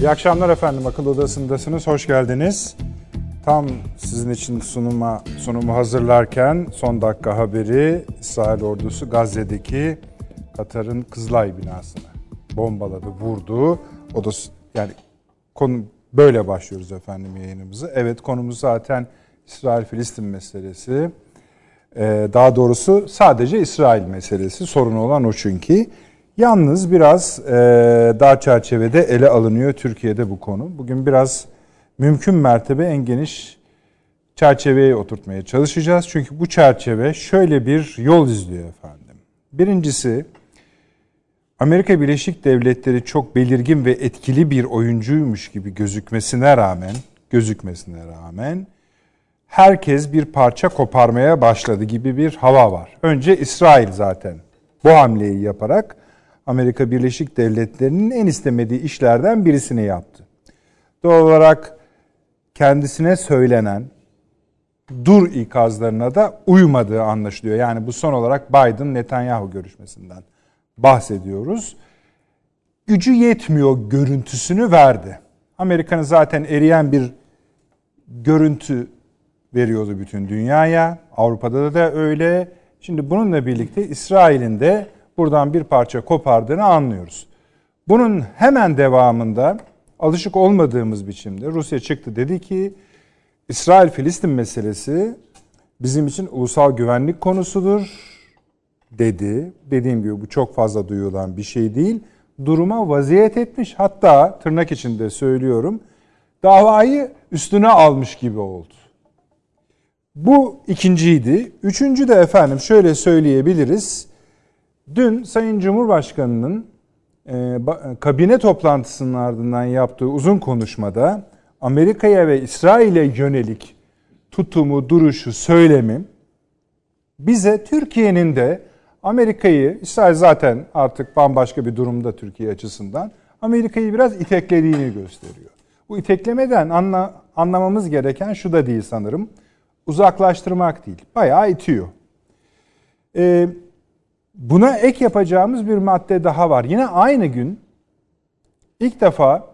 İyi akşamlar efendim. Akıl Odası'ndasınız. Hoş geldiniz. Tam sizin için sunuma sunumu hazırlarken son dakika haberi İsrail ordusu Gazze'deki Katar'ın Kızılay binasını bombaladı, vurdu. O da yani konu böyle başlıyoruz efendim yayınımızı. Evet konumuz zaten İsrail-Filistin meselesi. Ee, daha doğrusu sadece İsrail meselesi. Sorun olan o çünkü. Yalnız biraz e, dar çerçevede ele alınıyor Türkiye'de bu konu. Bugün biraz mümkün mertebe en geniş çerçeveye oturtmaya çalışacağız. Çünkü bu çerçeve şöyle bir yol izliyor efendim. Birincisi Amerika Birleşik Devletleri çok belirgin ve etkili bir oyuncuymuş gibi gözükmesine rağmen, gözükmesine rağmen herkes bir parça koparmaya başladı gibi bir hava var. Önce İsrail zaten bu hamleyi yaparak Amerika Birleşik Devletleri'nin en istemediği işlerden birisini yaptı. Doğal olarak kendisine söylenen dur ikazlarına da uymadığı anlaşılıyor. Yani bu son olarak Biden-Netanyahu görüşmesinden bahsediyoruz. Gücü yetmiyor görüntüsünü verdi. Amerika'nın zaten eriyen bir görüntü veriyordu bütün dünyaya. Avrupa'da da öyle. Şimdi bununla birlikte İsrail'in de buradan bir parça kopardığını anlıyoruz. Bunun hemen devamında alışık olmadığımız biçimde Rusya çıktı dedi ki İsrail-Filistin meselesi bizim için ulusal güvenlik konusudur dedi. Dediğim gibi bu çok fazla duyulan bir şey değil. Duruma vaziyet etmiş hatta tırnak içinde söylüyorum davayı üstüne almış gibi oldu. Bu ikinciydi. Üçüncü de efendim şöyle söyleyebiliriz. Dün Sayın Cumhurbaşkanı'nın e, kabine toplantısının ardından yaptığı uzun konuşmada Amerika'ya ve İsrail'e yönelik tutumu, duruşu, söylemi bize Türkiye'nin de Amerika'yı, İsrail zaten artık bambaşka bir durumda Türkiye açısından, Amerika'yı biraz iteklediğini gösteriyor. Bu iteklemeden anla, anlamamız gereken şu da değil sanırım. Uzaklaştırmak değil, bayağı itiyor. Ee, Buna ek yapacağımız bir madde daha var. Yine aynı gün ilk defa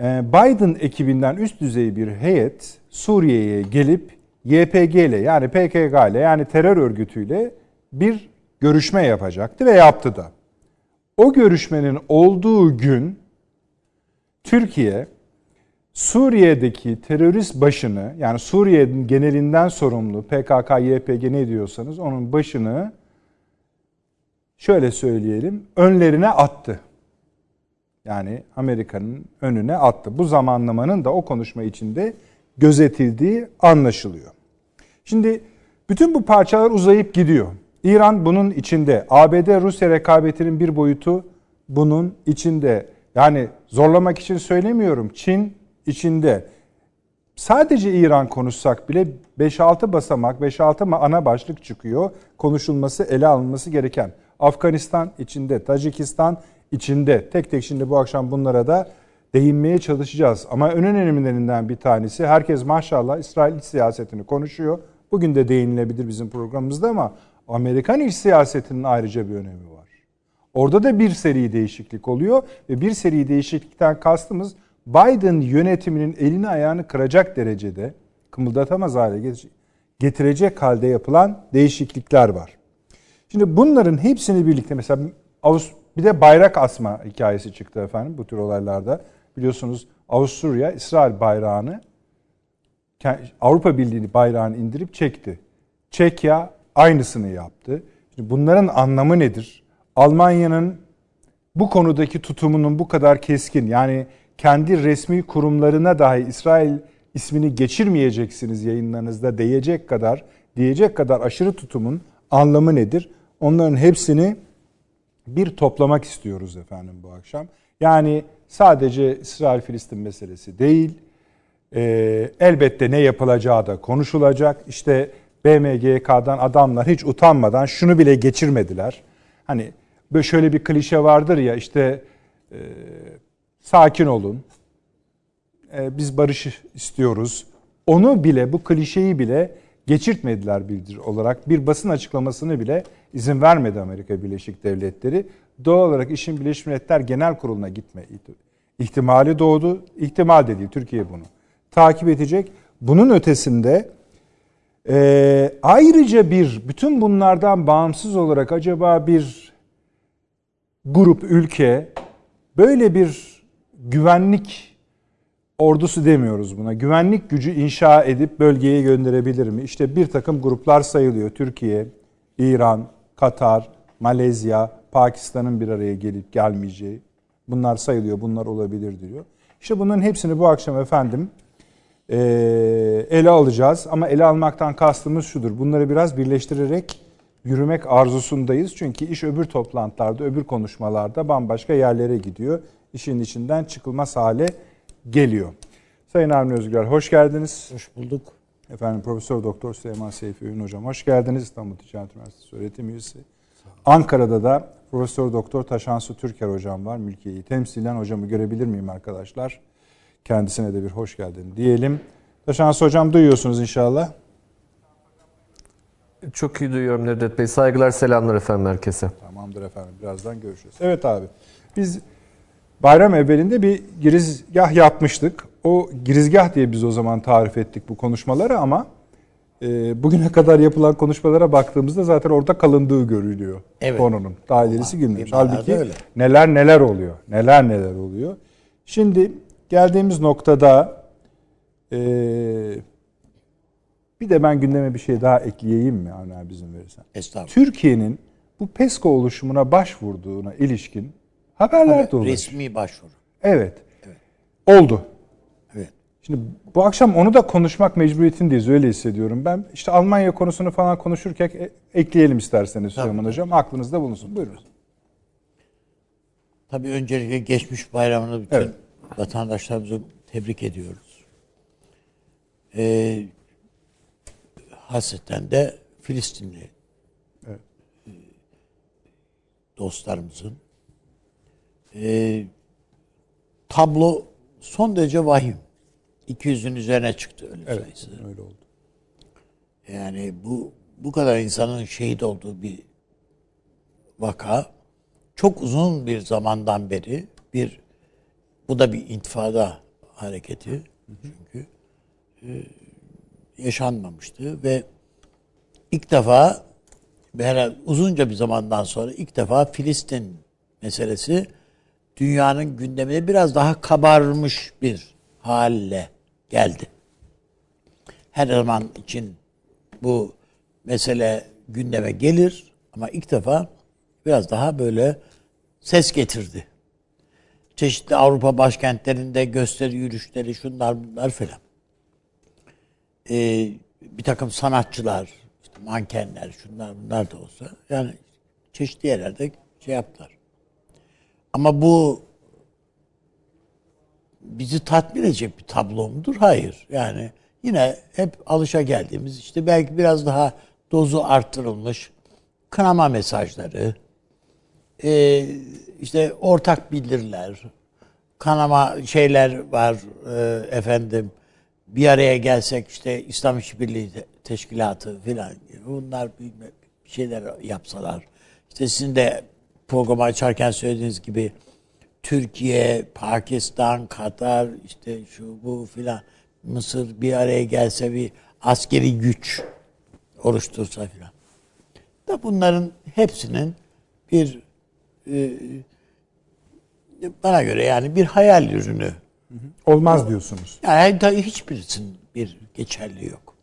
e, Biden ekibinden üst düzey bir heyet Suriye'ye gelip YPG ile yani PKK ile yani terör örgütüyle bir görüşme yapacaktı ve yaptı da. O görüşmenin olduğu gün Türkiye Suriye'deki terörist başını yani Suriye'nin genelinden sorumlu PKK, YPG ne diyorsanız onun başını şöyle söyleyelim önlerine attı. Yani Amerika'nın önüne attı. Bu zamanlamanın da o konuşma içinde gözetildiği anlaşılıyor. Şimdi bütün bu parçalar uzayıp gidiyor. İran bunun içinde. ABD-Rusya rekabetinin bir boyutu bunun içinde. Yani zorlamak için söylemiyorum. Çin içinde. Sadece İran konuşsak bile 5-6 basamak, 5-6 ana başlık çıkıyor. Konuşulması, ele alınması gereken. Afganistan içinde, Tacikistan içinde. Tek tek şimdi bu akşam bunlara da değinmeye çalışacağız. Ama en önemlilerinden bir tanesi herkes maşallah İsrail iç siyasetini konuşuyor. Bugün de değinilebilir bizim programımızda ama Amerikan iç siyasetinin ayrıca bir önemi var. Orada da bir seri değişiklik oluyor ve bir seri değişiklikten kastımız Biden yönetiminin elini ayağını kıracak derecede kımıldatamaz hale getirecek halde yapılan değişiklikler var. Şimdi bunların hepsini birlikte mesela bir de bayrak asma hikayesi çıktı efendim bu tür olaylarda. Biliyorsunuz Avusturya İsrail bayrağını Avrupa Birliği bayrağını indirip çekti. Çekya aynısını yaptı. Şimdi bunların anlamı nedir? Almanya'nın bu konudaki tutumunun bu kadar keskin yani kendi resmi kurumlarına dahi İsrail ismini geçirmeyeceksiniz yayınlarınızda diyecek kadar diyecek kadar aşırı tutumun anlamı nedir? Onların hepsini bir toplamak istiyoruz efendim bu akşam. Yani sadece İsrail-Filistin meselesi değil, e, elbette ne yapılacağı da konuşulacak. İşte BMGK'dan adamlar hiç utanmadan şunu bile geçirmediler. Hani böyle şöyle bir klişe vardır ya işte e, sakin olun, e, biz barış istiyoruz. Onu bile bu klişeyi bile geçirtmediler bildir olarak bir basın açıklamasını bile izin vermedi Amerika Birleşik Devletleri. Doğal olarak işin Birleşmiş Milletler Genel Kurulu'na gitme ihtimali doğdu. İhtimal de değil, Türkiye bunu takip edecek. Bunun ötesinde e, ayrıca bir, bütün bunlardan bağımsız olarak acaba bir grup, ülke böyle bir güvenlik ordusu demiyoruz buna. Güvenlik gücü inşa edip bölgeye gönderebilir mi? İşte bir takım gruplar sayılıyor. Türkiye, İran, Katar, Malezya, Pakistan'ın bir araya gelip gelmeyeceği. Bunlar sayılıyor, bunlar olabilir diyor. İşte bunların hepsini bu akşam efendim e, ele alacağız. Ama ele almaktan kastımız şudur. Bunları biraz birleştirerek yürümek arzusundayız. Çünkü iş öbür toplantılarda, öbür konuşmalarda bambaşka yerlere gidiyor. İşin içinden çıkılmaz hale geliyor. Sayın Avni Özgür hoş geldiniz. Hoş bulduk. Efendim Profesör Doktor Süleyman Seyfi Ün hocam hoş geldiniz. İstanbul Ticaret Üniversitesi öğretim üyesi. Ankara'da da Profesör Doktor Taşansu Türker hocam var. Mülkiye'yi temsilen hocamı görebilir miyim arkadaşlar? Kendisine de bir hoş geldin diyelim. Taşansu hocam duyuyorsunuz inşallah. Çok iyi duyuyorum Nedret Bey. Saygılar, selamlar efendim herkese. Tamamdır efendim. Birazdan görüşürüz. Evet abi. Biz bayram evvelinde bir girizgah yapmıştık. O girizgah diye biz o zaman tarif ettik bu konuşmaları ama e, bugüne kadar yapılan konuşmalara baktığımızda zaten orada kalındığı görülüyor evet. konunun. Daha ilerisi girmemiş. Halbuki öyle. neler neler oluyor. Neler neler oluyor. Şimdi geldiğimiz noktada e, bir de ben gündeme bir şey daha ekleyeyim mi Avni abi izin verirsen? Estağfurullah. Türkiye'nin bu PESCO oluşumuna başvurduğuna ilişkin haberler de Resmi başvuru. Evet. evet. Oldu. Evet. Şimdi bu akşam onu da konuşmak mecburiyetindeyiz öyle hissediyorum. Ben işte Almanya konusunu falan konuşurken e, ekleyelim isterseniz Süleyman Hocam. Aklınızda bulunsun. Buyurun. Tabii öncelikle geçmiş bayramını bütün evet. vatandaşlarımızı tebrik ediyoruz. Ee, hasreten de Filistinli evet. E, dostlarımızın e, tablo son derece vahim. 200'ün üzerine çıktı ölüm evet, sayısı. Öyle oldu. Yani bu bu kadar insanın şehit olduğu bir vaka çok uzun bir zamandan beri bir bu da bir intifada hareketi. Hı hı. Çünkü e, yaşanmamıştı ve ilk defa herhalde uzunca bir zamandan sonra ilk defa Filistin meselesi dünyanın gündemine biraz daha kabarmış bir halle geldi. Her zaman için bu mesele gündeme gelir ama ilk defa biraz daha böyle ses getirdi. Çeşitli Avrupa başkentlerinde gösteri yürüyüşleri şunlar bunlar falan e, bir takım sanatçılar, işte mankenler, şunlar bunlar da olsa yani çeşitli yerlerde şey yaptılar. Ama bu bizi tatmin edecek bir tablo mudur? Hayır. Yani yine hep alışa geldiğimiz işte belki biraz daha dozu arttırılmış kınama mesajları, e, işte ortak bildiriler, kanama şeyler var e, efendim bir araya gelsek işte İslam İşbirliği Teşkilatı filan bunlar bir şeyler yapsalar. İşte sizin de programı açarken söylediğiniz gibi Türkiye, Pakistan, Katar işte şu bu filan Mısır bir araya gelse bir askeri güç oluştursa filan. Da bunların hepsinin bir e, bana göre yani bir hayal ürünü Olmaz diyorsunuz. Yani tabii hiçbirisinin bir geçerli yok.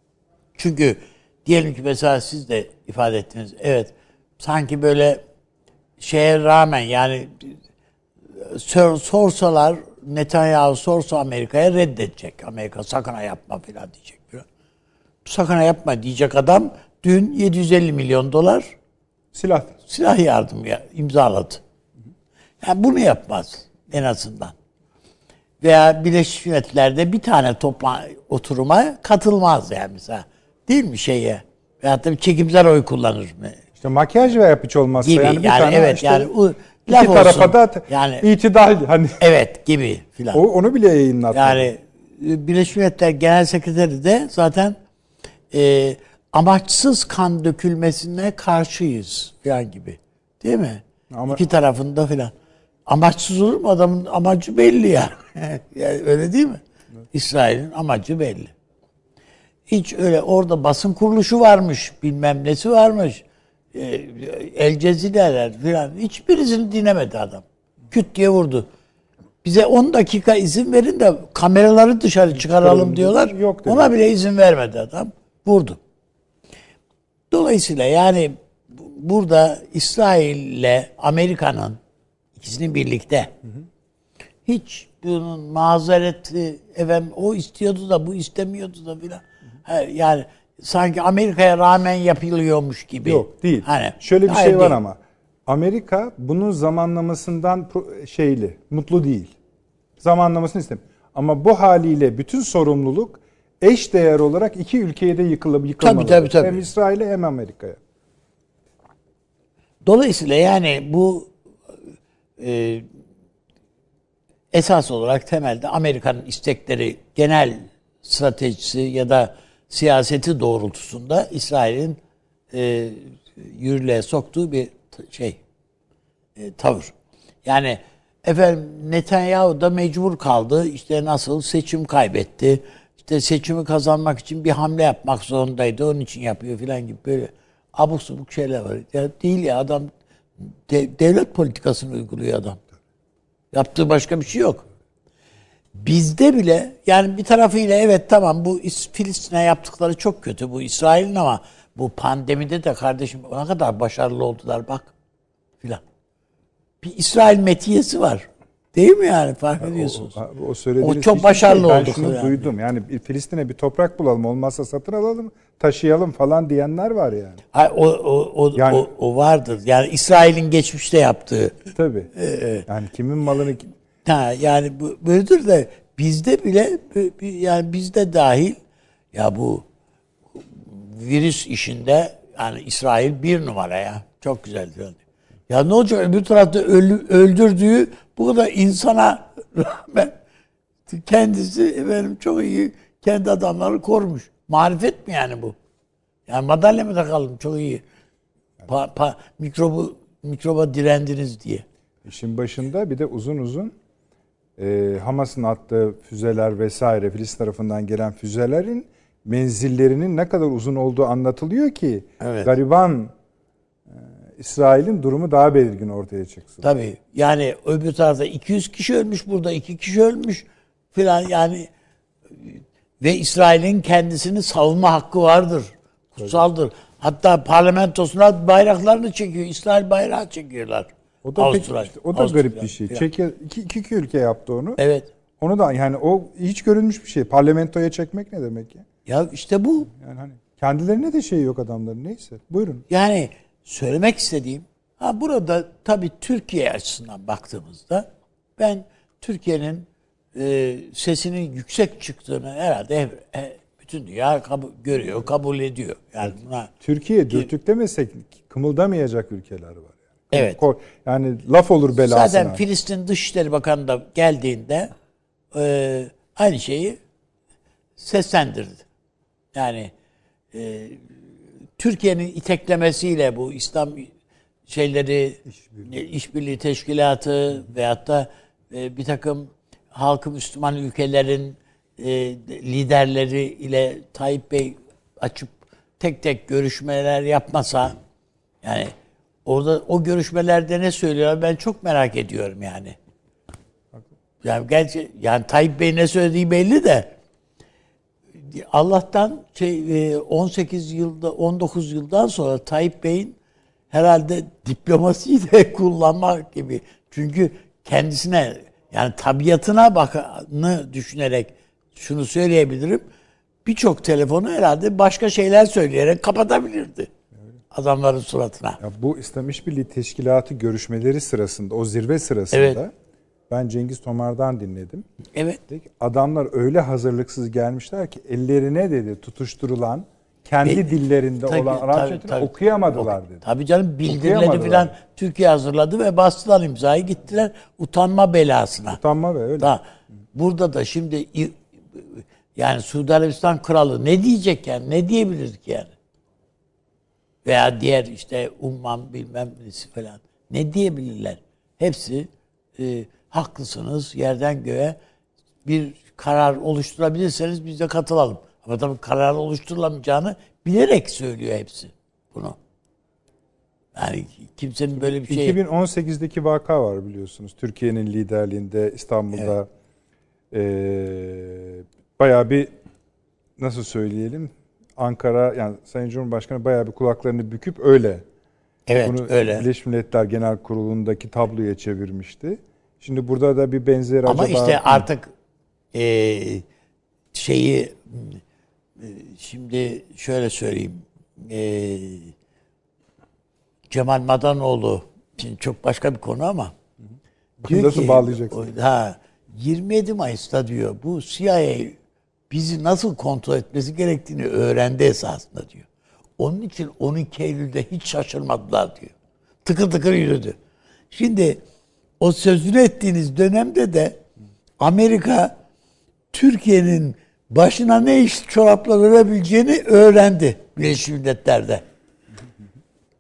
Çünkü diyelim ki mesela siz de ifade ettiniz. Evet sanki böyle şeye rağmen yani sor, sorsalar Netanyahu sorsa Amerika'ya reddedecek. Amerika sakın yapma falan diyecek. Sakın yapma diyecek adam dün 750 milyon dolar silah silah yardım imzaladı. Yani bunu yapmaz en azından veya Birleşmiş Milletler'de bir tane topla oturuma katılmaz yani mesela. Değil mi şeye? Veyahut da bir çekimsel oy kullanır mı? İşte makyaj ve hiç olmazsa gibi. yani bir yani tane evet işte yani o, iki tarafa da yani itidal hani evet gibi filan. O, onu bile yayınlattı. Yani e, Birleşmiş Milletler Genel Sekreteri de zaten e, amaçsız kan dökülmesine karşıyız filan gibi. Değil mi? Ama, İki tarafında filan. amaçsız olur mu? Adamın amacı belli yani. yani öyle değil mi? İsrail'in amacı belli. Hiç öyle orada basın kuruluşu varmış, bilmem nesi varmış. E, El Cezire'ler falan. Hiçbirisini dinlemedi adam. Küt diye vurdu. Bize 10 dakika izin verin de kameraları dışarı çıkaralım diyorlar. Yok dedi. Ona bile izin vermedi adam. Vurdu. Dolayısıyla yani bu- burada İsrail ile Amerika'nın ikisinin birlikte hiç bunun mazereti efendim o istiyordu da bu istemiyordu da filan. Yani sanki Amerika'ya rağmen yapılıyormuş gibi. Yok değil. Hani, Şöyle bir şey var değil. ama. Amerika bunun zamanlamasından şeyli, mutlu değil. Zamanlamasını istemiyor. Ama bu haliyle bütün sorumluluk eş değer olarak iki ülkeye de yıkılıp yıkılmalı. tabii, tabii. Hem İsrail'e hem Amerika'ya. Dolayısıyla yani bu e, esas olarak temelde Amerika'nın istekleri genel stratejisi ya da siyaseti doğrultusunda İsrail'in e, yürürlüğe soktuğu bir şey e, tavır. Yani efendim Netanyahu da mecbur kaldı. İşte nasıl seçim kaybetti. İşte seçimi kazanmak için bir hamle yapmak zorundaydı. Onun için yapıyor filan gibi böyle abuk subuk şeyler var. Ya değil ya adam de- devlet politikasını uyguluyor adam. Yaptığı başka bir şey yok. Bizde bile yani bir tarafıyla evet tamam bu İs- Filistin'e yaptıkları çok kötü bu İsrail'in ama bu pandemide de kardeşim ne kadar başarılı oldular bak filan. Bir İsrail metiyesi var. Değil mi yani fark ediyorsunuz? O, o söylediğiniz O çok hiçbir başarılı şey, ben şunu yani. duydum. Yani Filistin'e bir toprak bulalım olmazsa satın alalım, taşıyalım falan diyenler var yani. Hay, o, o, o, Yani- o, o vardır. Yani İsrail'in geçmişte yaptığı. Tabii. Ee, yani kimin malını Ha, yani bu böyledir de bizde bile yani bizde dahil ya bu virüs işinde yani İsrail bir numara ya. Çok güzel diyor. Ya ne olacak öbür tarafta ölü, öldürdüğü bu kadar insana rağmen kendisi efendim çok iyi kendi adamları korumuş. Marifet mi yani bu? Yani madalya mı takalım çok iyi. Pa, pa, mikrobu mikroba direndiniz diye. İşin başında bir de uzun uzun e, Hamas'ın attığı füzeler vesaire Filistin tarafından gelen füzelerin menzillerinin ne kadar uzun olduğu anlatılıyor ki Evet. gariban e, İsrail'in durumu daha belirgin ortaya çıksın. Tabii yani öbür tarafta 200 kişi ölmüş burada 2 kişi ölmüş filan yani ve İsrail'in kendisini savunma hakkı vardır. Kutsaldır. Hatta parlamentosuna bayraklarını çekiyor. İsrail bayrağı çekiyorlar. O da, pek- Avustralya- işte o da Avusturya garip bir şey. Çekil, iki, iki, iki ülke yaptı onu. Evet. Onu da yani o hiç görülmüş bir şey. Parlamentoya çekmek ne demek ya? Ya işte bu. Yani hani kendilerine de şey yok adamların neyse. Buyurun. Yani söylemek istediğim ha burada tabii Türkiye açısından baktığımızda ben Türkiye'nin e, sesinin yüksek çıktığını herhalde e, bütün dünya kabul, görüyor, kabul ediyor. Yani buna Türkiye dürtüklemesek kımıldamayacak ülkeler var. Evet. Yani laf olur belasına. Zaten Filistin Dışişleri Bakanı da geldiğinde e, aynı şeyi seslendirdi. Yani e, Türkiye'nin iteklemesiyle bu İslam şeyleri e, işbirliği teşkilatı veyahut da e, bir takım halkı Müslüman ülkelerin e, liderleri ile Tayyip Bey açıp tek tek görüşmeler yapmasa yani orada o görüşmelerde ne söylüyorlar ben çok merak ediyorum yani. Yani gerçi yani Tayyip Bey ne söylediği belli de Allah'tan şey e, 18 yılda 19 yıldan sonra Tayyip Bey'in herhalde diplomasiyi de kullanmak gibi. Çünkü kendisine yani tabiatına bakanı düşünerek şunu söyleyebilirim. Birçok telefonu herhalde başka şeyler söyleyerek kapatabilirdi. Adamların suratına. Ya bu İslam İşbirliği Teşkilatı görüşmeleri sırasında, o zirve sırasında Evet. ben Cengiz Tomar'dan dinledim. Evet. Dedi ki, adamlar öyle hazırlıksız gelmişler ki ellerine dedi tutuşturulan kendi Be- dillerinde Tabii, olan Arapça okuyamadılar dedi. Tabii canım bildirileri falan Türkiye hazırladı ve bastılar imzayı gittiler utanma belasına. Utanma ve öyle. Da, burada da şimdi yani Suudi Arabistan kralı ne diyecek yani? Ne diyebilir ki yani? Veya diğer işte umman bilmem nesi falan. Ne diyebilirler? Hepsi e, haklısınız yerden göğe bir karar oluşturabilirseniz biz de katılalım. Ama tabii karar oluşturulamayacağını bilerek söylüyor hepsi bunu. Yani kimsenin böyle bir şey... 2018'deki vaka var biliyorsunuz. Türkiye'nin liderliğinde İstanbul'da evet. e, bayağı bir nasıl söyleyelim Ankara yani Sayın Cumhurbaşkanı bayağı bir kulaklarını büküp öyle Evet bunu öyle. Birleşmiş Milletler Genel Kurulu'ndaki tabloya çevirmişti. Şimdi burada da bir benzer Ama acaba... işte artık e, şeyi e, şimdi şöyle söyleyeyim. E, Cemal Madanoğlu şimdi çok başka bir konu ama diyor nasıl ki, bağlayacaksın? Ha, 27 Mayıs'ta diyor bu CIA bizi nasıl kontrol etmesi gerektiğini öğrendi esasında diyor. Onun için 12 Eylül'de hiç şaşırmadılar diyor. Tıkır tıkır yürüdü. Şimdi o sözünü ettiğiniz dönemde de Amerika Türkiye'nin başına ne iş çorapla verebileceğini öğrendi Birleşmiş Milletler'de.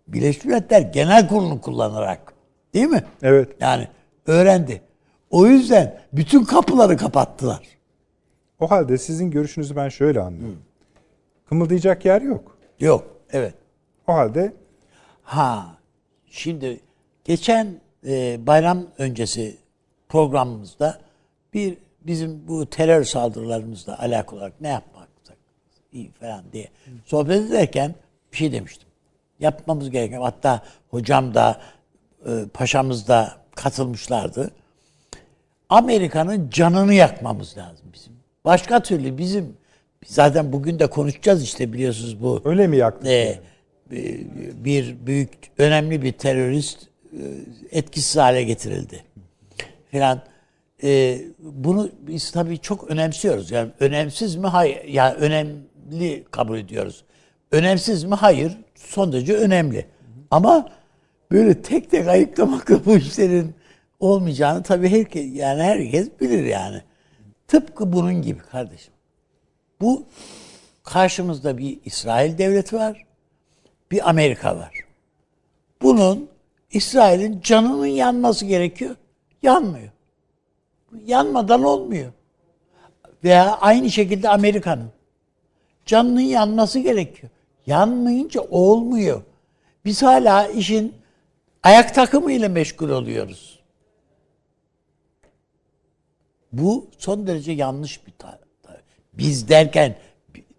Birleşmiş Milletler Genel Kurulu'nu kullanarak. Değil mi? Evet. Yani öğrendi. O yüzden bütün kapıları kapattılar. O halde sizin görüşünüzü ben şöyle anlıyorum. Hı. Kımıldayacak yer yok. Yok. Evet. O halde ha şimdi geçen e, bayram öncesi programımızda bir bizim bu terör saldırılarımızla alakalı olarak ne yapmak iyi falan diye sohbet ederken bir şey demiştim. Yapmamız gereken hatta hocam da e, paşamız da katılmışlardı. Amerika'nın canını yakmamız lazım bizim. Başka türlü bizim zaten bugün de konuşacağız işte biliyorsunuz bu. Öyle mi yaktık? E, yani? bir büyük önemli bir terörist e, etkisiz hale getirildi. Filan e, bunu biz tabii çok önemsiyoruz. Yani önemsiz mi? Hayır. Yani önemli kabul ediyoruz. Önemsiz mi? Hayır. Son derece önemli. Ama böyle tek tek ayıklamakla bu işlerin olmayacağını tabii herkes yani herkes bilir yani. Tıpkı bunun gibi kardeşim. Bu karşımızda bir İsrail devleti var bir Amerika var. Bunun İsrail'in canının yanması gerekiyor. Yanmıyor. Yanmadan olmuyor. Veya aynı şekilde Amerika'nın canının yanması gerekiyor. Yanmayınca olmuyor. Biz hala işin ayak takımı ile meşgul oluyoruz. Bu son derece yanlış bir tarih. Biz derken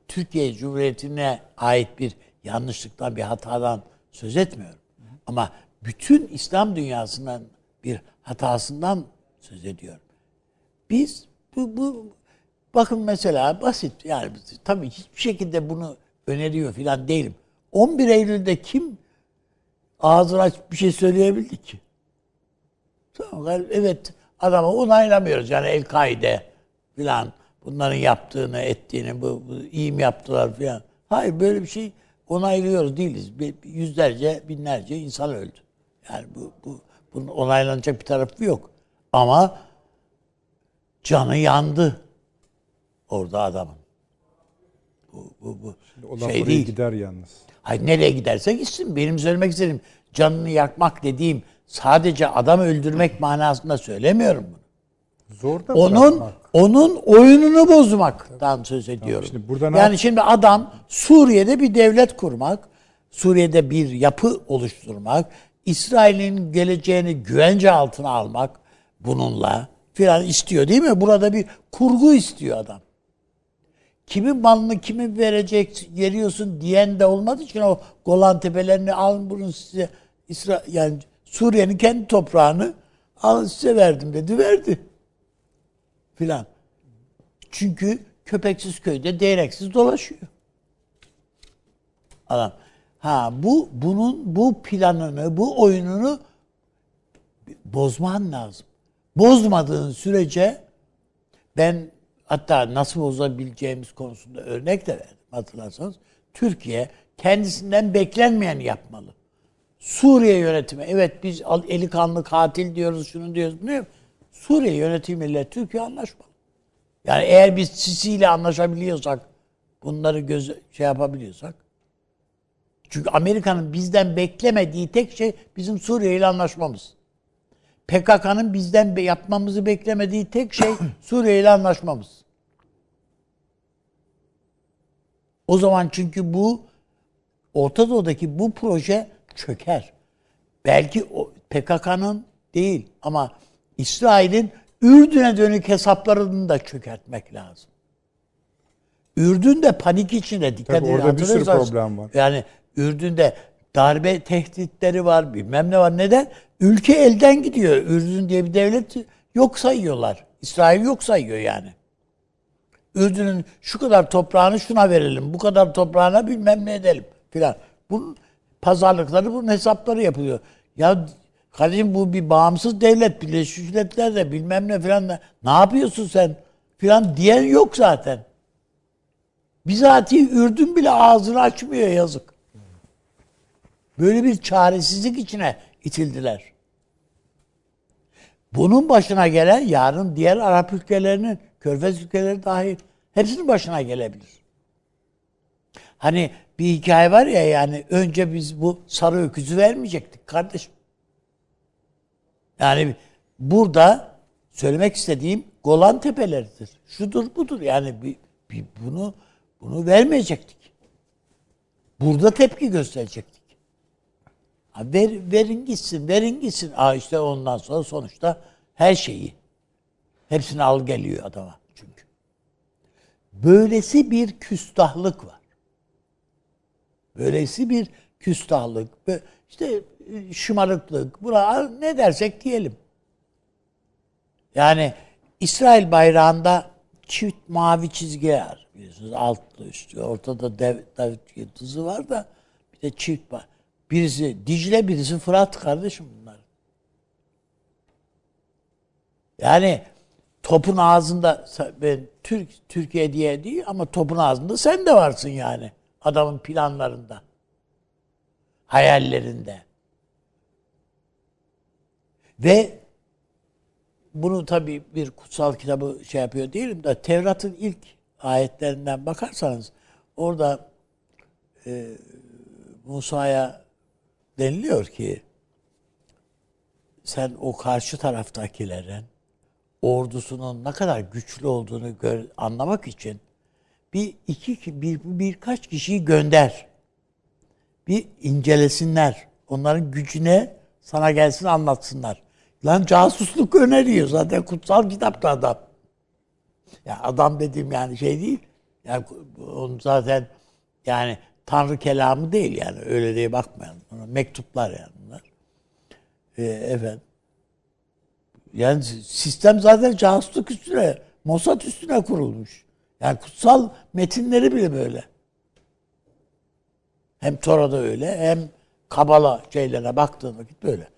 Türkiye Cumhuriyeti'ne ait bir yanlışlıktan bir hatadan söz etmiyorum. Ama bütün İslam dünyasının bir hatasından söz ediyorum. Biz bu, bu bakın mesela basit yani tabii hiçbir şekilde bunu öneriyor falan değilim. 11 Eylül'de kim ağzını aç bir şey söyleyebildi ki? Tamam, evet adamı onaylamıyoruz yani El-Kaide falan bunların yaptığını ettiğini bu, bu iyi mi yaptılar falan. Hayır böyle bir şey onaylıyoruz değiliz. Yüzlerce, binlerce insan öldü. Yani bu, bu bunun onaylanacak bir tarafı yok. Ama canı yandı orada adamın. Bu, bu, bu Şimdi şey değil. gider yalnız. Hayır nereye giderse gitsin. Benim söylemek istediğim canını yakmak dediğim sadece adam öldürmek manasında söylemiyorum bunu. Zor da onun bırakmak. onun oyununu bozmaktan söz ediyorum. Şimdi burada yani şimdi adam Suriye'de bir devlet kurmak, Suriye'de bir yapı oluşturmak, İsrail'in geleceğini güvence altına almak bununla filan istiyor değil mi? Burada bir kurgu istiyor adam. Kimin malını kimi verecek, veriyorsun diyen de olmadığı için o Golan tepelerini alın bunu size İsra yani Suriye'nin kendi toprağını alın size verdim dedi verdi filan. Çünkü köpeksiz köyde değneksiz dolaşıyor. Adam. Ha bu bunun bu planını, bu oyununu bozman lazım. Bozmadığın sürece ben hatta nasıl bozabileceğimiz konusunda örnek de verdim hatırlarsanız. Türkiye kendisinden beklenmeyen yapmalı. Suriye yönetimi evet biz eli kanlı katil diyoruz şunu diyoruz bunu Suriye yönetimiyle Türkiye anlaşmalı. Yani eğer biz Sisi ile anlaşabiliyorsak, bunları göz şey yapabiliyorsak. Çünkü Amerika'nın bizden beklemediği tek şey bizim Suriye ile anlaşmamız. PKK'nın bizden yapmamızı beklemediği tek şey Suriye ile anlaşmamız. O zaman çünkü bu Orta Doğu'daki bu proje çöker. Belki PKK'nın değil ama İsrail'in Ürdün'e dönük hesaplarını da çökertmek lazım. Ürdün de panik içinde dikkat Tabii orada bir sürü problem var. Yani Ürdün'de darbe tehditleri var, bilmem ne var. Neden? Ülke elden gidiyor. Ürdün diye bir devlet yok sayıyorlar. İsrail yok sayıyor yani. Ürdün'ün şu kadar toprağını şuna verelim, bu kadar toprağına bilmem ne edelim filan. Bunun pazarlıkları, bunun hesapları yapılıyor. Ya kardeşim bu bir bağımsız devlet, Birleşmiş Milletler de bilmem ne filan. Ne yapıyorsun sen filan diyen yok zaten. Bizatihi Ürdün bile ağzını açmıyor yazık. Böyle bir çaresizlik içine itildiler. Bunun başına gelen yarın diğer Arap ülkelerinin, Körfez ülkeleri dahil hepsinin başına gelebilir. Hani bir hikaye var ya yani önce biz bu sarı öküzü vermeyecektik kardeşim. Yani burada söylemek istediğim Golan tepeleridir. Şudur budur yani bir, bir bunu bunu vermeyecektik. Burada tepki gösterecektik. Ha ver, verin gitsin, verin gitsin. Aa işte ondan sonra sonuçta her şeyi hepsini al geliyor adama çünkü. Böylesi bir küstahlık var. Böylesi bir küstahlık, işte e, şımarıklık, buna ne dersek diyelim. Yani İsrail bayrağında çift mavi çizgiler biliyorsunuz altlı üstü. Ortada dev, David yıldızı var da bir de çift var. Birisi Dicle, birisi Fırat kardeşim bunlar. Yani topun ağzında ben Türk Türkiye diye değil ama topun ağzında sen de varsın yani. Adamın planlarında. Hayallerinde. Ve bunu tabii bir kutsal kitabı şey yapıyor değilim de Tevrat'ın ilk ayetlerinden bakarsanız orada e, Musa'ya deniliyor ki sen o karşı taraftakilerin ordusunun ne kadar güçlü olduğunu gör, anlamak için bir iki bir birkaç kişiyi gönder. Bir incelesinler. Onların gücüne sana gelsin anlatsınlar. Lan casusluk öneriyor zaten kutsal kitapta adam. Ya adam dediğim yani şey değil. Yani onun zaten yani Tanrı kelamı değil yani öyle diye bakmayalım. Mektuplar yani bunlar. Ee, efendim. Yani sistem zaten casusluk üstüne, Mossad üstüne kurulmuş. Yani kutsal metinleri bile böyle. Hem Tora'da öyle hem Kabala şeylere baktığın vakit böyle.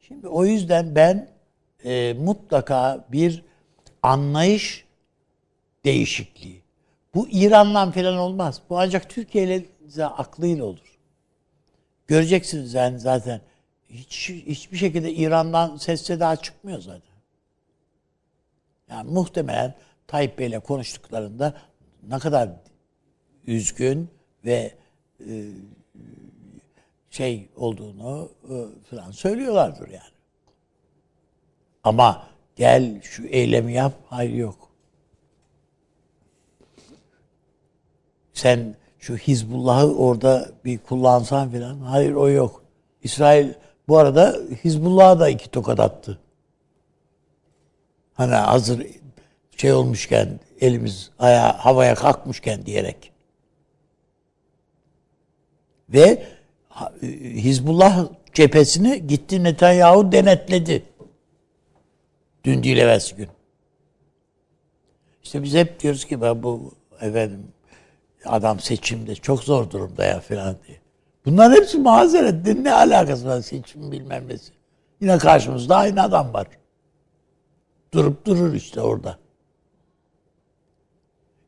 Şimdi o yüzden ben e, mutlaka bir anlayış değişikliği. Bu İran'dan falan olmaz. Bu ancak Türkiye ile aklıyla olur. Göreceksiniz yani zaten hiç hiçbir şekilde İran'dan ses seda çıkmıyor zaten. Yani muhtemelen Tayyip Bey'le konuştuklarında ne kadar üzgün ve e, şey olduğunu e, falan söylüyorlardır yani. Ama gel şu eylemi yap, hayır yok. Sen şu Hizbullah'ı orada bir kullansan falan, hayır o yok. İsrail bu arada Hizbullah'a da iki tokat attı. Hani hazır şey olmuşken, elimiz aya havaya kalkmışken diyerek. Ve Hizbullah cephesini gitti Netanyahu denetledi. Dün değil evvelsi gün. İşte biz hep diyoruz ki ben bu efendim adam seçimde çok zor durumda ya falan diye. Bunların hepsi mazeret. Ne alakası var seçim bilmem nesi. Yine karşımızda aynı adam var. Durup durur işte orada.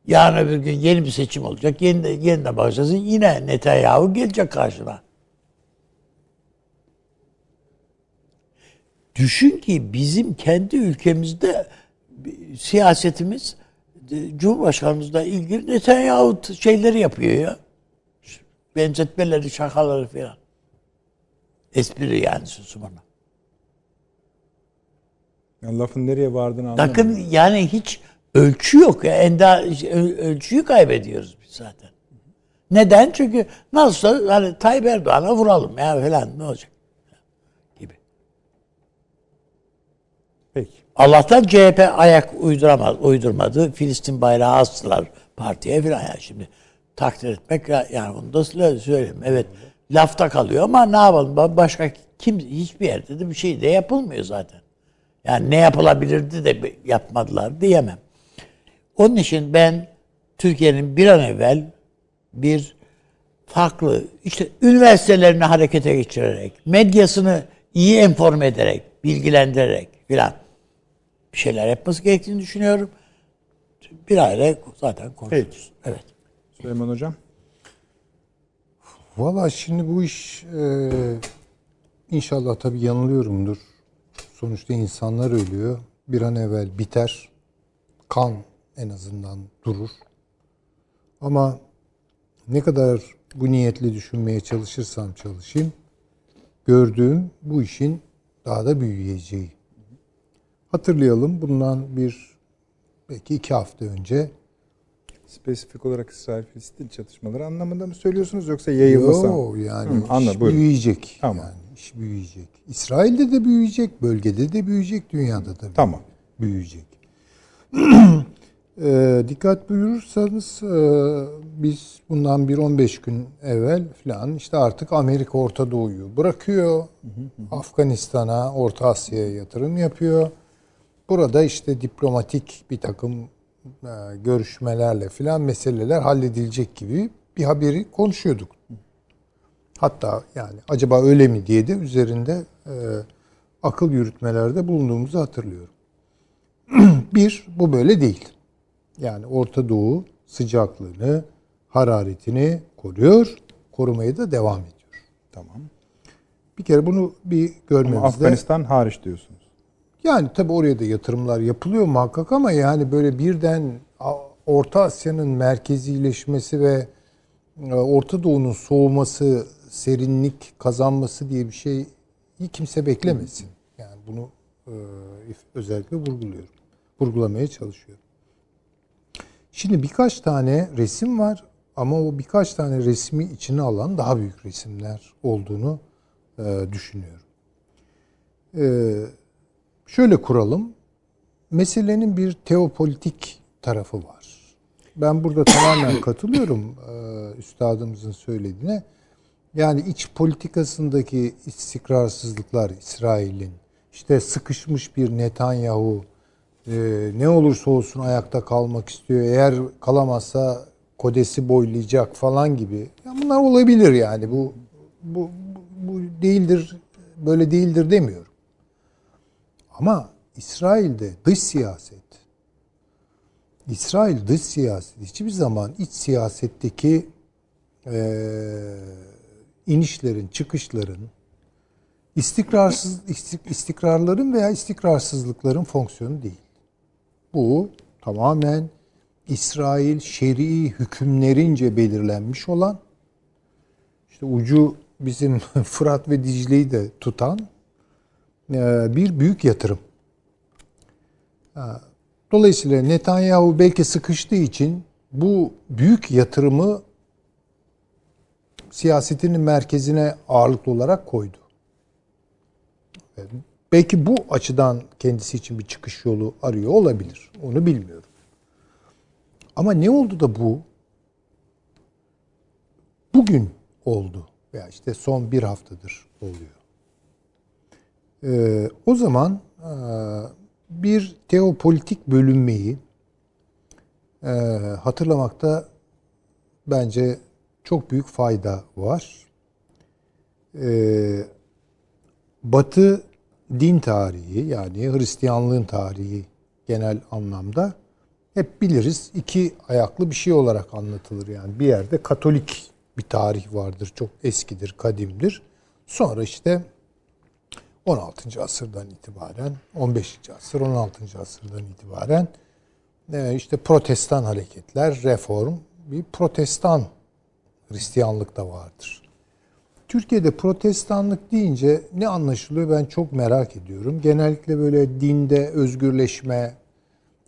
Yarın öbür gün yeni bir seçim olacak. Yeni de, yeniden başlasın. Yine Netanyahu gelecek karşına. Düşün ki bizim kendi ülkemizde siyasetimiz Cumhurbaşkanımızla ilgili Netanyahu şeyleri yapıyor ya. Benzetmeleri, şakaları falan. Espri yani susumuna. Ya lafın nereye vardığını anlamadım. Bakın yani hiç ölçü yok. ya. Enda ölçüyü kaybediyoruz biz zaten. Neden? Çünkü nasıl hani Tayyip Erdoğan'a vuralım ya falan ne olacak? Gibi. Peki. Allah'tan CHP ayak uyduramaz, uydurmadı. Filistin bayrağı astılar partiye falan ya şimdi. Takdir etmek ya- yani bunu da söyle- söyleyeyim. Evet lafta kalıyor ama ne yapalım Ba- başka kim hiçbir yerde de bir şey de yapılmıyor zaten. Yani ne yapılabilirdi de yapmadılar diyemem. Onun için ben Türkiye'nin bir an evvel bir farklı işte üniversitelerini harekete geçirerek, medyasını iyi enforme ederek, bilgilendirerek filan bir şeyler yapması gerektiğini düşünüyorum. Bir aile zaten konuşuruz. Evet. Süleyman Hocam. Valla şimdi bu iş e, inşallah tabii yanılıyorumdur. Sonuçta insanlar ölüyor. Bir an evvel biter. Kan en azından durur. Ama ne kadar bu niyetle düşünmeye çalışırsam çalışayım, gördüğüm bu işin daha da büyüyeceği. Hatırlayalım bundan bir belki iki hafta önce Spesifik olarak İsrail-Filistin çatışmaları anlamında mı söylüyorsunuz yoksa yayılırsa? Yo, yani Hı, iş anla, buyurun. büyüyecek. Tamam. Yani iş büyüyecek. İsrail'de de büyüyecek, bölgede de büyüyecek, dünyada da Tamam. büyüyecek. E, dikkat buyurursanız e, biz bundan bir 15 gün evvel falan işte artık Amerika Orta Doğu'yu bırakıyor. Afganistan'a, Orta Asya'ya yatırım yapıyor. Burada işte diplomatik bir takım e, görüşmelerle filan meseleler halledilecek gibi bir haberi konuşuyorduk. Hatta yani acaba öyle mi diye de üzerinde e, akıl yürütmelerde bulunduğumuzu hatırlıyorum. bir, bu böyle değil. Yani Orta Doğu sıcaklığını, hararetini koruyor, korumaya da devam ediyor. Tamam. Bir kere bunu bir Ama görmemizde... Afganistan hariç diyorsunuz. Yani tabii oraya da yatırımlar yapılıyor muhakkak ama yani böyle birden Orta Asya'nın merkezileşmesi ve e, Orta Doğu'nun soğuması, serinlik kazanması diye bir şeyi kimse beklemesin. Yani bunu e, özellikle vurguluyorum. Vurgulamaya çalışıyorum. Şimdi birkaç tane resim var ama o birkaç tane resmi içine alan daha büyük resimler olduğunu e, düşünüyorum. E, şöyle kuralım. Meselenin bir teopolitik tarafı var. Ben burada tamamen katılıyorum e, üstadımızın söylediğine. Yani iç politikasındaki istikrarsızlıklar İsrail'in, işte sıkışmış bir Netanyahu, e, ne olursa olsun ayakta kalmak istiyor. Eğer kalamazsa kodesi boylayacak falan gibi. Ya bunlar olabilir yani. Bu, bu, bu, değildir, böyle değildir demiyorum. Ama İsrail'de dış siyaset, İsrail dış siyaset hiçbir zaman iç siyasetteki eee inişlerin, çıkışların, istikrarsız istik- istikrarların veya istikrarsızlıkların fonksiyonu değil. Bu tamamen İsrail şer'i hükümlerince belirlenmiş olan işte ucu bizim Fırat ve Dicle'yi de tutan e, bir büyük yatırım. Ha, Dolayısıyla Netanyahu belki sıkıştığı için bu büyük yatırımı siyasetinin merkezine ağırlıklı olarak koydu. Belki bu açıdan kendisi için bir çıkış yolu arıyor olabilir. Onu bilmiyorum. Ama ne oldu da bu bugün oldu veya işte son bir haftadır oluyor. Ee, o zaman e, bir teopolitik bölünmeyi e, hatırlamakta bence çok büyük fayda var. Ee, Batı din tarihi yani Hristiyanlığın tarihi genel anlamda hep biliriz iki ayaklı bir şey olarak anlatılır yani bir yerde Katolik bir tarih vardır çok eskidir kadimdir sonra işte 16. asırdan itibaren 15. asır 16. asırdan itibaren e, işte protestan hareketler reform bir protestan Hristiyanlık da vardır. Türkiye'de protestanlık deyince ne anlaşılıyor ben çok merak ediyorum. Genellikle böyle dinde özgürleşme,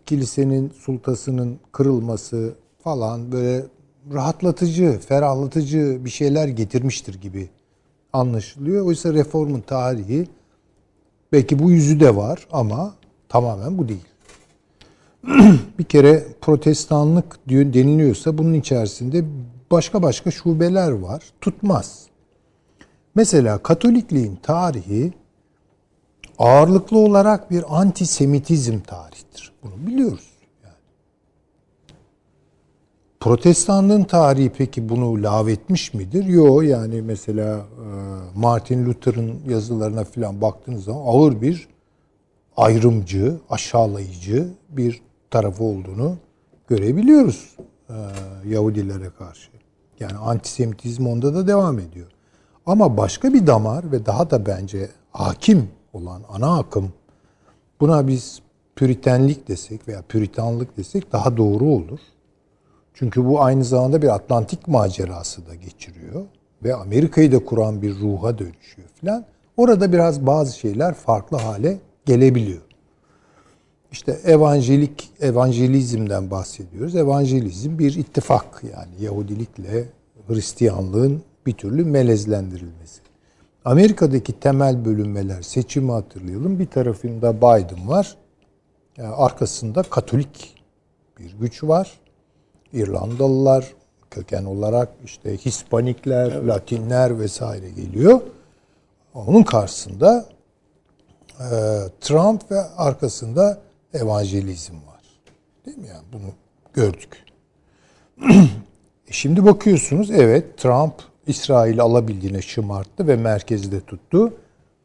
kilisenin sultasının kırılması falan böyle rahatlatıcı, ferahlatıcı bir şeyler getirmiştir gibi anlaşılıyor. Oysa reformun tarihi belki bu yüzü de var ama tamamen bu değil. bir kere protestanlık deniliyorsa bunun içerisinde başka başka şubeler var. Tutmaz. Mesela Katolikliğin tarihi ağırlıklı olarak bir antisemitizm tarihidir. Bunu biliyoruz. Yani. Protestanlığın tarihi peki bunu lağvetmiş midir? Yok yani mesela e, Martin Luther'ın yazılarına falan baktığınız zaman ağır bir ayrımcı, aşağılayıcı bir tarafı olduğunu görebiliyoruz e, Yahudilere karşı. Yani antisemitizm onda da devam ediyor. Ama başka bir damar ve daha da bence hakim olan ana akım buna biz püritenlik desek veya püritanlık desek daha doğru olur. Çünkü bu aynı zamanda bir Atlantik macerası da geçiriyor ve Amerika'yı da kuran bir ruha dönüşüyor filan. Orada biraz bazı şeyler farklı hale gelebiliyor. İşte evangelik, evangelizmden bahsediyoruz. Evangelizm bir ittifak yani Yahudilikle Hristiyanlığın bir türlü melezlendirilmesi. Amerika'daki temel bölünmeler, seçimi hatırlayalım. Bir tarafında Biden var. Yani arkasında Katolik bir güç var. İrlandalılar köken olarak işte Hispanikler, evet. Latinler vesaire geliyor. Onun karşısında e, Trump ve arkasında evangelizm var. Değil mi yani bunu gördük. e şimdi bakıyorsunuz evet Trump İsrail'i alabildiğine şımarttı ve merkezde tuttu.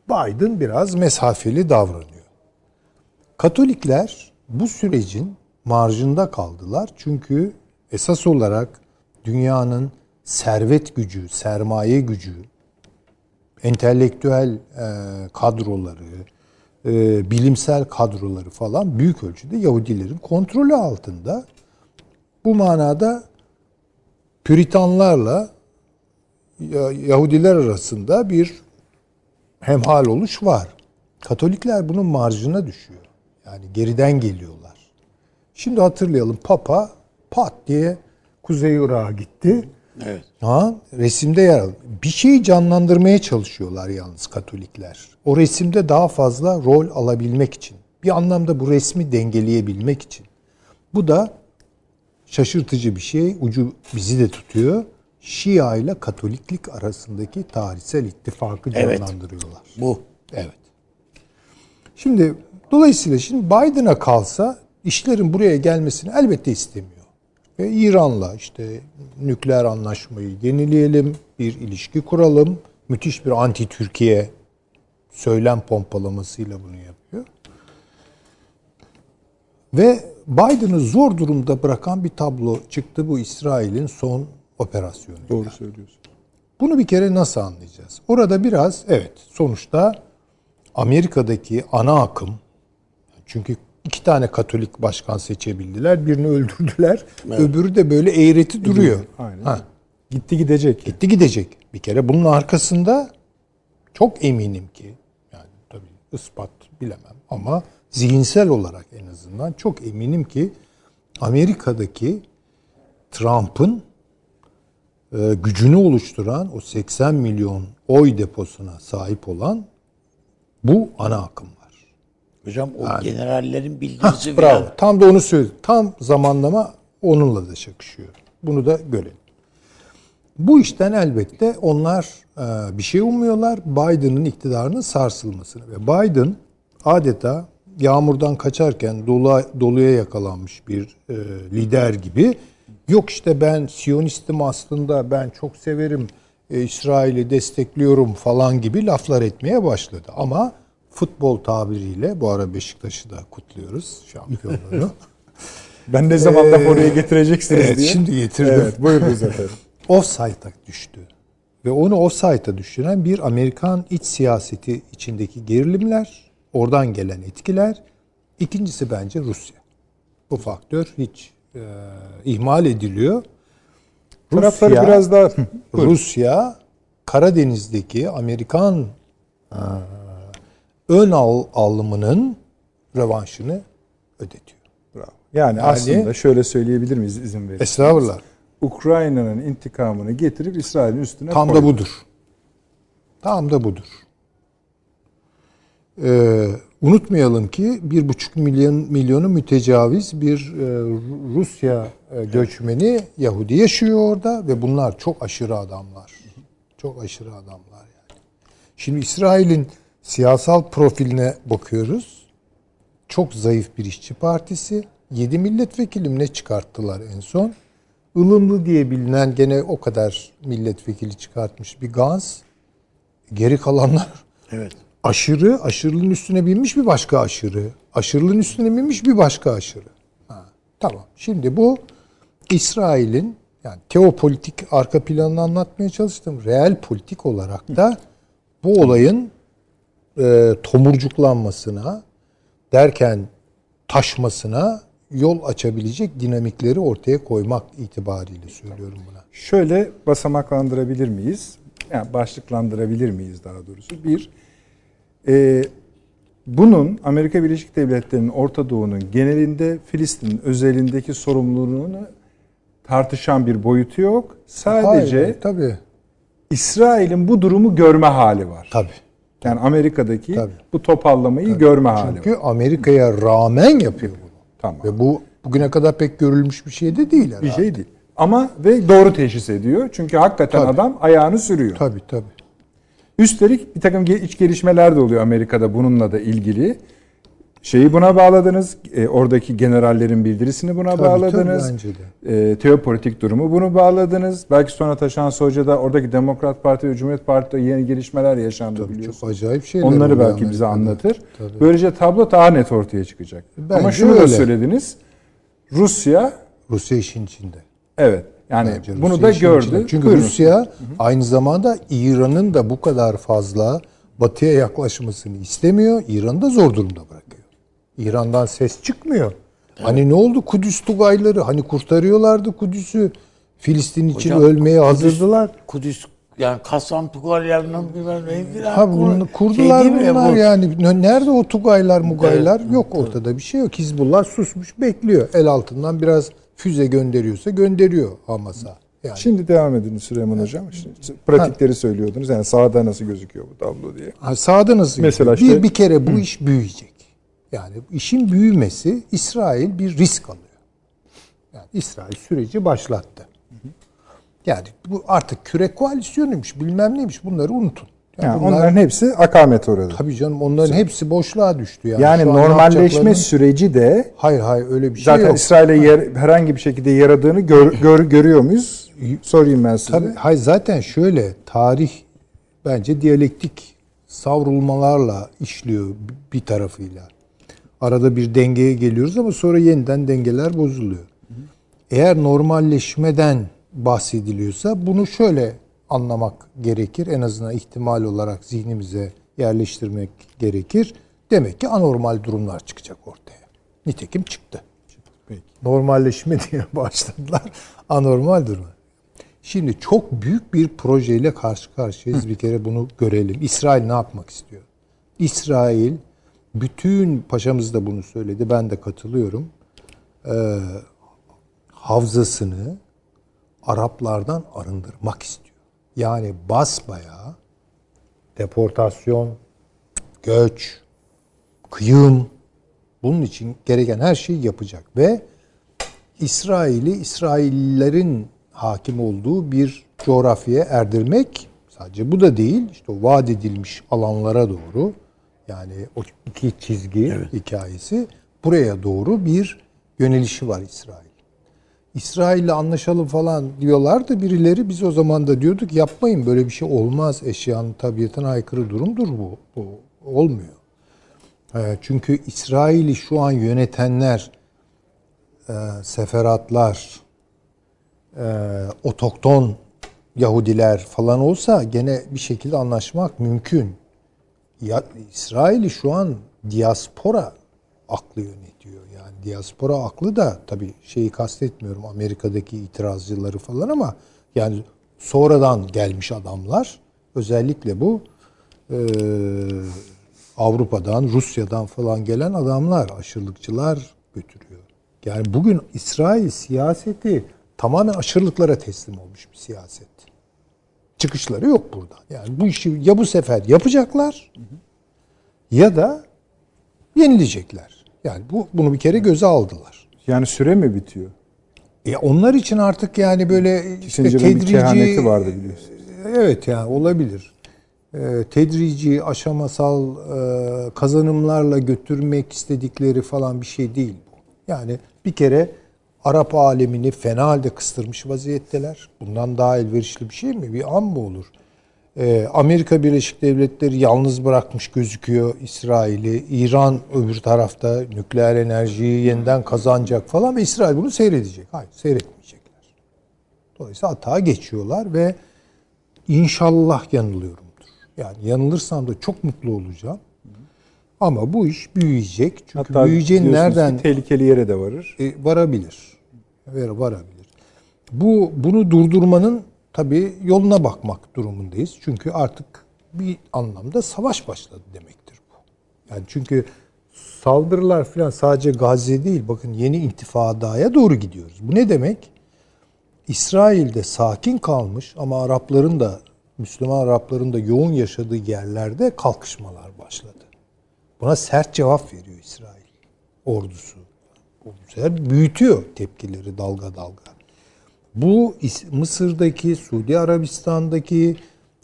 Biden biraz mesafeli davranıyor. Katolikler bu sürecin marjında kaldılar. Çünkü esas olarak dünyanın servet gücü, sermaye gücü, entelektüel e, kadroları, e, bilimsel kadroları falan büyük ölçüde Yahudilerin kontrolü altında. Bu manada Püritanlarla Yahudiler arasında bir hemhal oluş var. Katolikler bunun marjına düşüyor. Yani geriden geliyorlar. Şimdi hatırlayalım Papa pat diye Kuzey Irak'a gitti. Evet. Ha, resimde yer aldı. Bir şeyi canlandırmaya çalışıyorlar yalnız Katolikler. O resimde daha fazla rol alabilmek için. Bir anlamda bu resmi dengeleyebilmek için. Bu da şaşırtıcı bir şey. Ucu bizi de tutuyor. Şia ile Katoliklik arasındaki tarihsel ittifakı evet. canlandırıyorlar. Bu. Evet. Şimdi dolayısıyla şimdi Biden'a kalsa işlerin buraya gelmesini elbette istemiyor. Ve İran'la işte nükleer anlaşmayı yenileyelim, bir ilişki kuralım. Müthiş bir anti-Türkiye söylem pompalamasıyla bunu yapıyor. Ve Biden'ı zor durumda bırakan bir tablo çıktı bu İsrail'in son operasyonu. Doğru söylüyorsun. Bunu bir kere nasıl anlayacağız? Orada biraz evet sonuçta Amerika'daki ana akım çünkü iki tane Katolik başkan seçebildiler. Birini öldürdüler. Evet. Öbürü de böyle eğreti duruyor. Aynen. Ha. Gitti gidecek. Gitti gidecek. Bir kere bunun arkasında çok eminim ki yani tabii ispat bilemem ama zihinsel olarak en azından çok eminim ki Amerika'daki Trump'ın gücünü oluşturan o 80 milyon oy deposuna sahip olan bu ana akım var. Hocam o yani, generallerin bilgisi ha, bravo. Tam da onu söyledim. Tam zamanlama onunla da çakışıyor. Bunu da görelim. Bu işten elbette onlar e, bir şey umuyorlar. Biden'ın iktidarının sarsılmasını. Ve Biden adeta yağmurdan kaçarken dolu, doluya yakalanmış bir e, lider gibi Yok işte ben Siyonistim aslında ben çok severim e, İsrail'i destekliyorum falan gibi laflar etmeye başladı. Ama futbol tabiriyle bu ara Beşiktaş'ı da kutluyoruz şampiyonluğunu. ben ne zaman laf oraya getireceksiniz evet, diye. Şimdi getirdim. Evet buyurunuz efendim. Offside'a düştü. Ve onu offside'a düşüren bir Amerikan iç siyaseti içindeki gerilimler, oradan gelen etkiler. İkincisi bence Rusya. Bu faktör hiç e, ihmal ediliyor. Rusya, biraz daha Rusya Karadeniz'deki Amerikan e, ön al, alımının revanşını ödetiyor. Bravo. Yani, Yani- aslında şöyle söyleyebilir miyiz izin verirseniz? Estağfurullah. Ukrayna'nın intikamını getirip İsrail'in üstüne Tam koydu. da budur. Tam da budur. Ee, unutmayalım ki bir buçuk milyon milyonu mütecaviz bir e, Ru- Rusya e, göçmeni Yahudi yaşıyor orada ve bunlar çok aşırı adamlar. Çok aşırı adamlar yani. Şimdi İsrail'in siyasal profiline bakıyoruz. Çok zayıf bir işçi partisi. 7 milletvekili mi ne çıkarttılar en son? ılımlı diye bilinen gene o kadar milletvekili çıkartmış bir Gans. Geri kalanlar Evet. Aşırı, aşırılığın üstüne binmiş bir başka aşırı. Aşırılığın üstüne binmiş bir başka aşırı. Ha, tamam. Şimdi bu İsrail'in yani teopolitik arka planını anlatmaya çalıştım. Reel politik olarak da bu olayın e, tomurcuklanmasına derken taşmasına yol açabilecek dinamikleri ortaya koymak itibariyle söylüyorum buna. Şöyle basamaklandırabilir miyiz? Yani başlıklandırabilir miyiz daha doğrusu? Bir, e, bunun Amerika Birleşik Devletleri'nin Orta Doğu'nun genelinde Filistin'in özelindeki sorumluluğunu tartışan bir boyutu yok. Sadece Hayır, tabii. İsrail'in bu durumu görme hali var. Tabii. Yani Amerika'daki Tabii. bu topallamayı görme hali Çünkü. Amerika'ya rağmen yapıyor bunu. Tamam. Ve bu bugüne kadar pek görülmüş bir şey de değil herhalde. Bir şey değil. Ama ve doğru teşhis ediyor. Çünkü hakikaten Tabii. adam ayağını sürüyor. Tabii tabii. Üstelik bir takım iç gelişmeler de oluyor Amerika'da bununla da ilgili. Şeyi buna bağladınız. e, oradaki generallerin bildirisini buna Tabii, bağladınız. tabii. E, teopolitik durumu bunu bağladınız. Belki sonra Taşan Hoca'da oradaki Demokrat Parti ve Cumhuriyet Parti'de yeni gelişmeler yaşandı Tabii biliyorsunuz. çok acayip şeyler Onları belki bize Amerika'da. anlatır. Tabii. Böylece tablo daha net ortaya çıkacak. Ama Bence şunu da öyle. söylediniz. Rusya Rusya işin içinde. evet yani Bence bunu Rusya da gördü. içinde. Çünkü Buyurun. Rusya aynı zamanda İran'ın da bu kadar fazla batıya yaklaşmasını istemiyor. İran'ı da zor durumda bırakıyor. İran'dan ses çıkmıyor. Hani ne oldu Kudüs Tugayları? Hani kurtarıyorlardı Kudüs'ü. Filistin için Hocam, ölmeye Kudüs- hazırdılar. Kudüs yani Kasam Tugalyan'ın bilmem ne filan. Ha bunu kur- kurdular şey bunlar bu? yani. Ne- Nerede o Tugaylar Mugaylar? yok ortada bir şey yok. Hizbullah susmuş bekliyor. El altından biraz füze gönderiyorsa gönderiyor Hamas'a. Yani. Şimdi devam edin Süleyman Hocam. Şimdi pratikleri söylüyordunuz. Yani sahada nasıl gözüküyor bu tablo diye. Ha, sağda nasıl? Mesela işte- bir, bir kere bu iş büyüyecek. Yani işin büyümesi İsrail bir risk alıyor. Yani İsrail süreci başlattı. Yani bu artık küre koalisyonuymuş bilmem neymiş bunları unutun. Yani Yani bunlar- onların hepsi akamet uğradı. Tabii canım onların hepsi boşluğa düştü yani. Yani normalleşme süreci de Hayır hayır öyle bir şey zaten yok. İsrail'e yer, herhangi bir şekilde yaradığını gör, gör- görüyor muyuz? Sorayım ben size. Tabii, hayır zaten şöyle tarih bence diyalektik savrulmalarla işliyor bir tarafıyla. Arada bir dengeye geliyoruz ama sonra yeniden dengeler bozuluyor. Eğer normalleşmeden bahsediliyorsa bunu şöyle anlamak gerekir. En azından ihtimal olarak zihnimize yerleştirmek gerekir. Demek ki anormal durumlar çıkacak ortaya. Nitekim çıktı. Peki. Normalleşme diye başladılar. Anormal durum. Şimdi çok büyük bir projeyle karşı karşıyayız. Bir kere bunu görelim. İsrail ne yapmak istiyor? İsrail bütün paşamız da bunu söyledi. Ben de katılıyorum. Ee, havzasını Araplardan arındırmak istiyor. Yani basbayağı deportasyon, göç, kıyım bunun için gereken her şeyi yapacak ve İsrail'i İsraillerin hakim olduğu bir coğrafyaya erdirmek sadece bu da değil işte o vaat edilmiş alanlara doğru yani o iki çizgi hikayesi buraya doğru bir yönelişi var İsrail. İsrail'le anlaşalım falan diyorlar da birileri biz o zaman da diyorduk yapmayın böyle bir şey olmaz eşyanın tabiatına aykırı durumdur bu. Bu olmuyor. Ee, Çünkü İsrail'i şu an yönetenler e, seferatlar, e, otokton Yahudiler falan olsa gene bir şekilde anlaşmak mümkün. Ya, İsrail'i şu an diaspora aklı yönetiyor. Diaspora aklı da tabii şeyi kastetmiyorum Amerika'daki itirazcıları falan ama yani sonradan gelmiş adamlar Özellikle bu e, Avrupa'dan, Rusya'dan falan gelen adamlar, aşırılıkçılar götürüyor. Yani bugün İsrail siyaseti tamamen aşırılıklara teslim olmuş bir siyaset. Çıkışları yok burada. Yani bu işi ya bu sefer yapacaklar ya da yenilecekler. Yani bu bunu bir kere göze aldılar. Yani süre mi bitiyor? E onlar için artık yani böyle işte bir tedrici kehaneti vardı biliyorsun. Evet yani olabilir. Ee, tedrici, aşamasal e, kazanımlarla götürmek istedikleri falan bir şey değil bu. Yani bir kere Arap alemini fena halde kıstırmış vaziyetteler. Bundan daha elverişli bir şey mi? Bir an mı olur? Ee, Amerika Birleşik Devletleri yalnız bırakmış gözüküyor İsrail'i. İran öbür tarafta nükleer enerjiyi yeniden kazanacak falan ve İsrail bunu seyredecek. Hayır seyretmeyecekler. Dolayısıyla hata geçiyorlar ve inşallah yanılıyorumdur. Yani yanılırsam da çok mutlu olacağım. Ama bu iş büyüyecek. Çünkü Hatta büyüyeceğin diyorsunuz ki nereden tehlikeli yere de varır. e, varabilir. Varabilir. Bu bunu durdurmanın tabii yoluna bakmak durumundayız. Çünkü artık bir anlamda savaş başladı demektir bu. Yani çünkü saldırılar falan sadece Gazze değil. Bakın yeni intifadaya doğru gidiyoruz. Bu ne demek? İsrail'de sakin kalmış ama Arapların da Müslüman Arapların da yoğun yaşadığı yerlerde kalkışmalar başladı. Buna sert cevap veriyor İsrail ordusu. Bu sefer büyütüyor tepkileri dalga dalga. Bu Mısır'daki, Suudi Arabistan'daki,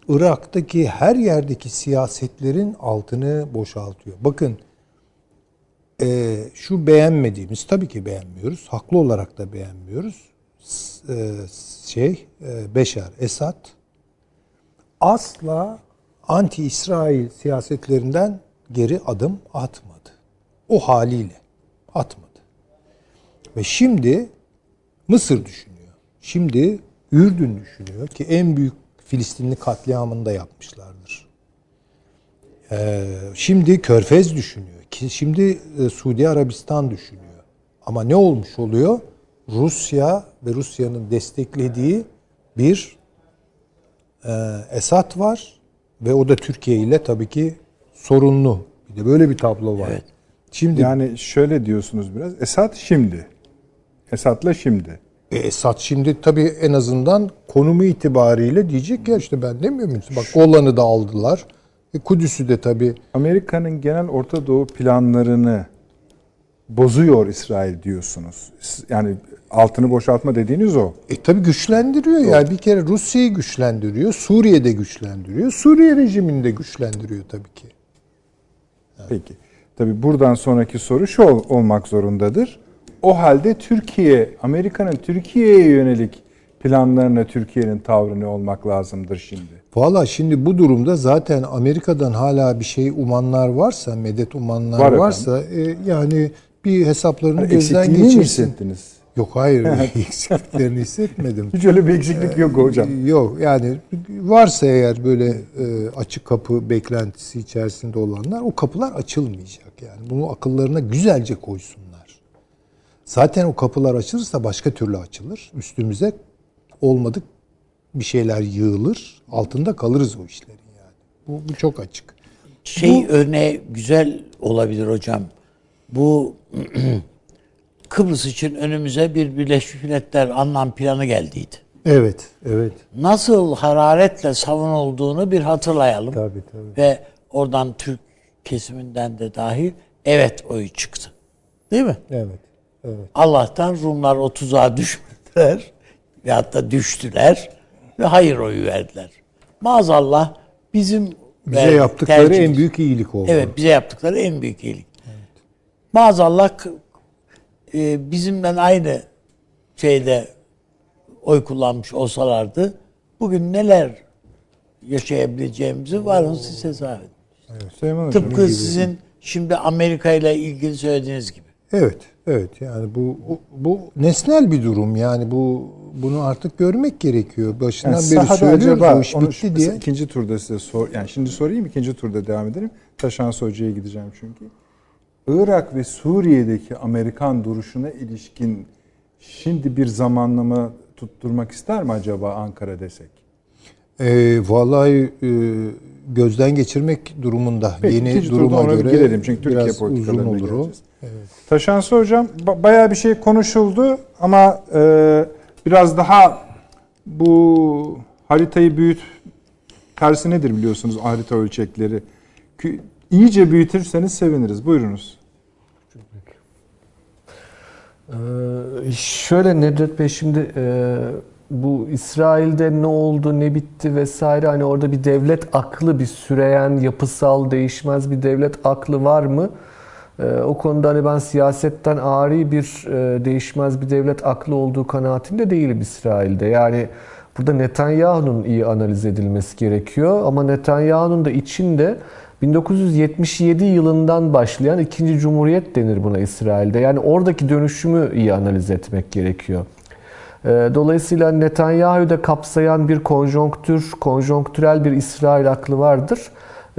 Irak'taki her yerdeki siyasetlerin altını boşaltıyor. Bakın e, şu beğenmediğimiz tabii ki beğenmiyoruz. Haklı olarak da beğenmiyoruz. E, şey e, Beşar Esad asla anti-İsrail siyasetlerinden geri adım atmadı. O haliyle atmadı. Ve şimdi Mısır düşünüyor. Şimdi Ürdün düşünüyor ki en büyük Filistinli katliamını da yapmışlardır. Ee, şimdi Körfez düşünüyor. Ki şimdi e, Suudi Arabistan düşünüyor. Ama ne olmuş oluyor? Rusya ve Rusya'nın desteklediği bir e, Esad var ve o da Türkiye ile tabii ki sorunlu. Bir de böyle bir tablo var. Evet. Şimdi Yani şöyle diyorsunuz biraz. Esad şimdi. Esad'la şimdi. E, Esad şimdi tabii en azından konumu itibariyle diyecek ya işte ben demiyor muyum? Bak Golan'ı da aldılar. E, Kudüs'ü de tabii Amerika'nın genel Orta Doğu planlarını bozuyor İsrail diyorsunuz. Yani altını boşaltma dediğiniz o. e, tabii güçlendiriyor. Yani bir kere Rusya'yı güçlendiriyor. Suriye'de güçlendiriyor. Suriye rejimini de güçlendiriyor tabii ki. Peki. Tabii buradan sonraki soru şu ol- olmak zorundadır. O halde Türkiye, Amerika'nın Türkiye'ye yönelik planlarına Türkiye'nin tavrı ne olmak lazımdır şimdi? Valla şimdi bu durumda zaten Amerika'dan hala bir şey umanlar varsa, medet umanlar Var efendim. varsa e, yani bir hesaplarını Hani gözden eksikliğini mi geçirsin. hissettiniz? Yok hayır eksikliklerini hissetmedim. Hiç öyle bir eksiklik yok hocam. Yok yani varsa eğer böyle e, açık kapı beklentisi içerisinde olanlar o kapılar açılmayacak yani. Bunu akıllarına güzelce koysunlar. Zaten o kapılar açılırsa başka türlü açılır. Üstümüze olmadık bir şeyler yığılır. Altında kalırız o işlerin yani. Bu, bu çok açık. Şey örneği güzel olabilir hocam. Bu Kıbrıs için önümüze bir Birleşmiş Milletler anlam planı geldiydi. Evet, evet. Nasıl hararetle savunulduğunu bir hatırlayalım. Tabii tabii. Ve oradan Türk kesiminden de dahil evet oyu çıktı. Değil mi? Evet. Evet. Allah'tan Rumlar o tuzağa düşmediler. Veyahut da düştüler. Ve hayır oyu verdiler. Maazallah bizim Bize ver- yaptıkları tercihimiz- en büyük iyilik oldu. Evet bize yaptıkları en büyük iyilik. Maazallah k- e, bizimle aynı şeyde oy kullanmış olsalardı bugün neler yaşayabileceğimizi varın siz hesap edin. Süleyman Hocam. Tıpkı sizin şimdi Amerika ile ilgili söylediğiniz gibi. Evet, evet. Yani bu bu- bu nesnel bir durum. Yani bu bunu artık görmek gerekiyor. Başından Yani beri söylüyoruz acaba o iş bitti şu- diye. ikinci turda size sor. Yani şimdi sorayım ikinci turda devam edelim. Taşans Hoca'ya gideceğim çünkü. Irak ve Suriye'deki Amerikan duruşuna ilişkin şimdi bir zamanlama tutturmak ister mi acaba Ankara desek? E, vallahi e, gözden geçirmek durumunda. Peki, Yeni duruma göre girelim çünkü Türkiye biraz uzun olur o. geleceğiz. Taşansı Hocam ba- bayağı bir şey konuşuldu ama e, biraz daha bu haritayı büyüt tersi nedir biliyorsunuz harita ölçekleri. İyice büyütürseniz seviniriz. Buyurunuz. Ee, şöyle Nedret Bey şimdi e, bu İsrail'de ne oldu, ne bitti vesaire hani orada bir devlet aklı, bir süreyen, yapısal, değişmez bir devlet aklı var mı? Ee, o konuda hani ben siyasetten ari bir e, değişmez bir devlet aklı olduğu kanaatinde değilim İsrail'de. Yani burada Netanyahu'nun iyi analiz edilmesi gerekiyor ama Netanyahu'nun da içinde 1977 yılından başlayan ikinci cumhuriyet denir buna İsrail'de. Yani oradaki dönüşümü iyi analiz etmek gerekiyor. Ee, Dolayısıyla Netanyahu'yu da kapsayan bir konjonktür, konjonktürel bir İsrail aklı vardır.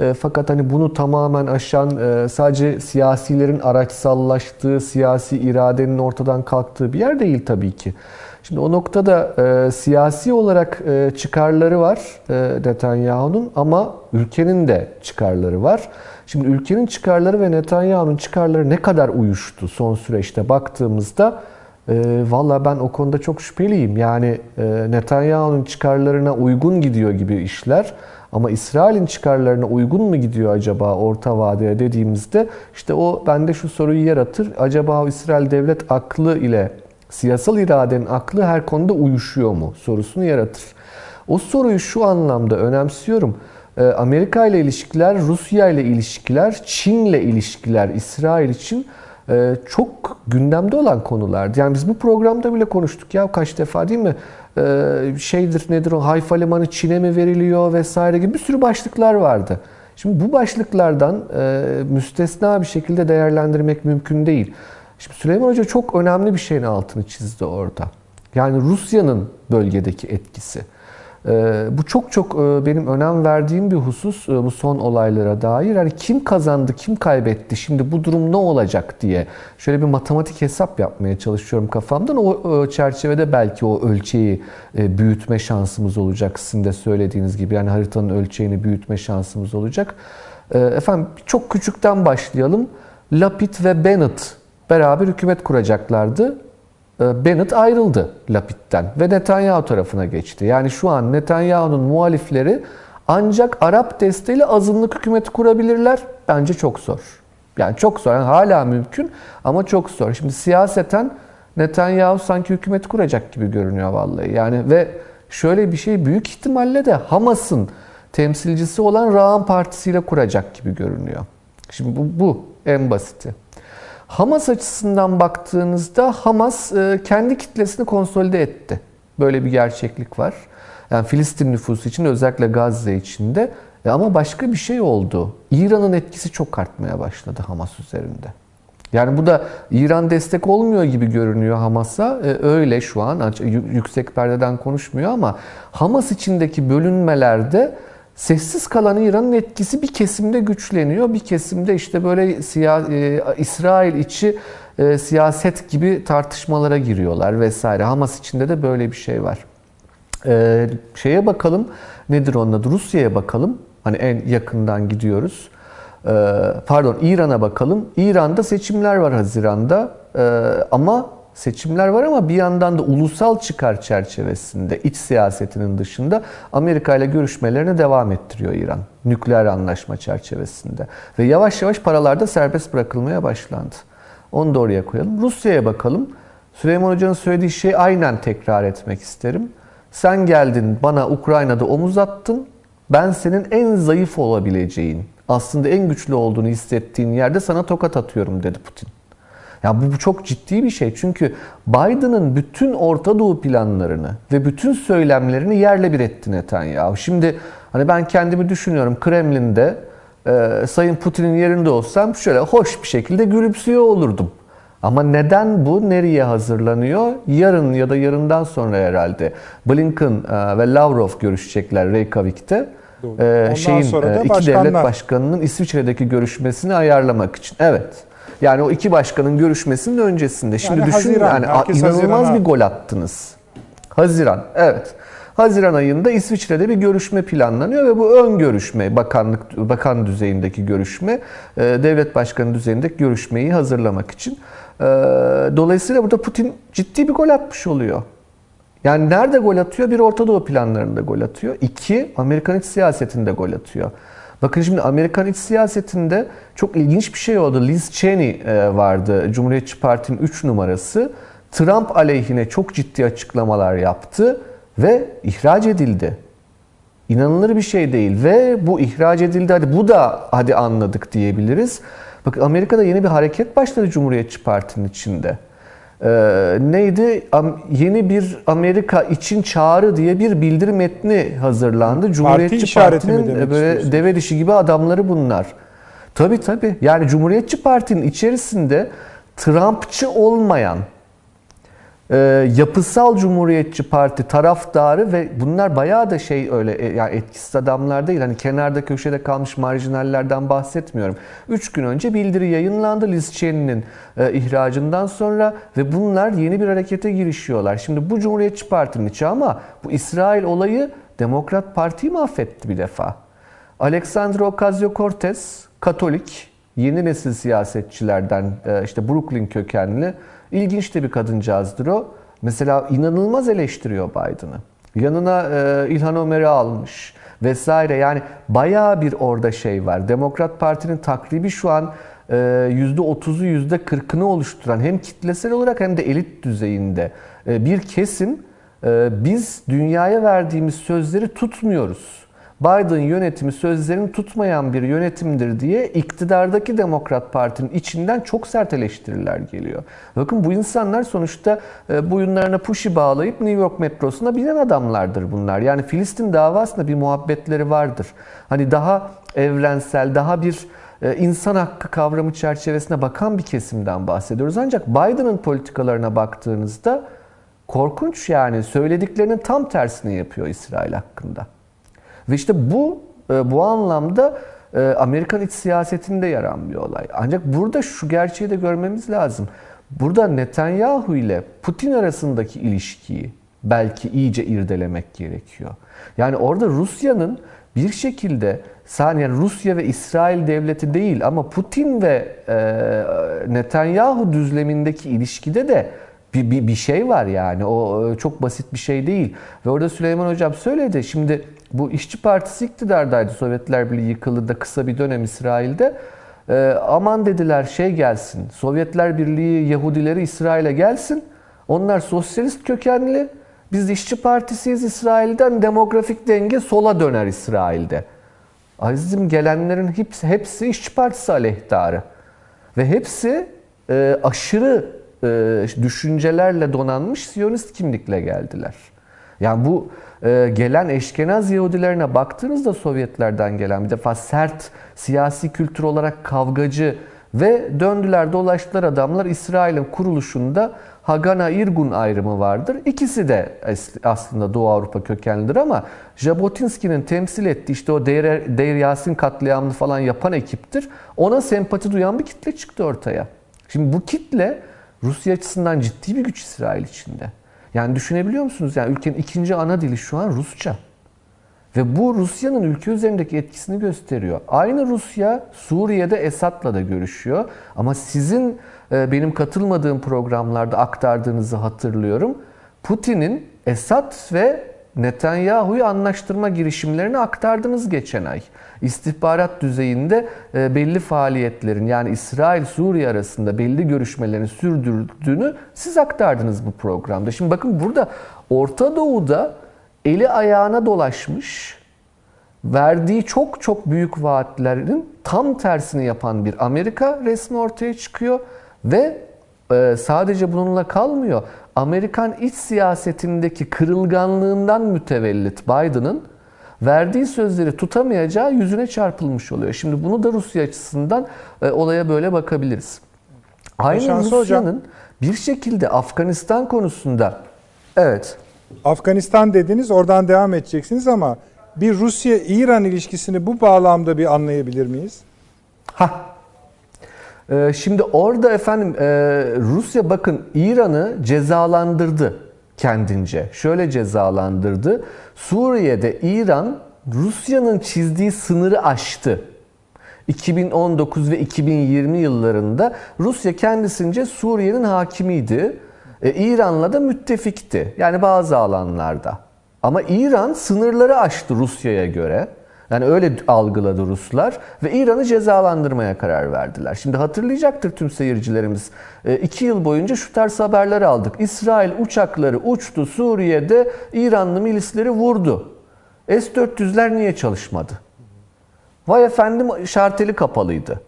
Ee, Fakat hani bunu tamamen aşan, e, sadece siyasilerin araçsallaştığı, siyasi iradenin ortadan kalktığı bir yer değil tabii ki. Şimdi o noktada e, siyasi olarak e, çıkarları var e, Netanyahu'nun ama ülkenin de çıkarları var. Şimdi ülkenin çıkarları ve Netanyahu'nun çıkarları ne kadar uyuştu son süreçte baktığımızda e, valla ben o konuda çok şüpheliyim. Yani e, Netanyahu'nun çıkarlarına uygun gidiyor gibi işler. Ama İsrail'in çıkarlarına uygun mu gidiyor acaba orta vadeye dediğimizde işte o bende şu soruyu yaratır. Acaba o İsrail devlet aklı ile siyasal iradenin aklı her konuda uyuşuyor mu sorusunu yaratır. O soruyu şu anlamda önemsiyorum. Ee, Amerika ile ilişkiler, Rusya ile ilişkiler, Çin ile ilişkiler İsrail için e, çok gündemde olan konulardı. Yani biz bu programda bile konuştuk ya kaç defa değil mi? Ee, Şeydir nedir o Hayfa Limanı Çin'e mi veriliyor vesaire gibi bir sürü başlıklar vardı. Şimdi bu başlıklardan e, müstesna bir şekilde değerlendirmek mümkün değil. Şimdi Süleyman Hoca çok önemli bir şeyin altını çizdi orada. Yani Rusya'nın bölgedeki etkisi. Ee, bu çok çok e, benim önem verdiğim bir husus e, bu son olaylara dair. Yani kim kazandı, kim kaybetti, şimdi bu durum ne olacak diye şöyle bir matematik hesap yapmaya çalışıyorum kafamdan. O e, çerçevede belki o ölçeği büyütme şansımız olacak. Sizin de söylediğiniz gibi yani haritanın ölçeğini büyütme şansımız olacak. Efendim çok küçükten başlayalım. Lapid ve Bennett beraber hükümet kuracaklardı. E, Bennett ayrıldı Lapid'den ve Netanyahu tarafına geçti. Yani şu an Netanyahu'nun muhalifleri ancak Arap desteğiyle azınlık hükümeti kurabilirler. Bence çok zor. Yani çok zor. Yani hala mümkün ama çok zor. Şimdi siyaseten Netanyahu sanki hükümet kuracak gibi görünüyor vallahi. Yani ve şöyle bir şey büyük ihtimalle de Hamas'ın temsilcisi olan Ra'an Partisi ile kuracak gibi görünüyor. Şimdi bu, bu en basiti. Hamas açısından baktığınızda Hamas e, kendi kitlesini konsolide etti. Böyle bir gerçeklik var. Yani Filistin nüfusu için özellikle Gazze içinde. E, ama başka bir şey oldu. İran'ın etkisi çok artmaya başladı Hamas üzerinde. Yani bu da İran destek olmuyor gibi görünüyor Hamas'a. E, öyle şu an yüksek perdeden konuşmuyor ama Hamas içindeki bölünmelerde Sessiz kalan İran'ın etkisi bir kesimde güçleniyor. Bir kesimde işte böyle siya, e, İsrail içi e, siyaset gibi tartışmalara giriyorlar vesaire. Hamas içinde de böyle bir şey var. E, şeye bakalım nedir onun adı? Rusya'ya bakalım. Hani en yakından gidiyoruz. E, pardon İran'a bakalım. İran'da seçimler var Haziran'da. E, ama seçimler var ama bir yandan da ulusal çıkar çerçevesinde iç siyasetinin dışında Amerika ile görüşmelerine devam ettiriyor İran. Nükleer anlaşma çerçevesinde. Ve yavaş yavaş paralarda serbest bırakılmaya başlandı. Onu da oraya koyalım. Rusya'ya bakalım. Süleyman Hoca'nın söylediği şeyi aynen tekrar etmek isterim. Sen geldin bana Ukrayna'da omuz attın. Ben senin en zayıf olabileceğin, aslında en güçlü olduğunu hissettiğin yerde sana tokat atıyorum dedi Putin. Ya bu, bu çok ciddi bir şey. Çünkü Biden'ın bütün Orta Doğu planlarını ve bütün söylemlerini yerle bir etti Netanyahu. Şimdi hani ben kendimi düşünüyorum Kremlin'de e, Sayın Putin'in yerinde olsam şöyle hoş bir şekilde gülümsüyor olurdum. Ama neden bu? Nereye hazırlanıyor? Yarın ya da yarından sonra herhalde Blinken e, ve Lavrov görüşecekler Reykjavik'te. E, şeyin e, iki başkanlar. devlet başkanının İsviçre'deki görüşmesini ayarlamak için. Evet. Yani o iki başkanın görüşmesinin öncesinde. Şimdi yani düşünün Haziran, yani inanılmaz bir gol attınız. Haziran, evet. Haziran ayında İsviçre'de bir görüşme planlanıyor ve bu ön görüşme, bakanlık bakan düzeyindeki görüşme, e, devlet başkanı düzeyindeki görüşmeyi hazırlamak için. E, Dolayısıyla burada Putin ciddi bir gol atmış oluyor. Yani nerede gol atıyor? Bir Orta Doğu planlarında gol atıyor. İki, Amerikan iç siyasetinde gol atıyor. Bakın şimdi Amerikan iç siyasetinde çok ilginç bir şey oldu. Liz Cheney e, vardı. Cumhuriyetçi Parti'nin 3 numarası. Trump aleyhine çok ciddi açıklamalar yaptı ve ihraç edildi. İnanılır bir şey değil ve bu ihraç edildi. Hadi bu da hadi anladık diyebiliriz. Bakın Amerika'da yeni bir hareket başladı Cumhuriyetçi Parti'nin içinde. Ee, neydi? Am- yeni bir Amerika için çağrı diye bir bildirim metni hazırlandı. Cumhuriyetçi mi Parti'nin e, böyle deve dişi gibi adamları bunlar. Tabii tabii. Yani Cumhuriyetçi Parti'nin içerisinde Trumpçı olmayan e, yapısal Cumhuriyetçi Parti taraftarı ve bunlar bayağı da şey öyle e, yani etkisiz adamlar değil. Hani kenarda köşede kalmış marjinallerden bahsetmiyorum. Üç gün önce bildiri yayınlandı Liz Cheney'nin e, ihracından sonra ve bunlar yeni bir harekete girişiyorlar. Şimdi bu Cumhuriyetçi Parti'nin içi ama bu İsrail olayı Demokrat Parti'yi mahvetti bir defa. Alexandra Ocasio-Cortez, Katolik, yeni nesil siyasetçilerden e, işte Brooklyn kökenli. İlginç de bir kadıncağızdır o. Mesela inanılmaz eleştiriyor Biden'ı. Yanına e, İlhan Ömer'i almış vesaire. Yani bayağı bir orada şey var. Demokrat Parti'nin takribi şu an e, %30'u %40'ını oluşturan hem kitlesel olarak hem de elit düzeyinde e, bir kesim e, biz dünyaya verdiğimiz sözleri tutmuyoruz. Biden yönetimi sözlerini tutmayan bir yönetimdir diye iktidardaki Demokrat Parti'nin içinden çok sert eleştiriler geliyor. Bakın bu insanlar sonuçta e, boyunlarına puşi bağlayıp New York metrosuna binen adamlardır bunlar. Yani Filistin davasında bir muhabbetleri vardır. Hani daha evrensel, daha bir e, insan hakkı kavramı çerçevesine bakan bir kesimden bahsediyoruz. Ancak Biden'ın politikalarına baktığınızda korkunç yani söylediklerinin tam tersini yapıyor İsrail hakkında. Ve işte bu e, bu anlamda e, Amerikan iç siyasetinde yer bir olay. Ancak burada şu gerçeği de görmemiz lazım. Burada Netanyahu ile Putin arasındaki ilişkiyi belki iyice irdelemek gerekiyor. Yani orada Rusya'nın bir şekilde yani Rusya ve İsrail devleti değil ama Putin ve e, Netanyahu düzlemindeki ilişkide de bir, bir, bir şey var yani. O çok basit bir şey değil. Ve orada Süleyman Hocam söyledi. Şimdi bu işçi partisi iktidardaydı. Sovyetler Birliği yıkıldı da kısa bir dönem İsrail'de. Ee, aman dediler şey gelsin. Sovyetler Birliği Yahudileri İsrail'e gelsin. Onlar sosyalist kökenli. Biz işçi partisiyiz İsrail'den. Demografik denge sola döner İsrail'de. Azizim gelenlerin hepsi, hepsi işçi partisi aleyhtarı. Ve hepsi e, aşırı e, düşüncelerle donanmış Siyonist kimlikle geldiler. Yani bu e, gelen eşkenaz Yahudilerine baktığınızda Sovyetlerden gelen bir defa sert siyasi kültür olarak kavgacı ve döndüler dolaştılar adamlar İsrail'in kuruluşunda Hagana Irgun ayrımı vardır. İkisi de aslında Doğu Avrupa kökenlidir ama Jabotinsky'nin temsil ettiği işte o Deir, Deir Yasin katliamını falan yapan ekiptir. Ona sempati duyan bir kitle çıktı ortaya. Şimdi bu kitle Rusya açısından ciddi bir güç İsrail içinde. Yani düşünebiliyor musunuz? Yani ülkenin ikinci ana dili şu an Rusça. Ve bu Rusya'nın ülke üzerindeki etkisini gösteriyor. Aynı Rusya Suriye'de Esad'la da görüşüyor. Ama sizin e, benim katılmadığım programlarda aktardığınızı hatırlıyorum. Putin'in Esad ve Netanyahu'yu anlaştırma girişimlerini aktardınız geçen ay. İstihbarat düzeyinde e, belli faaliyetlerin yani İsrail-Suriye arasında belli görüşmelerin sürdürdüğünü siz aktardınız bu programda. Şimdi bakın burada Orta Doğu'da eli ayağına dolaşmış, verdiği çok çok büyük vaatlerin tam tersini yapan bir Amerika resmi ortaya çıkıyor ve e, sadece bununla kalmıyor. Amerikan iç siyasetindeki kırılganlığından mütevellit Biden'ın verdiği sözleri tutamayacağı yüzüne çarpılmış oluyor. Şimdi bunu da Rusya açısından e, olaya böyle bakabiliriz. Aynı Rusya'nın bir şekilde Afganistan konusunda evet Afganistan dediniz oradan devam edeceksiniz ama bir Rusya-İran ilişkisini bu bağlamda bir anlayabilir miyiz? Ha. Ee, şimdi orada efendim e, Rusya bakın İran'ı cezalandırdı. kendince. Şöyle cezalandırdı. Suriye'de İran Rusya'nın çizdiği sınırı aştı. 2019 ve 2020 yıllarında Rusya kendisince Suriye'nin hakimiydi. E, İran'la da müttefikti. Yani bazı alanlarda. Ama İran sınırları aştı Rusya'ya göre. Yani öyle algıladı Ruslar ve İran'ı cezalandırmaya karar verdiler. Şimdi hatırlayacaktır tüm seyircilerimiz. E, iki yıl boyunca şu tarz haberler aldık. İsrail uçakları uçtu Suriye'de İranlı milisleri vurdu. S-400'ler niye çalışmadı? Vay efendim şarteli kapalıydı.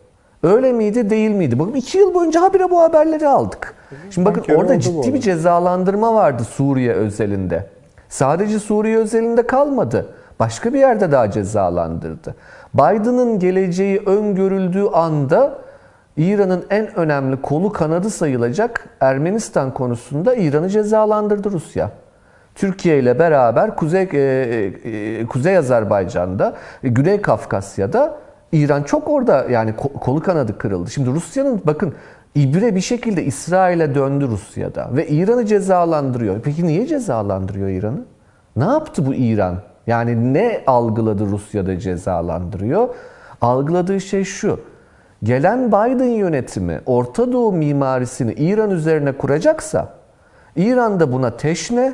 Öyle miydi değil miydi? Bakın iki yıl boyunca habire bu haberleri aldık. Şimdi bakın oldu orada ciddi bir cezalandırma vardı Suriye özelinde. Sadece Suriye özelinde kalmadı. Başka bir yerde daha cezalandırdı. Biden'ın geleceği öngörüldüğü anda İran'ın en önemli kolu kanadı sayılacak Ermenistan konusunda İran'ı cezalandırdı Rusya. Türkiye ile beraber Kuzey e, e, Kuzey Azerbaycan'da, e, Güney Kafkasya'da İran çok orada yani ko- kolu kanadı kırıldı. Şimdi Rusya'nın bakın ibre bir şekilde İsrail'e döndü Rusya'da ve İran'ı cezalandırıyor. Peki niye cezalandırıyor İran'ı? Ne yaptı bu İran? Yani ne algıladı Rusya'da cezalandırıyor? Algıladığı şey şu. Gelen Biden yönetimi Orta Doğu mimarisini İran üzerine kuracaksa İran da buna teşne.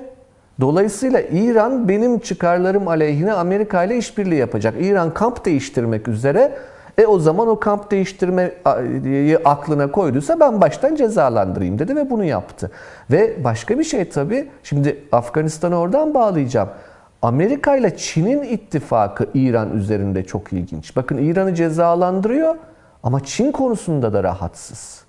Dolayısıyla İran benim çıkarlarım aleyhine Amerika ile işbirliği yapacak. İran kamp değiştirmek üzere. E o zaman o kamp değiştirmeyi aklına koyduysa ben baştan cezalandırayım dedi ve bunu yaptı. Ve başka bir şey tabii. Şimdi Afganistan'ı oradan bağlayacağım. Amerika ile Çin'in ittifakı İran üzerinde çok ilginç. Bakın İran'ı cezalandırıyor ama Çin konusunda da rahatsız.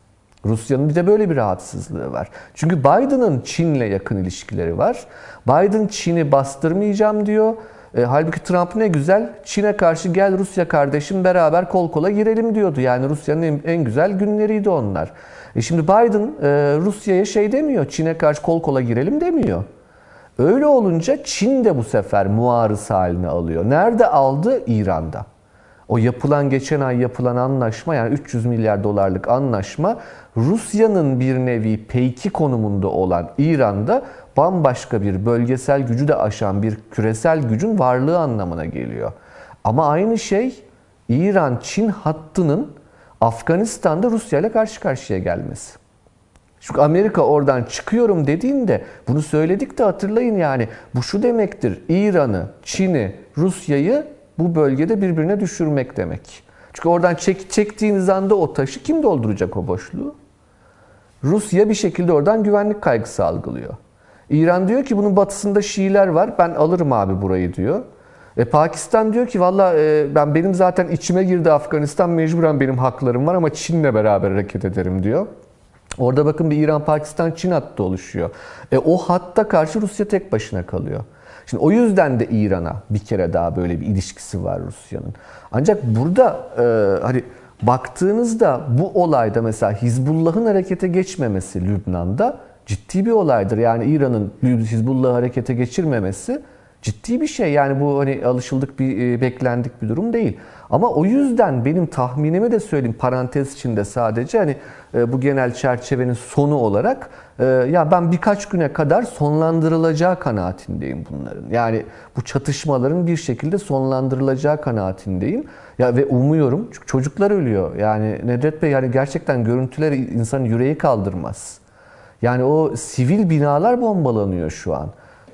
Rusya'nın bir de böyle bir rahatsızlığı var. Çünkü Biden'ın Çin'le yakın ilişkileri var. Biden Çin'i bastırmayacağım diyor. E, halbuki Trump ne güzel Çin'e karşı gel Rusya kardeşim beraber kol kola girelim diyordu. Yani Rusya'nın en, en güzel günleriydi onlar. E şimdi Biden e, Rusya'ya şey demiyor. Çin'e karşı kol kola girelim demiyor. Öyle olunca Çin de bu sefer muarız haline alıyor. Nerede aldı? İran'da. O yapılan geçen ay yapılan anlaşma yani 300 milyar dolarlık anlaşma Rusya'nın bir nevi peyki konumunda olan İran'da bambaşka bir bölgesel gücü de aşan bir küresel gücün varlığı anlamına geliyor. Ama aynı şey İran-Çin hattının Afganistan'da Rusya ile karşı karşıya gelmesi. Çünkü Amerika oradan çıkıyorum dediğinde bunu söyledik de hatırlayın yani bu şu demektir. İran'ı, Çin'i, Rusya'yı bu bölgede birbirine düşürmek demek. Çünkü oradan çek, çektiğiniz anda o taşı kim dolduracak o boşluğu? Rusya bir şekilde oradan güvenlik kaygısı algılıyor. İran diyor ki bunun batısında Şiiler var. Ben alırım abi burayı diyor. E Pakistan diyor ki valla e, ben benim zaten içime girdi Afganistan mecburen benim haklarım var ama Çin'le beraber hareket ederim diyor. Orada bakın bir İran-Pakistan-Çin hattı oluşuyor. E, o hatta karşı Rusya tek başına kalıyor. Şimdi o yüzden de İran'a bir kere daha böyle bir ilişkisi var Rusya'nın. Ancak burada e, hani baktığınızda bu olayda mesela Hizbullah'ın harekete geçmemesi Lübnan'da ciddi bir olaydır. Yani İran'ın Hizbullah'ı harekete geçirmemesi ciddi bir şey. Yani bu hani alışıldık bir e, beklendik bir durum değil. Ama o yüzden benim tahminimi de söyleyeyim parantez içinde sadece hani e, bu genel çerçevenin sonu olarak e, ya ben birkaç güne kadar sonlandırılacağı kanaatindeyim bunların. Yani bu çatışmaların bir şekilde sonlandırılacağı kanaatindeyim. Ya ve umuyorum çünkü çocuklar ölüyor. Yani Nedret Bey yani gerçekten görüntüler insanın yüreği kaldırmaz. Yani o sivil binalar bombalanıyor şu an.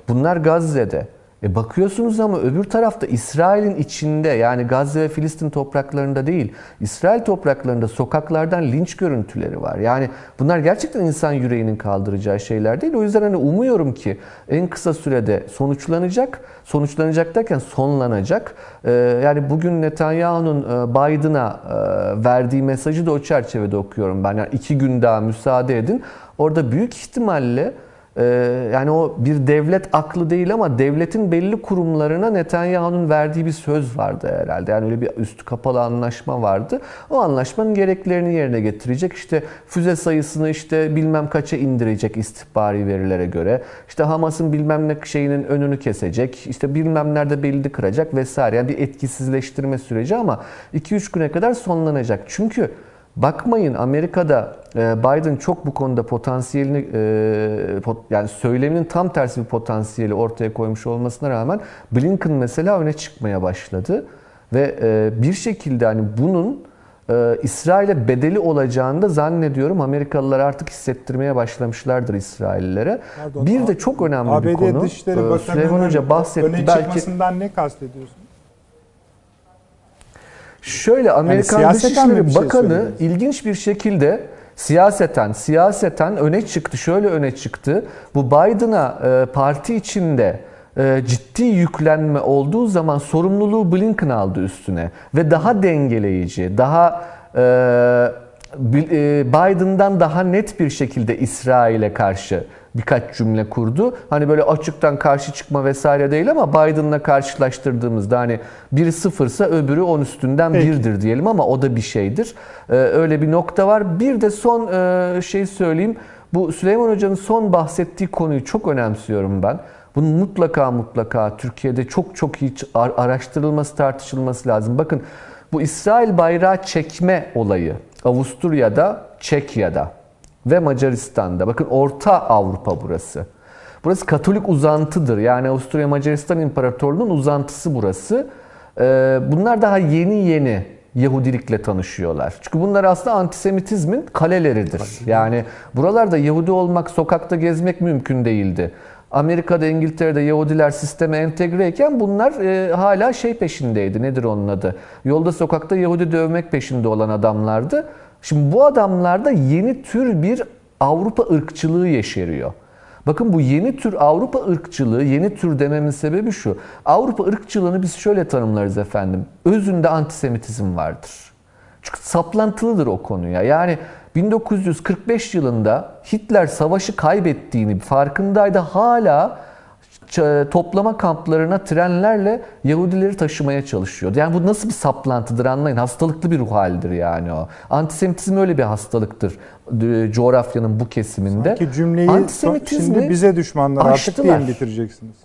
Bunlar Gazze'de. E bakıyorsunuz ama öbür tarafta İsrail'in içinde yani Gazze ve Filistin topraklarında değil, İsrail topraklarında sokaklardan linç görüntüleri var. Yani bunlar gerçekten insan yüreğinin kaldıracağı şeyler değil. O yüzden hani umuyorum ki en kısa sürede sonuçlanacak. Sonuçlanacak derken sonlanacak. Ee, yani bugün Netanyahu'nun e, Biden'a e, verdiği mesajı da o çerçevede okuyorum ben. Yani iki gün daha müsaade edin. Orada büyük ihtimalle yani o bir devlet aklı değil ama devletin belli kurumlarına Netanyahu'nun verdiği bir söz vardı herhalde. Yani öyle bir üstü kapalı anlaşma vardı. O anlaşmanın gereklerini yerine getirecek. İşte füze sayısını işte bilmem kaça indirecek istihbari verilere göre. İşte Hamas'ın bilmem ne şeyinin önünü kesecek. İşte bilmem nerede belli kıracak vesaire. Yani bir etkisizleştirme süreci ama 2-3 güne kadar sonlanacak. Çünkü Bakmayın Amerika'da e, Biden çok bu konuda potansiyelini e, yani söyleminin tam tersi bir potansiyeli ortaya koymuş olmasına rağmen Blinken mesela öne çıkmaya başladı ve e, bir şekilde hani bunun İsrail'e bedeli olacağını da zannediyorum Amerikalılar artık hissettirmeye başlamışlardır İsraillilere. Pardon, bir de çok önemli ABD bir konu. Dışişleri Süleyman Hoca bahsetti. Öne belki ne kastediyorsun? Şöyle Amerikan yani Dışişleri şey Bakanı ilginç bir şekilde siyaseten siyaseten öne çıktı. Şöyle öne çıktı. Bu Biden'a e, parti içinde e, ciddi yüklenme olduğu zaman sorumluluğu Blinken aldı üstüne ve daha dengeleyici, daha e, Biden'dan daha net bir şekilde İsrail'e karşı birkaç cümle kurdu. Hani böyle açıktan karşı çıkma vesaire değil ama Biden'la karşılaştırdığımızda hani biri sıfırsa öbürü on üstünden Peki. birdir diyelim ama o da bir şeydir. Ee, öyle bir nokta var. Bir de son e, şey söyleyeyim. Bu Süleyman Hoca'nın son bahsettiği konuyu çok önemsiyorum ben. Bunun mutlaka mutlaka Türkiye'de çok çok iyi araştırılması, tartışılması lazım. Bakın bu İsrail bayrağı çekme olayı Avusturya'da, Çekya'da ve Macaristan'da. Bakın Orta Avrupa burası. Burası Katolik uzantıdır. Yani Avusturya Macaristan İmparatorluğu'nun uzantısı burası. Ee, bunlar daha yeni yeni Yahudilikle tanışıyorlar. Çünkü bunlar aslında antisemitizmin kaleleridir. Yani buralarda Yahudi olmak, sokakta gezmek mümkün değildi. Amerika'da, İngiltere'de Yahudiler sisteme entegreyken bunlar e, hala şey peşindeydi. Nedir onun adı? Yolda sokakta Yahudi dövmek peşinde olan adamlardı. Şimdi bu adamlarda yeni tür bir Avrupa ırkçılığı yeşeriyor. Bakın bu yeni tür Avrupa ırkçılığı, yeni tür dememin sebebi şu. Avrupa ırkçılığını biz şöyle tanımlarız efendim. Özünde antisemitizm vardır. Çünkü saplantılıdır o konuya. Yani 1945 yılında Hitler savaşı kaybettiğini farkındaydı. Hala toplama kamplarına trenlerle Yahudileri taşımaya çalışıyordu. Yani bu nasıl bir saplantıdır anlayın. Hastalıklı bir ruh halidir yani o. Antisemitizm öyle bir hastalıktır coğrafyanın bu kesiminde. Sanki cümleyi şimdi bize düşmanlar artık diye bitireceksiniz?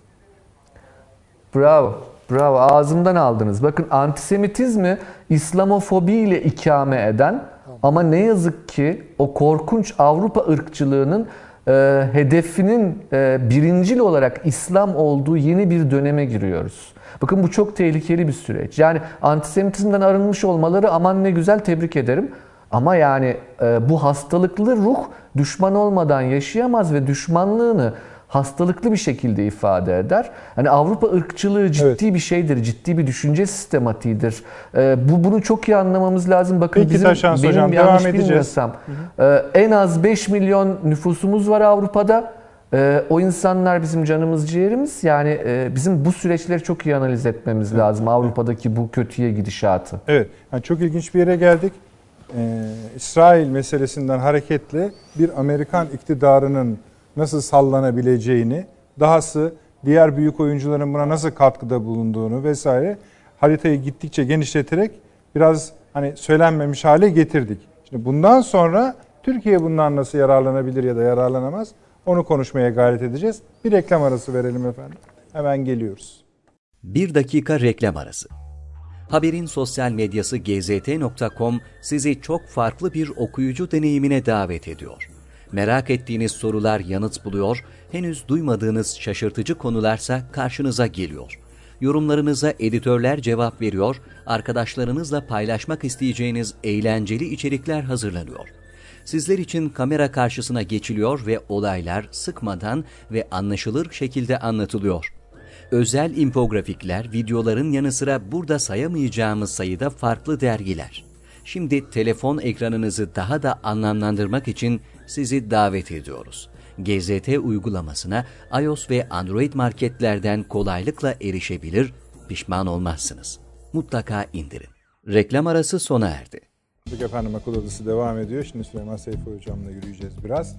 Bravo. Bravo. Ağzımdan aldınız. Bakın antisemitizmi İslamofobi ile ikame eden ama ne yazık ki o korkunç Avrupa ırkçılığının e, hedefinin e, birincil olarak İslam olduğu yeni bir döneme giriyoruz. Bakın bu çok tehlikeli bir süreç. Yani antisemitizmden arınmış olmaları aman ne güzel tebrik ederim. Ama yani e, bu hastalıklı ruh düşman olmadan yaşayamaz ve düşmanlığını hastalıklı bir şekilde ifade eder. Hani Avrupa ırkçılığı ciddi evet. bir şeydir, ciddi bir düşünce sistematiğidir. Ee, bu bunu çok iyi anlamamız lazım. Bakın Peki, bizim benim hocam, yanlış devam bilmiyorsam e, en az 5 milyon nüfusumuz var Avrupa'da. E, o insanlar bizim canımız ciğerimiz. Yani e, bizim bu süreçleri çok iyi analiz etmemiz evet. lazım. Avrupa'daki bu kötüye gidişatı. Evet. Yani çok ilginç bir yere geldik. Ee, İsrail meselesinden hareketle bir Amerikan iktidarının nasıl sallanabileceğini, dahası diğer büyük oyuncuların buna nasıl katkıda bulunduğunu vesaire haritayı gittikçe genişleterek biraz hani söylenmemiş hale getirdik. Şimdi bundan sonra Türkiye bundan nasıl yararlanabilir ya da yararlanamaz onu konuşmaya gayret edeceğiz. Bir reklam arası verelim efendim. Hemen geliyoruz. Bir dakika reklam arası. Haberin sosyal medyası gzt.com sizi çok farklı bir okuyucu deneyimine davet ediyor. Merak ettiğiniz sorular yanıt buluyor, henüz duymadığınız şaşırtıcı konularsa karşınıza geliyor. Yorumlarınıza editörler cevap veriyor, arkadaşlarınızla paylaşmak isteyeceğiniz eğlenceli içerikler hazırlanıyor. Sizler için kamera karşısına geçiliyor ve olaylar sıkmadan ve anlaşılır şekilde anlatılıyor. Özel infografikler, videoların yanı sıra burada sayamayacağımız sayıda farklı dergiler. Şimdi telefon ekranınızı daha da anlamlandırmak için sizi davet ediyoruz. GZT uygulamasına iOS ve Android marketlerden kolaylıkla erişebilir, pişman olmazsınız. Mutlaka indirin. Reklam arası sona erdi. Efendim akıl odası devam ediyor. Şimdi Süleyman Seyfi hocamla yürüyeceğiz biraz.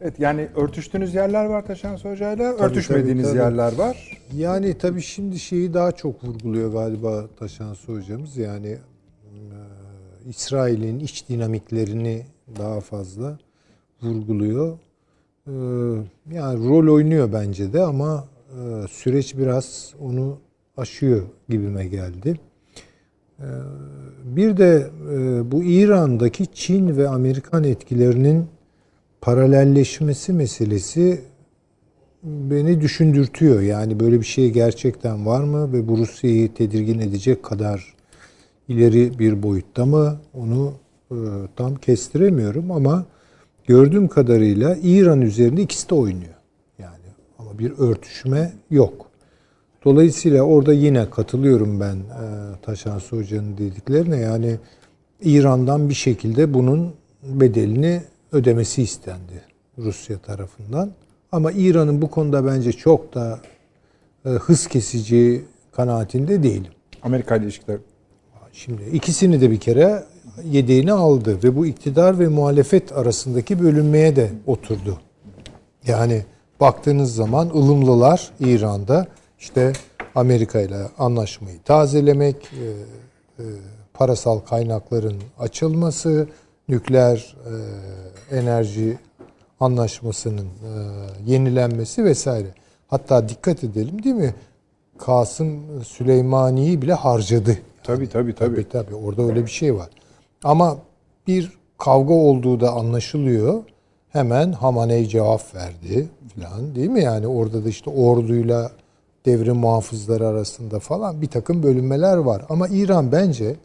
Evet yani örtüştüğünüz yerler var Taşan Hoca'yla, örtüşmediğiniz tabii, tabii. yerler var. Yani tabii şimdi şeyi daha çok vurguluyor galiba Taşan hocamız. Yani e, İsrail'in iç dinamiklerini daha fazla vurguluyor. Ee, yani rol oynuyor bence de ama e, süreç biraz onu aşıyor gibime geldi. Bir de e, bu İran'daki Çin ve Amerikan etkilerinin paralelleşmesi meselesi beni düşündürtüyor. Yani böyle bir şey gerçekten var mı ve bu Rusya'yı tedirgin edecek kadar ileri bir boyutta mı onu e, tam kestiremiyorum ama gördüğüm kadarıyla İran üzerinde ikisi de oynuyor. Yani ama bir örtüşme yok. Dolayısıyla orada yine katılıyorum ben e, Taşan Hoca'nın dediklerine. Yani İran'dan bir şekilde bunun bedelini ödemesi istendi Rusya tarafından. Ama İran'ın bu konuda bence çok da e, hız kesici kanaatinde değilim. Amerika ile ilişkiler. Şimdi ikisini de bir kere yedeğini aldı ve bu iktidar ve muhalefet arasındaki bölünmeye de oturdu. Yani baktığınız zaman ılımlılar İran'da işte Amerika ile anlaşmayı tazelemek, e, e, parasal kaynakların açılması, nükleer e, enerji anlaşmasının yenilenmesi vesaire. Hatta dikkat edelim değil mi? Kasım Süleymani'yi bile harcadı. Yani, tabii tabii tabii. Tabii tabii orada öyle bir şey var. Ama bir kavga olduğu da anlaşılıyor. Hemen Hamaney cevap verdi falan değil mi? Yani orada da işte orduyla devrim muhafızları arasında falan bir takım bölünmeler var. Ama İran bence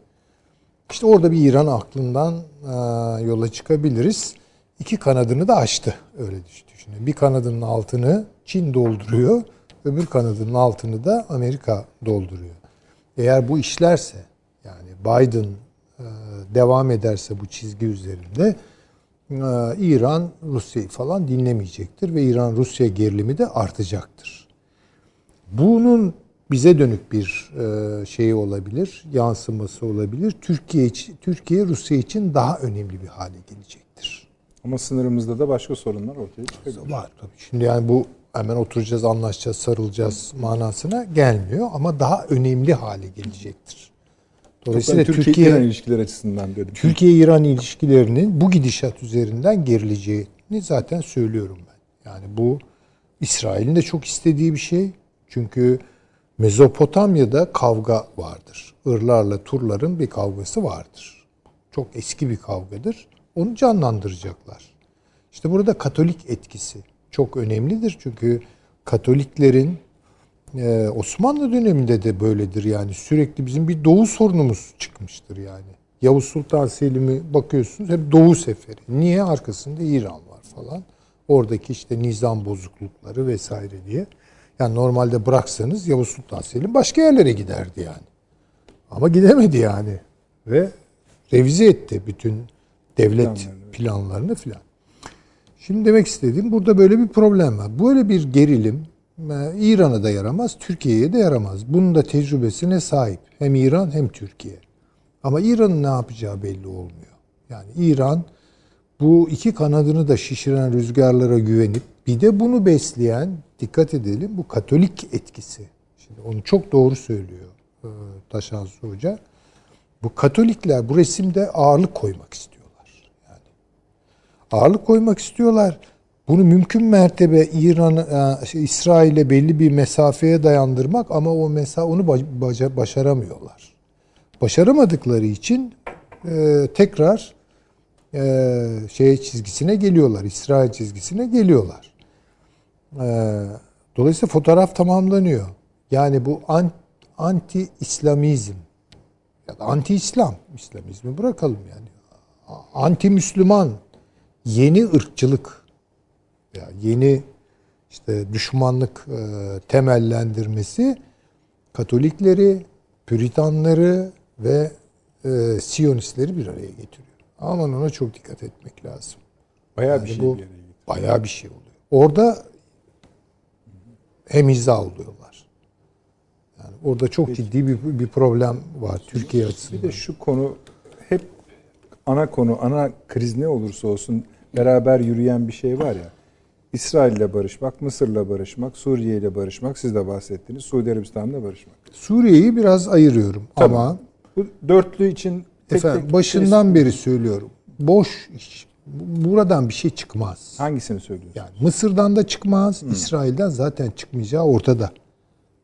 işte orada bir İran aklından e, yola çıkabiliriz. İki kanadını da açtı öyle düşünün. Bir kanadının altını Çin dolduruyor, öbür kanadının altını da Amerika dolduruyor. Eğer bu işlerse yani Biden devam ederse bu çizgi üzerinde e, İran Rusya'yı falan dinlemeyecektir ve İran Rusya gerilimi de artacaktır. Bunun bize dönük bir e, şeyi olabilir, yansıması olabilir. Türkiye için, Türkiye Rusya için daha önemli bir hale gelecektir. Ama sınırımızda da başka sorunlar ortaya çıkabilir. Var tabii. Şimdi yani bu hemen oturacağız, anlaşacağız, sarılacağız manasına gelmiyor ama daha önemli hale gelecektir. Dolayısıyla Türkiye-İran ilişkiler açısından dedim. Türkiye-İran ilişkilerinin bu gidişat üzerinden gerileceğini zaten söylüyorum ben. Yani bu İsrail'in de çok istediği bir şey. Çünkü Mezopotamya'da kavga vardır. Irlarla Turların bir kavgası vardır. Çok eski bir kavgadır. Onu canlandıracaklar. İşte burada Katolik etkisi çok önemlidir. Çünkü Katoliklerin e, Osmanlı döneminde de böyledir yani. Sürekli bizim bir doğu sorunumuz çıkmıştır yani. Yavuz Sultan Selim'i bakıyorsunuz hep doğu seferi. Niye? Arkasında İran var falan. Oradaki işte nizam bozuklukları vesaire diye. Yani normalde bıraksanız Yavuz Sultan Selim başka yerlere giderdi yani. Ama gidemedi yani. Ve revize etti bütün devlet planlarını filan. Şimdi demek istediğim burada böyle bir problem var. Böyle bir gerilim İran'a da yaramaz, Türkiye'ye de yaramaz. Bunun da tecrübesine sahip. Hem İran hem Türkiye. Ama İran'ın ne yapacağı belli olmuyor. Yani İran bu iki kanadını da şişiren rüzgarlara güvenip bir de bunu besleyen dikkat edelim bu Katolik etkisi. Şimdi onu çok doğru söylüyor e, Taşansı Hoca. Bu Katolikler bu resimde ağırlık koymak istiyorlar. Yani ağırlık koymak istiyorlar. Bunu mümkün mertebe İran, e, şey, İsrail'e belli bir mesafeye dayandırmak ama o mesafe onu başaramıyorlar. Başaramadıkları için e, tekrar e, şey çizgisine geliyorlar, İsrail çizgisine geliyorlar. Ee, dolayısıyla fotoğraf tamamlanıyor. Yani bu anti İslamizm ya da anti İslam İslamizmi bırakalım yani. Anti Müslüman yeni ırkçılık ya yeni işte düşmanlık e, temellendirmesi Katolikleri, Püritanları ve e, Siyonistleri bir araya getiriyor. Aman ona çok dikkat etmek lazım. Bayağı yani bir şey. Bu, bayağı bir şey oluyor. Orada hem hiza oluyorlar. Yani orada çok Peki. ciddi bir, bir problem var Türkiye açısından. Bir de şu konu hep ana konu, ana kriz ne olursa olsun beraber yürüyen bir şey var ya. İsrail ile barışmak, Mısır'la barışmak, Suriye ile barışmak, siz de bahsettiniz, Suudi Arabistan'la barışmak. Suriye'yi biraz ayırıyorum Tabii. ama bu dörtlü için tek efendim, tek başından beri söylüyorum. Boş iş, buradan bir şey çıkmaz. Hangisini söylüyorsun? Yani Mısır'dan da çıkmaz, hmm. İsrail'den zaten çıkmayacağı ortada.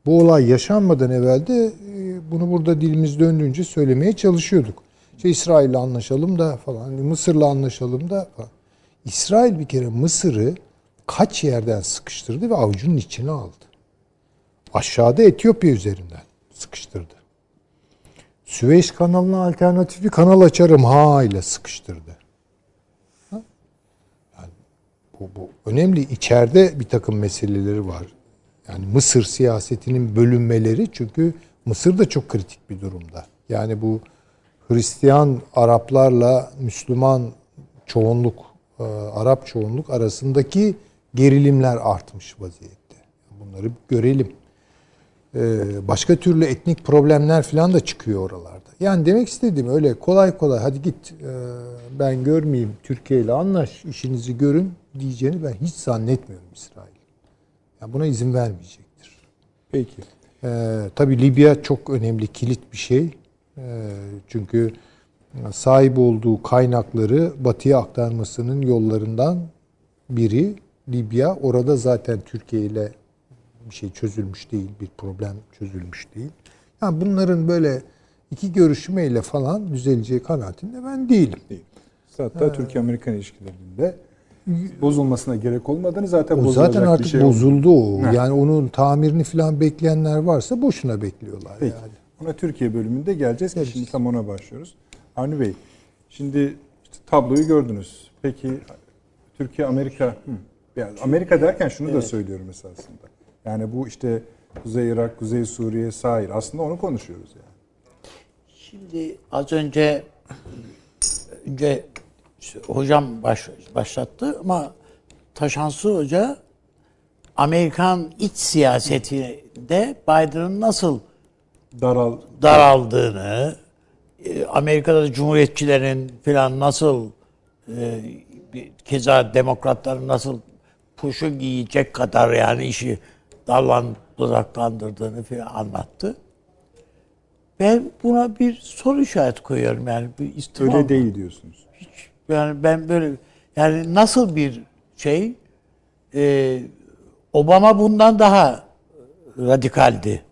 Bu olay yaşanmadan evvel de e, bunu burada dilimiz döndüğünce söylemeye çalışıyorduk. İşte İsrail'le anlaşalım da falan, Mısır'la anlaşalım da falan. İsrail bir kere Mısır'ı kaç yerden sıkıştırdı ve avucunun içine aldı. Aşağıda Etiyopya üzerinden sıkıştırdı. Süveyş kanalına alternatif bir kanal açarım ha ile sıkıştırdı. Yani bu, bu önemli. İçeride bir takım meseleleri var. Yani Mısır siyasetinin bölünmeleri çünkü Mısır da çok kritik bir durumda. Yani bu Hristiyan Araplarla Müslüman çoğunluk, e, Arap çoğunluk arasındaki gerilimler artmış vaziyette. Bunları görelim. E, başka türlü etnik problemler falan da çıkıyor oralarda. Yani demek istediğim öyle kolay kolay hadi git e, ben görmeyeyim Türkiye ile anlaş işinizi görün diyeceğini ben hiç zannetmiyorum İsrail. Yani buna izin vermeyecektir. Peki. Ee, tabii Libya çok önemli kilit bir şey. Ee, çünkü sahip olduğu kaynakları batıya aktarmasının yollarından biri Libya. Orada zaten Türkiye ile bir şey çözülmüş değil, bir problem çözülmüş değil. Yani bunların böyle iki görüşmeyle falan düzeleceği kanaatinde ben değilim. Değil. Hatta Türkiye-Amerikan ilişkilerinde bozulmasına gerek olmadığını zaten O bozulacak zaten artık bir şey bozuldu o. Yani onun tamirini falan bekleyenler varsa boşuna bekliyorlar Peki. yani. Ona Türkiye bölümünde geleceğiz. Geleceğiz. Şimdi tam ona başlıyoruz. Avni Bey, şimdi işte tabloyu gördünüz. Peki Türkiye, Amerika. Yani Amerika derken şunu da söylüyorum esasında. Yani bu işte Kuzey Irak, Kuzey Suriye, Sahil. Aslında onu konuşuyoruz yani. Şimdi az önce önce hocam baş, başlattı ama Taşansı Hoca Amerikan iç siyasetinde Biden'ın nasıl Daral, daraldığını, e, Amerika'da Cumhuriyetçilerin falan nasıl e, keza demokratların nasıl puşu giyecek kadar yani işi dallan budaklandırdığını falan anlattı. Ben buna bir soru işareti koyuyorum yani bir istifam. öyle değil diyorsunuz. Hiç yani ben böyle yani nasıl bir şey e, Obama bundan daha radikaldi.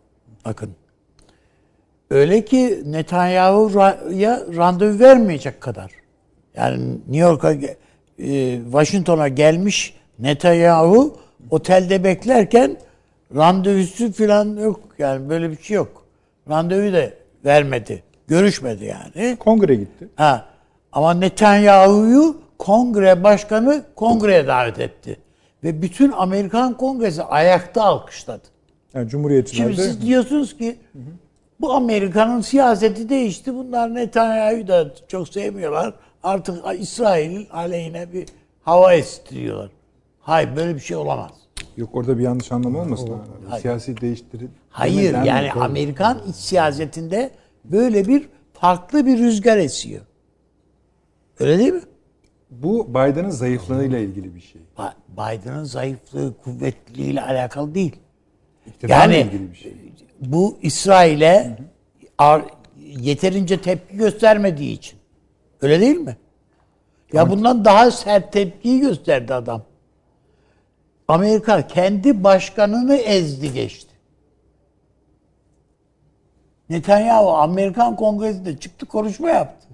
Bakın. Öyle ki Netanyahu'ya randevu vermeyecek kadar. Yani New York'a e, Washington'a gelmiş Netanyahu otelde beklerken randevusu falan yok. Yani böyle bir şey yok. Randevu da vermedi. Görüşmedi yani. Kongre gitti. Ha. Ama Netanyahu'yu kongre başkanı kongreye davet etti. Ve bütün Amerikan kongresi ayakta alkışladı. Yani Cumhuriyetçiler Şimdi siz diyorsunuz ki bu Amerika'nın siyaseti değişti. Bunlar Netanyahu'yu da çok sevmiyorlar. Artık İsrail'in aleyhine bir hava estiriyorlar. Hayır böyle bir şey olamaz. yok orada bir yanlış anlama olmasın. Siyasi değiştirir. Hayır yani mi? Amerikan iç siyasetinde böyle bir farklı bir rüzgar esiyor. Öyle değil mi? Bu Biden'ın zayıflığıyla ilgili bir şey. Biden'ın zayıflığı, kuvvetliliğiyle alakalı değil. İktidarla Yani ilgili bir şey. bu İsrail'e yeterince tepki göstermediği için. Öyle değil mi? Ya bundan daha sert tepkiyi gösterdi adam. Amerika kendi başkanını ezdi geçti. Netanyahu Amerikan Kongresi'nde çıktı konuşma yaptı.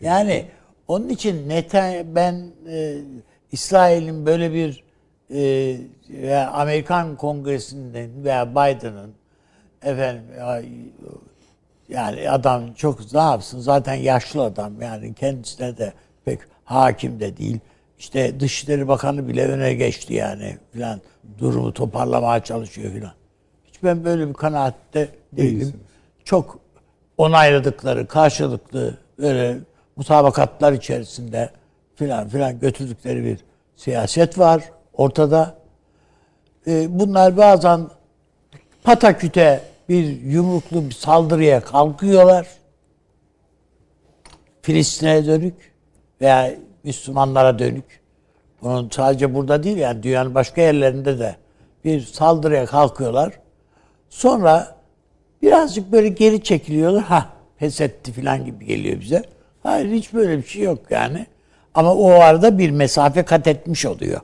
Yani onun için Netanyahu ben e, İsrail'in böyle bir e, Amerikan Kongresi'nden veya Biden'ın efendim ya- yani adam çok ne yapsın zaten yaşlı adam yani kendisine de pek hakim de değil. İşte Dışişleri Bakanı bile öne geçti yani filan durumu toparlamaya çalışıyor filan. Hiç ben böyle bir kanaatte değilim. Değilsiniz. Çok onayladıkları, karşılıklı böyle mutabakatlar içerisinde filan filan götürdükleri bir siyaset var ortada. Ee, bunlar bazen pataküte bir yumruklu bir saldırıya kalkıyorlar. Filistin'e dönük veya Müslümanlara dönük. Bunun sadece burada değil yani dünyanın başka yerlerinde de bir saldırıya kalkıyorlar. Sonra birazcık böyle geri çekiliyorlar. Ha pes etti falan gibi geliyor bize. Hayır hiç böyle bir şey yok yani. Ama o arada bir mesafe kat etmiş oluyor.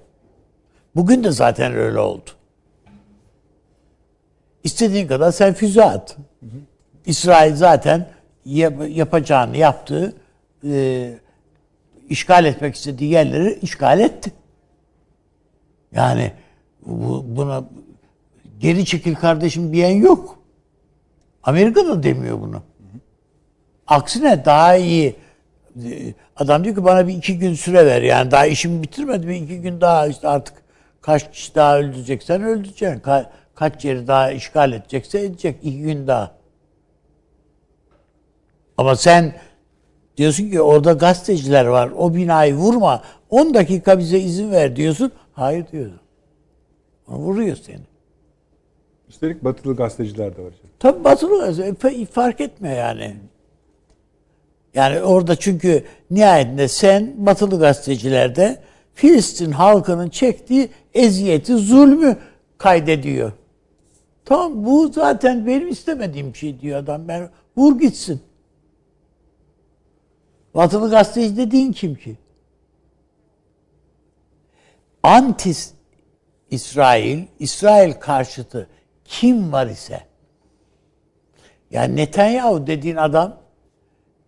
Bugün de zaten öyle oldu. İstediğin kadar sen füze at. İsrail zaten yap- yapacağını yaptığı e, işgal etmek istediği yerleri işgal etti. Yani bu, buna geri çekil kardeşim diyen yok. Amerika da demiyor bunu. Aksine daha iyi e, adam diyor ki bana bir iki gün süre ver yani daha işimi bitirmedim iki gün daha işte artık kaç kişi daha öldüreceksen öldüreceksin. Ka- kaç yeri daha işgal edecekse edecek iki gün daha. Ama sen diyorsun ki orada gazeteciler var o binayı vurma 10 dakika bize izin ver diyorsun. Hayır diyorsun. Vuruyor seni. Üstelik batılı gazeteciler de var. Tabii batılı fa- fark etmiyor yani. Yani orada çünkü nihayetinde sen batılı gazetecilerde Filistin halkının çektiği eziyeti, zulmü kaydediyor. Tamam bu zaten benim istemediğim şey diyor adam. Ben vur gitsin. Batılı gazeteci dediğin kim ki? Antis İsrail, İsrail karşıtı kim var ise yani Netanyahu dediğin adam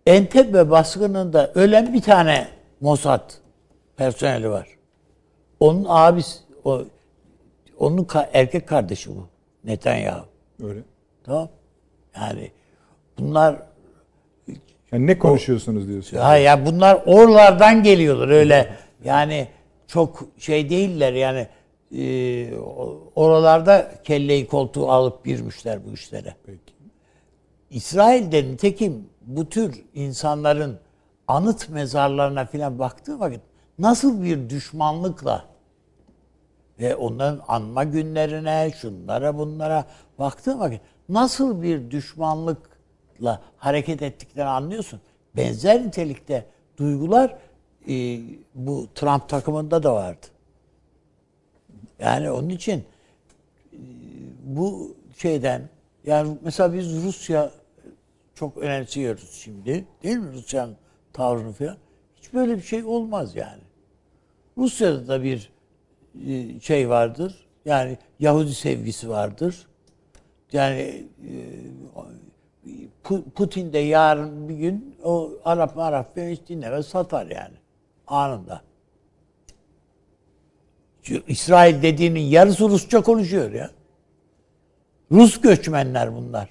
Entebbe baskınında ölen bir tane Mossad personeli var. Onun abisi, o, onun ka- erkek kardeşi bu. Netanyahu. Öyle. Tamam. Yani bunlar Yani ne konuşuyorsunuz diyorsunuz. ha ya bunlar oralardan geliyorlar öyle. Yani çok şey değiller yani e, oralarda kelleyi koltuğu alıp girmişler bu işlere. Peki. İsrail'de nitekim bu tür insanların anıt mezarlarına filan baktığı vakit nasıl bir düşmanlıkla ve onların anma günlerine, şunlara bunlara baktığı vakit nasıl bir düşmanlıkla hareket ettiklerini anlıyorsun. Benzer nitelikte duygular e, bu Trump takımında da vardı. Yani onun için e, bu şeyden yani mesela biz Rusya çok önemsiyoruz şimdi. Değil mi Rusya'nın tavrını falan? Hiç böyle bir şey olmaz yani. Rusya'da da bir e, şey vardır. Yani Yahudi sevgisi vardır. Yani e, Putin de yarın bir gün o Arap Arap beni hiç dinlemez satar yani. Anında. Şu İsrail dediğinin yarısı Rusça konuşuyor ya. Rus göçmenler bunlar.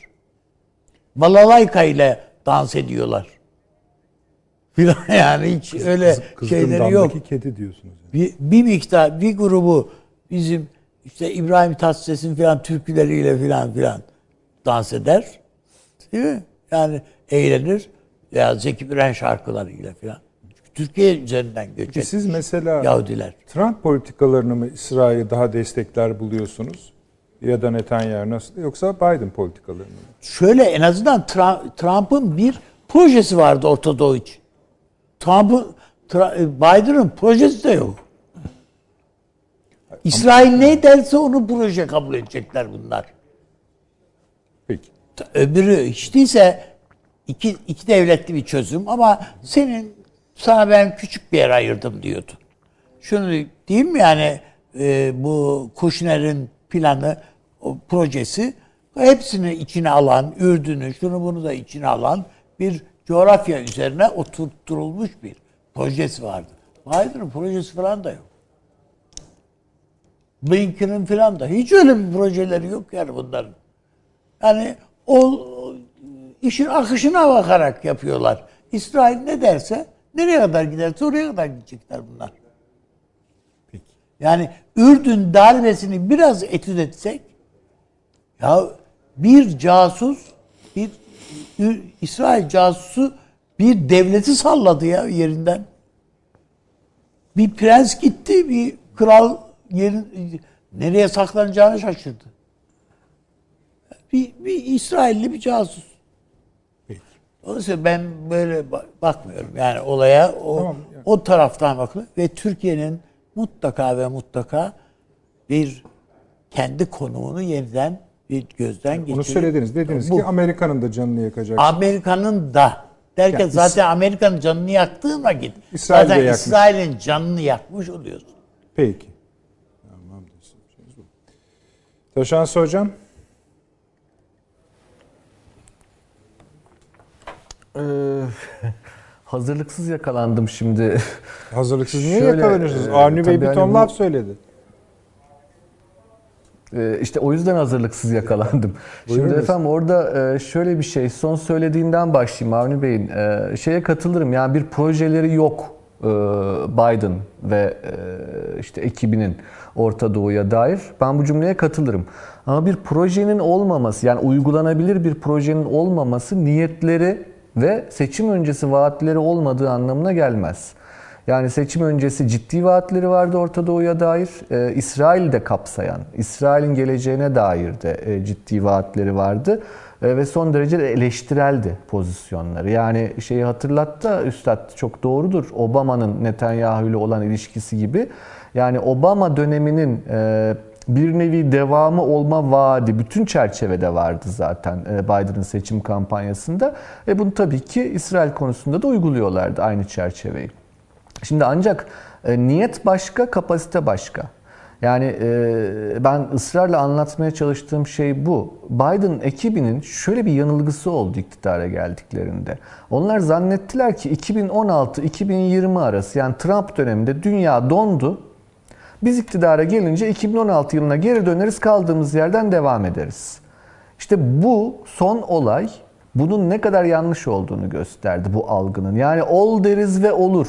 Balalayka ile dans ediyorlar. Filan yani hiç öyle Kız- şeyleri yok. Kedi diyorsunuz. Bir, bir miktar, bir grubu bizim işte İbrahim Tatlıses'in filan türküleriyle filan filan dans eder. Değil mi? Yani eğlenir. Veya Zeki Müren şarkılarıyla filan. Türkiye üzerinden Peki göçek siz mesela Yahudiler. Trump politikalarını mı İsrail'i daha destekler buluyorsunuz? Ya da Netanyahu nasıl? Yoksa Biden politikalarını mı? Şöyle en azından Trump'ın bir projesi vardı Orta Doğu için. Trump'ın Tra- Biden'ın projesi de yok. İsrail ne derse onu proje kabul edecekler bunlar. Öbürü hiç değilse iki, iki devletli bir çözüm ama senin sana ben küçük bir yer ayırdım diyordu. Şunu mi yani e, bu Kushner'in planı, o projesi hepsini içine alan, Ürdün'ü, şunu bunu da içine alan bir coğrafya üzerine oturtturulmuş bir projesi vardı. Biden'ın projesi falan da yok. Blinken'ın falan da hiç öyle bir projeleri yok yani bunların. Yani o işin akışına bakarak yapıyorlar. İsrail ne derse nereye kadar giderse oraya kadar gidecekler bunlar. Peki. Yani Ürdün darbesini biraz etüt etsek ya bir casus bir İsrail casusu bir devleti salladı ya yerinden. Bir prens gitti, bir kral yerin nereye saklanacağını şaşırdı. Bir, bir İsrailli bir casus. Peki. Dolayısıyla ben böyle ba- bakmıyorum. Yani olaya o, Tamam, yani. o taraftan bakıyorum. Ve Türkiye'nin mutlaka ve mutlaka bir kendi konumunu yeniden bir gözden geçirip... Onu söylediniz. Dediniz Bu- ki Amerika'nın da canını yakacak. Amerika'nın da derken Yani zaten Amerika'nın canını yaktığın vakit İsrail zaten yakmış. İsrail'in canını yakmış oluyorsun. Peki. Tamam. Taşansı hocam. hazırlıksız yakalandım şimdi. Hazırlıksız niye Şöyle, yakalanıyorsunuz? e, Avni Bey bir hani ton bu- laf söyledi. Ee, işte o yüzden hazırlıksız yakalandım. Şimdi Buyurunuz. efendim orada e, şöyle bir şey, son söylediğinden başlayayım Avni Bey'in. E, Şeye katılırım yani bir projeleri yok Biden ve işte ekibinin Orta Doğu'ya dair. Ben bu cümleye katılırım. Ama bir projenin olmaması yani uygulanabilir bir projenin olmaması niyetleri ve seçim öncesi vaatleri olmadığı anlamına gelmez. Yani seçim öncesi ciddi vaatleri vardı Orta Doğu'ya dair. Ee, İsrail'i de kapsayan, İsrail'in geleceğine dair de e, ciddi vaatleri vardı. E, ve son derece de eleştireldi pozisyonları. Yani şeyi hatırlattı Üstad çok doğrudur. Obama'nın Netanyahu ile olan ilişkisi gibi. Yani Obama döneminin e, bir nevi devamı olma vaadi bütün çerçevede vardı zaten e, Biden'ın seçim kampanyasında. Ve bunu tabii ki İsrail konusunda da uyguluyorlardı aynı çerçeveyi. Şimdi ancak e, niyet başka, kapasite başka. Yani e, ben ısrarla anlatmaya çalıştığım şey bu. Biden ekibinin şöyle bir yanılgısı oldu iktidara geldiklerinde. Onlar zannettiler ki 2016-2020 arası yani Trump döneminde dünya dondu. Biz iktidara gelince 2016 yılına geri döneriz kaldığımız yerden devam ederiz. İşte bu son olay bunun ne kadar yanlış olduğunu gösterdi bu algının. Yani ol deriz ve olur.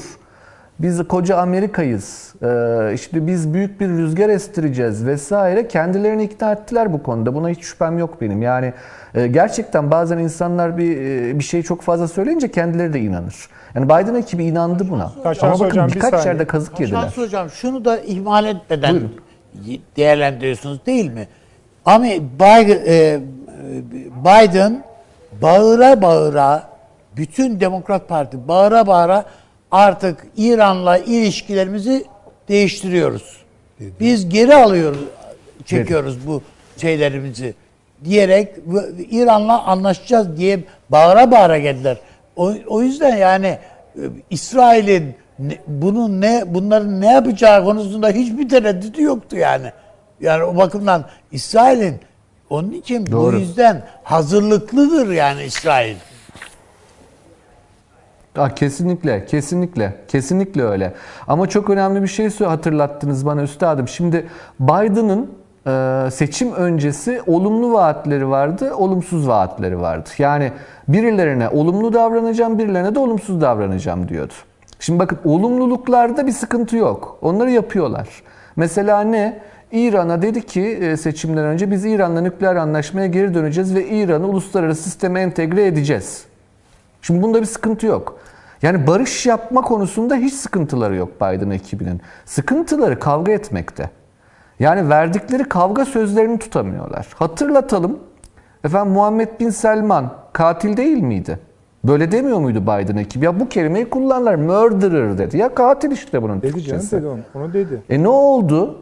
Biz koca Amerika'yız. Ee, işte biz büyük bir rüzgar estireceğiz vesaire. Kendilerini ikna ettiler bu konuda. Buna hiç şüphem yok benim. Yani e, gerçekten bazen insanlar bir e, bir şey çok fazla söyleyince kendileri de inanır. Yani Biden ekibi inandı buna. Taşan Ama bakın hocam, bir birkaç saniye. yerde kazık yediler. Şans hocam şunu da ihmal etmeden Buyurun. değerlendiriyorsunuz değil mi? Ama Biden, Biden bağıra bağıra bütün Demokrat Parti bağıra bağıra artık İran'la ilişkilerimizi değiştiriyoruz. Biz geri alıyoruz, çekiyoruz bu şeylerimizi diyerek İran'la anlaşacağız diye bağıra bağıra geldiler. O, o yüzden yani e, İsrail'in bunun ne bunların ne yapacağı konusunda hiçbir tereddütü yoktu yani. Yani o bakımdan İsrail'in onun için Doğru. bu yüzden hazırlıklıdır yani İsrail. Ah, kesinlikle, kesinlikle, kesinlikle öyle. Ama çok önemli bir şey hatırlattınız bana üstadım. Şimdi Biden'ın seçim öncesi olumlu vaatleri vardı, olumsuz vaatleri vardı. Yani birilerine olumlu davranacağım, birilerine de olumsuz davranacağım diyordu. Şimdi bakın olumluluklarda bir sıkıntı yok. Onları yapıyorlar. Mesela ne? İran'a dedi ki e, seçimden önce biz İran'la nükleer anlaşmaya geri döneceğiz ve İran'ı uluslararası sisteme entegre edeceğiz. Şimdi bunda bir sıkıntı yok. Yani barış yapma konusunda hiç sıkıntıları yok Biden ekibinin. Sıkıntıları kavga etmekte. Yani verdikleri kavga sözlerini tutamıyorlar. Hatırlatalım. Efendim Muhammed Bin Selman katil değil miydi? Böyle demiyor muydu Biden ekibi? Ya bu kelimeyi kullanırlar. Murderer dedi. Ya katil işte bunun Dedi canım Türkçesi. dedi onu. Onu dedi. E ne oldu?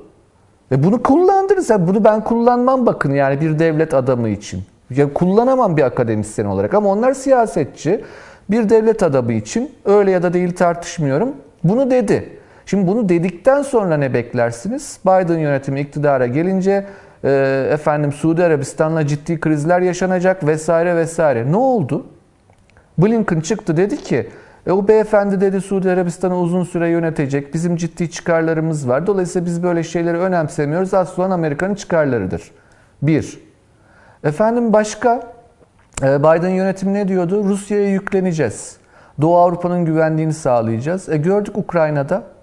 E bunu kullandınız. Ya bunu ben kullanmam bakın yani bir devlet adamı için. Ya kullanamam bir akademisyen olarak ama onlar siyasetçi. Bir devlet adamı için öyle ya da değil tartışmıyorum. Bunu dedi. Şimdi bunu dedikten sonra ne beklersiniz? Biden yönetimi iktidara gelince e, efendim Suudi Arabistan'la ciddi krizler yaşanacak vesaire vesaire. Ne oldu? Blinken çıktı dedi ki e, o beyefendi dedi Suudi Arabistan'ı uzun süre yönetecek. Bizim ciddi çıkarlarımız var. Dolayısıyla biz böyle şeyleri önemsemiyoruz. Asıl olan Amerika'nın çıkarlarıdır. Bir. Efendim başka? E, Biden yönetimi ne diyordu? Rusya'ya yükleneceğiz. Doğu Avrupa'nın güvenliğini sağlayacağız. E gördük Ukrayna'da.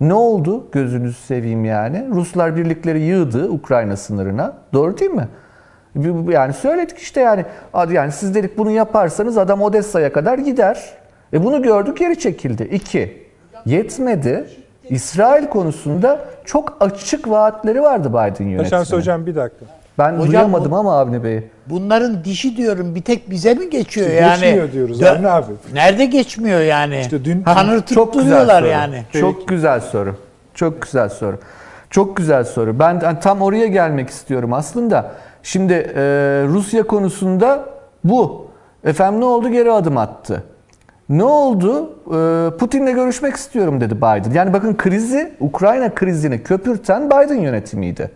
Ne oldu? Gözünüzü seveyim yani. Ruslar birlikleri yığdı Ukrayna sınırına. Doğru değil mi? Yani söyledik işte yani. Yani siz dedik bunu yaparsanız adam Odessa'ya kadar gider. E bunu gördük geri çekildi. İki. Yetmedi. İsrail konusunda çok açık vaatleri vardı Biden Taşan yönetiminin. hocam bir dakika. Ben Hocam duyamadım bu- ama Avni Bey. Bunların dişi diyorum bir tek bize mi geçiyor İşte yani? geçmiyor diyoruz Dö- Avni abi. Nerede geçmiyor yani? İşte dün- Kanır Çok güzel tutturuyorlar soru. yani. Çok güzel soru. Çok güzel soru. Çok güzel soru. Ben yani tam oraya gelmek istiyorum aslında. Şimdi e, Rusya konusunda bu. Efendim ne oldu? Geri adım attı. Ne oldu? E, Putin'le görüşmek istiyorum dedi Biden. Yani bakın krizi, Ukrayna krizini köpürten Biden yönetimiydi.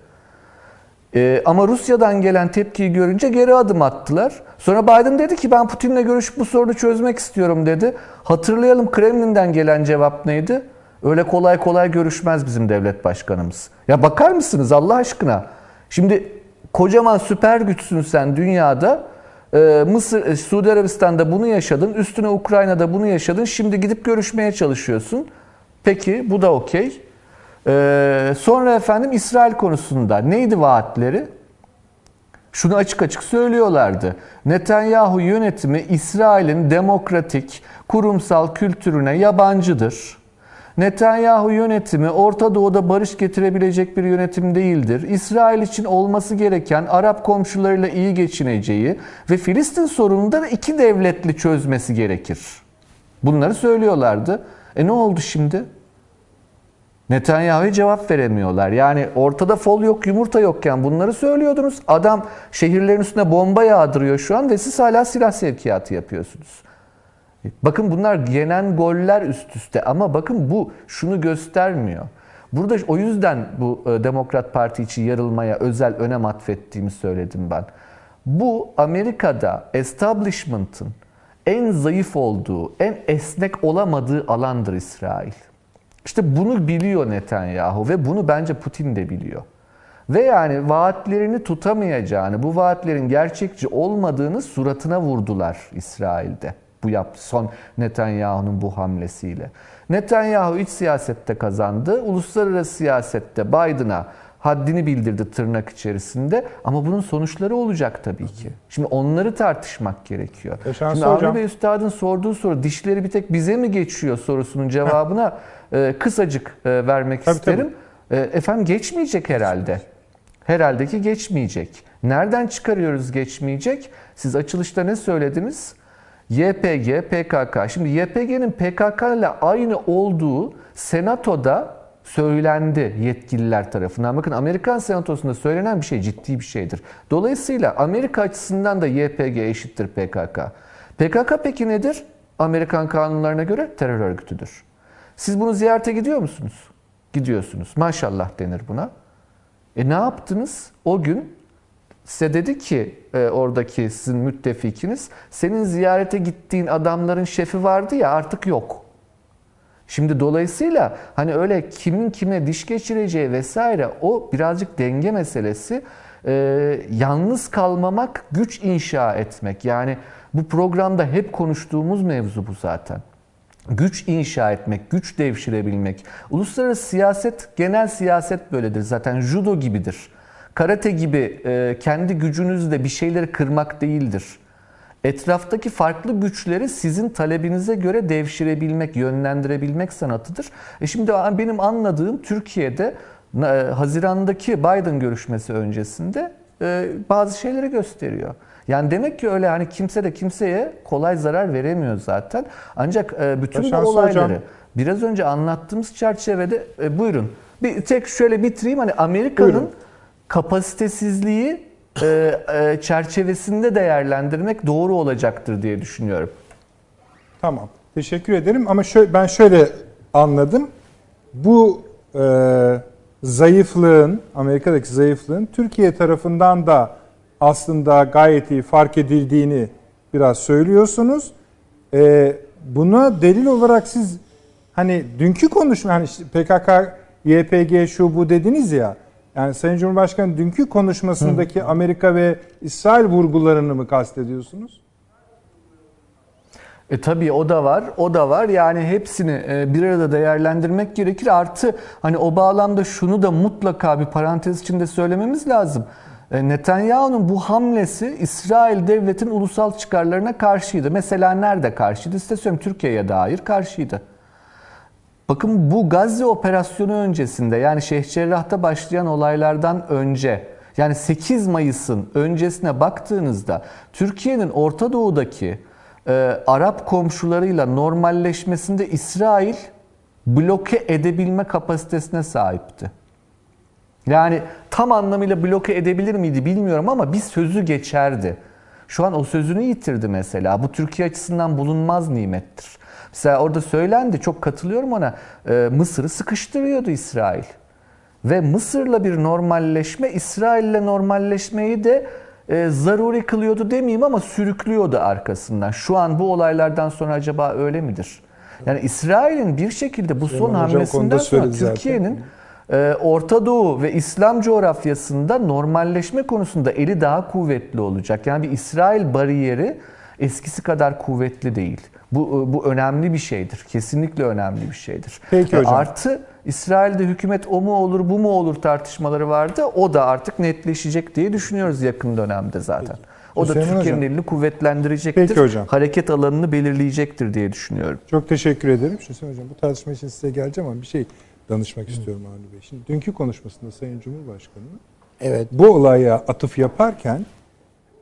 Ee, ama Rusya'dan gelen tepkiyi görünce geri adım attılar. Sonra Biden dedi ki ben Putin'le görüşüp bu sorunu çözmek istiyorum dedi. Hatırlayalım Kremlin'den gelen cevap neydi? Öyle kolay kolay görüşmez bizim devlet başkanımız. Ya bakar mısınız Allah aşkına? Şimdi kocaman süper güçsün sen dünyada. Ee, Mısır, e, Suudi Arabistan'da bunu yaşadın. Üstüne Ukrayna'da bunu yaşadın. Şimdi gidip görüşmeye çalışıyorsun. Peki bu da okey. Ee, sonra efendim İsrail konusunda neydi vaatleri? Şunu açık açık söylüyorlardı. Netanyahu yönetimi İsrail'in demokratik, kurumsal kültürüne yabancıdır. Netanyahu yönetimi Orta Doğu'da barış getirebilecek bir yönetim değildir. İsrail için olması gereken Arap komşularıyla iyi geçineceği ve Filistin sorununda da iki devletli çözmesi gerekir. Bunları söylüyorlardı. E ne oldu şimdi? Netanyahu'ya cevap veremiyorlar. Yani ortada fol yok, yumurta yokken bunları söylüyordunuz. Adam şehirlerin üstüne bomba yağdırıyor şu an ve siz hala silah sevkiyatı yapıyorsunuz. Bakın bunlar yenen goller üst üste ama bakın bu şunu göstermiyor. Burada o yüzden bu e, Demokrat Parti için yarılmaya özel önem atfettiğimi söyledim ben. Bu Amerika'da establishment'ın en zayıf olduğu, en esnek olamadığı alandır İsrail. İşte bunu biliyor Netanyahu ve bunu bence Putin de biliyor. Ve yani vaatlerini tutamayacağını, bu vaatlerin gerçekçi olmadığını suratına vurdular İsrail'de. Bu yap son Netanyahu'nun bu hamlesiyle. Netanyahu iç siyasette kazandı. Uluslararası siyasette Biden'a haddini bildirdi tırnak içerisinde. Ama bunun sonuçları olacak tabii ki. Şimdi onları tartışmak gerekiyor. Yaşar Şimdi. Avni Bey Üstad'ın sorduğu soru dişleri bir tek bize mi geçiyor sorusunun cevabına e, kısacık e, vermek Tabii, isterim. E, efendim geçmeyecek herhalde. Herhalde ki geçmeyecek. Nereden çıkarıyoruz geçmeyecek? Siz açılışta ne söylediniz? YPG, PKK. Şimdi YPG'nin PKK ile aynı olduğu Senato'da söylendi yetkililer tarafından. Bakın Amerikan Senatosu'nda söylenen bir şey ciddi bir şeydir. Dolayısıyla Amerika açısından da YPG eşittir PKK. PKK peki nedir? Amerikan kanunlarına göre terör örgütüdür. Siz bunu ziyarete gidiyor musunuz? Gidiyorsunuz. Maşallah denir buna. E ne yaptınız? O gün size dedi ki e, oradaki sizin müttefikiniz senin ziyarete gittiğin adamların şefi vardı ya artık yok. Şimdi dolayısıyla hani öyle kimin kime diş geçireceği vesaire o birazcık denge meselesi. E, yalnız kalmamak, güç inşa etmek. Yani bu programda hep konuştuğumuz mevzu bu zaten. Güç inşa etmek, güç devşirebilmek. Uluslararası siyaset, genel siyaset böyledir zaten. Judo gibidir. Karate gibi e, kendi gücünüzle bir şeyleri kırmak değildir. Etraftaki farklı güçleri sizin talebinize göre devşirebilmek, yönlendirebilmek sanatıdır. E şimdi benim anladığım Türkiye'de e, Haziran'daki Biden görüşmesi öncesinde e, bazı şeyleri gösteriyor. Yani demek ki öyle hani kimse de kimseye kolay zarar veremiyor zaten. Ancak e, bütün bu Başarısı olayları hocam. biraz önce anlattığımız çerçevede e, buyurun. Bir tek şöyle bitireyim hani Amerika'nın kapasitesizliği e, e, çerçevesinde değerlendirmek doğru olacaktır diye düşünüyorum. Tamam. Teşekkür ederim ama şöyle, ben şöyle anladım. Bu e, zayıflığın, Amerika'daki zayıflığın Türkiye tarafından da aslında gayet iyi fark edildiğini biraz söylüyorsunuz. E, buna delil olarak siz hani dünkü konuşma hani işte PKK, YPG şu bu dediniz ya. Yani Sayın Cumhurbaşkanı dünkü konuşmasındaki Amerika ve İsrail vurgularını mı kastediyorsunuz? E tabii o da var, o da var. Yani hepsini e, bir arada değerlendirmek gerekir. Artı hani o bağlamda şunu da mutlaka bir parantez içinde söylememiz lazım. E, Netanyahu'nun bu hamlesi İsrail devletinin ulusal çıkarlarına karşıydı. Mesela nerede karşıydı? Size söyleyeyim Türkiye'ye dair karşıydı. Bakın bu Gazze operasyonu öncesinde yani Şeyh Cerrah'ta başlayan olaylardan önce yani 8 Mayıs'ın öncesine baktığınızda Türkiye'nin Orta Doğu'daki e, Arap komşularıyla normalleşmesinde İsrail bloke edebilme kapasitesine sahipti. Yani tam anlamıyla bloke edebilir miydi bilmiyorum ama bir sözü geçerdi. Şu an o sözünü yitirdi mesela. Bu Türkiye açısından bulunmaz nimettir. Mesela orada söylendi, çok katılıyorum ona. e, Mısır'ı sıkıştırıyordu İsrail. Ve Mısır'la bir normalleşme, İsrail'le normalleşmeyi de e, zaruri kılıyordu demeyeyim ama sürüklüyordu arkasından. Şu an bu olaylardan sonra acaba öyle midir? Yani İsrail'in bir şekilde bu son Hocam hamlesinden sonra. Türkiye'nin Orta Doğu ve İslam coğrafyasında normalleşme konusunda eli daha kuvvetli olacak. Yani bir İsrail bariyeri eskisi kadar kuvvetli değil. Bu bu önemli bir şeydir. Kesinlikle önemli bir şeydir. Peki hocam. Artı İsrail'de hükümet o mu olur bu mu olur tartışmaları vardı. O da artık netleşecek diye düşünüyoruz yakın dönemde zaten. O da Hüseyin Türkiye'nin hocam. elini kuvvetlendirecektir. Peki hocam. Hareket alanını belirleyecektir diye düşünüyorum. Çok teşekkür ederim. Hüseyin Hocam bu tartışma için size geleceğim ama bir şey danışmak istiyorum Avni Bey. Şimdi dünkü konuşmasında Sayın Cumhurbaşkanı Evet. bu olaya atıf yaparken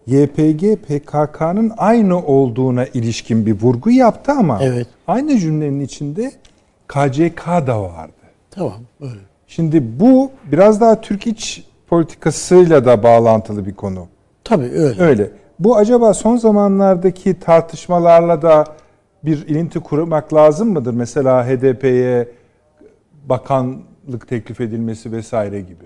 YPG PKK'nın aynı olduğuna ilişkin bir vurgu yaptı ama Evet. aynı cümlenin içinde KCK da vardı. Tamam. Öyle. Şimdi bu biraz daha Türk iç politikasıyla da bağlantılı bir konu. Tabii öyle. Öyle. Bu acaba son zamanlardaki tartışmalarla da bir ilinti kurmak lazım mıdır? Mesela HDP'ye bakanlık teklif edilmesi vesaire gibi.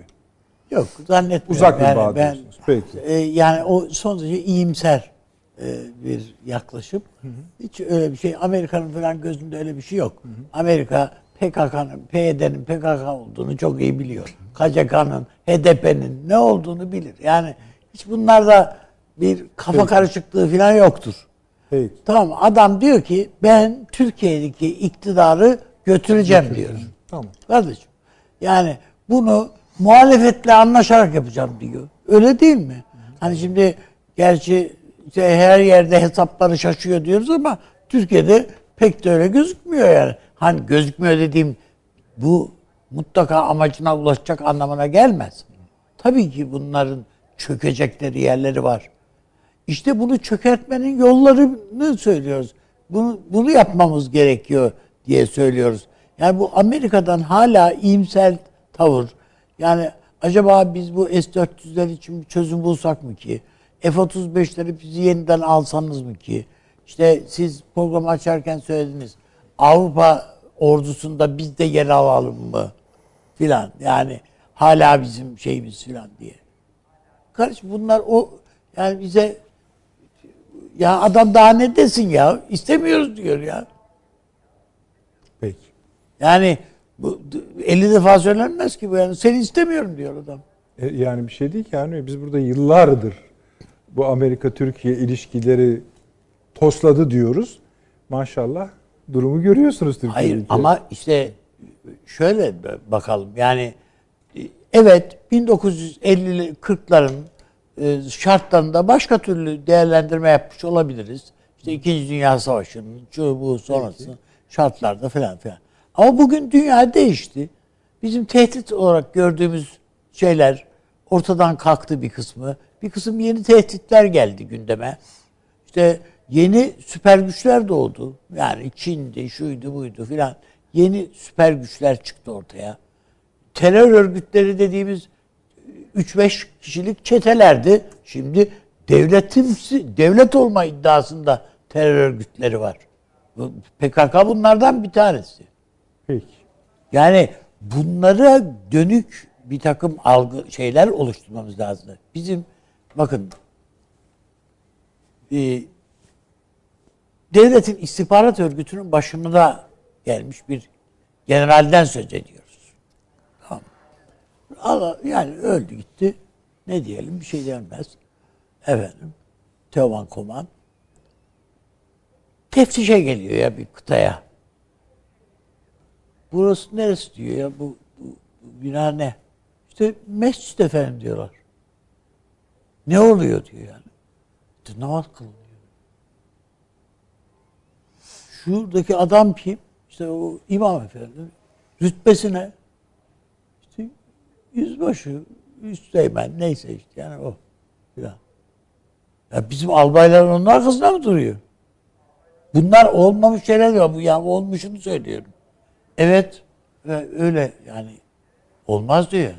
Yok zannetmiyorum. Uzak bir bağ ben. Peki. e, yani o son derece iyimser e, bir yaklaşım. Hiç öyle bir şey Amerika'nın falan gözünde öyle bir şey yok. Amerika PKK'nın, PYD'nin PKK olduğunu çok iyi biliyor. KCK'nın, HDP'nin ne olduğunu bilir. Yani hiç bunlarda bir kafa karışıklığı falan yoktur. Peki. Tamam adam diyor ki ben Türkiye'deki iktidarı götüreceğim diyor. Tamam. Kardeşim yani bunu muhalefetle anlaşarak yapacağım diyor. Öyle değil mi? Hani şimdi gerçi işte her yerde hesapları şaşıyor diyoruz ama Türkiye'de pek de öyle gözükmüyor yani. Hani gözükmüyor dediğim bu mutlaka amacına ulaşacak anlamına gelmez. Tabii ki bunların çökecekleri yerleri var. İşte bunu çökertmenin yollarını söylüyoruz. Bunu, bunu yapmamız gerekiyor diye söylüyoruz. Yani bu Amerika'dan hala iyimser tavır. Yani acaba biz bu S-400'ler için bir çözüm bulsak mı ki? F-35'leri bizi yeniden alsanız mı ki? İşte siz programı açarken söylediniz. Avrupa ordusunda biz de yer alalım mı? Filan. Yani hala bizim şeyimiz filan diye. Kardeş bunlar o yani bize ya adam daha ne desin ya? İstemiyoruz diyor ya. Peki. Yani bu 50 defa söylenmez ki bu yani. Seni istemiyorum diyor adam. E, yani bir şey değil ki yani biz burada yıllardır bu Amerika-Türkiye ilişkileri tosladı diyoruz. Maşallah durumu görüyorsunuz Türkiye'de. Hayır ama işte şöyle bakalım yani e, evet 1950'li 40'ların e, şartlarında başka türlü değerlendirme yapmış olabiliriz. İşte İkinci Dünya Savaşı'nın şu bu sonrası şartlarda falan filan. Ama bugün dünya değişti. Bizim tehdit olarak gördüğümüz şeyler ortadan kalktı bir kısmı. Bir kısım yeni tehditler geldi gündeme. İşte yeni süper güçler doğdu. Yani Çin'di, şuydu, buydu filan. Yeni süper güçler çıktı ortaya. Terör örgütleri dediğimiz 3-5 kişilik çetelerdi. Şimdi devletimsi, devlet olma iddiasında terör örgütleri var. PKK bunlardan bir tanesi. Peki. Yani bunlara dönük bir takım algı şeyler oluşturmamız lazım. Bizim bakın e, devletin istihbarat örgütünün başında gelmiş bir generalden söz ediyoruz. Tamam. Allah, yani öldü gitti. Ne diyelim bir şey denmez. Efendim. Teoman Koman. Teftişe geliyor ya bir kıtaya. Burası neresi diyor ya bu, bu, bu bina ne? İşte mescid efendim diyorlar. Ne oluyor diyor yani. İşte namaz kılınıyor. Şuradaki adam kim? İşte o imam efendi. Rütbesine işte yüzbaşı, üsteğmen neyse işte yani o. Falan. Ya bizim albaylar onun arkasında mı duruyor? Bunlar olmamış şeyler diyor. Bu ya olmuşunu söylüyorum. Evet ve öyle yani olmaz diyor.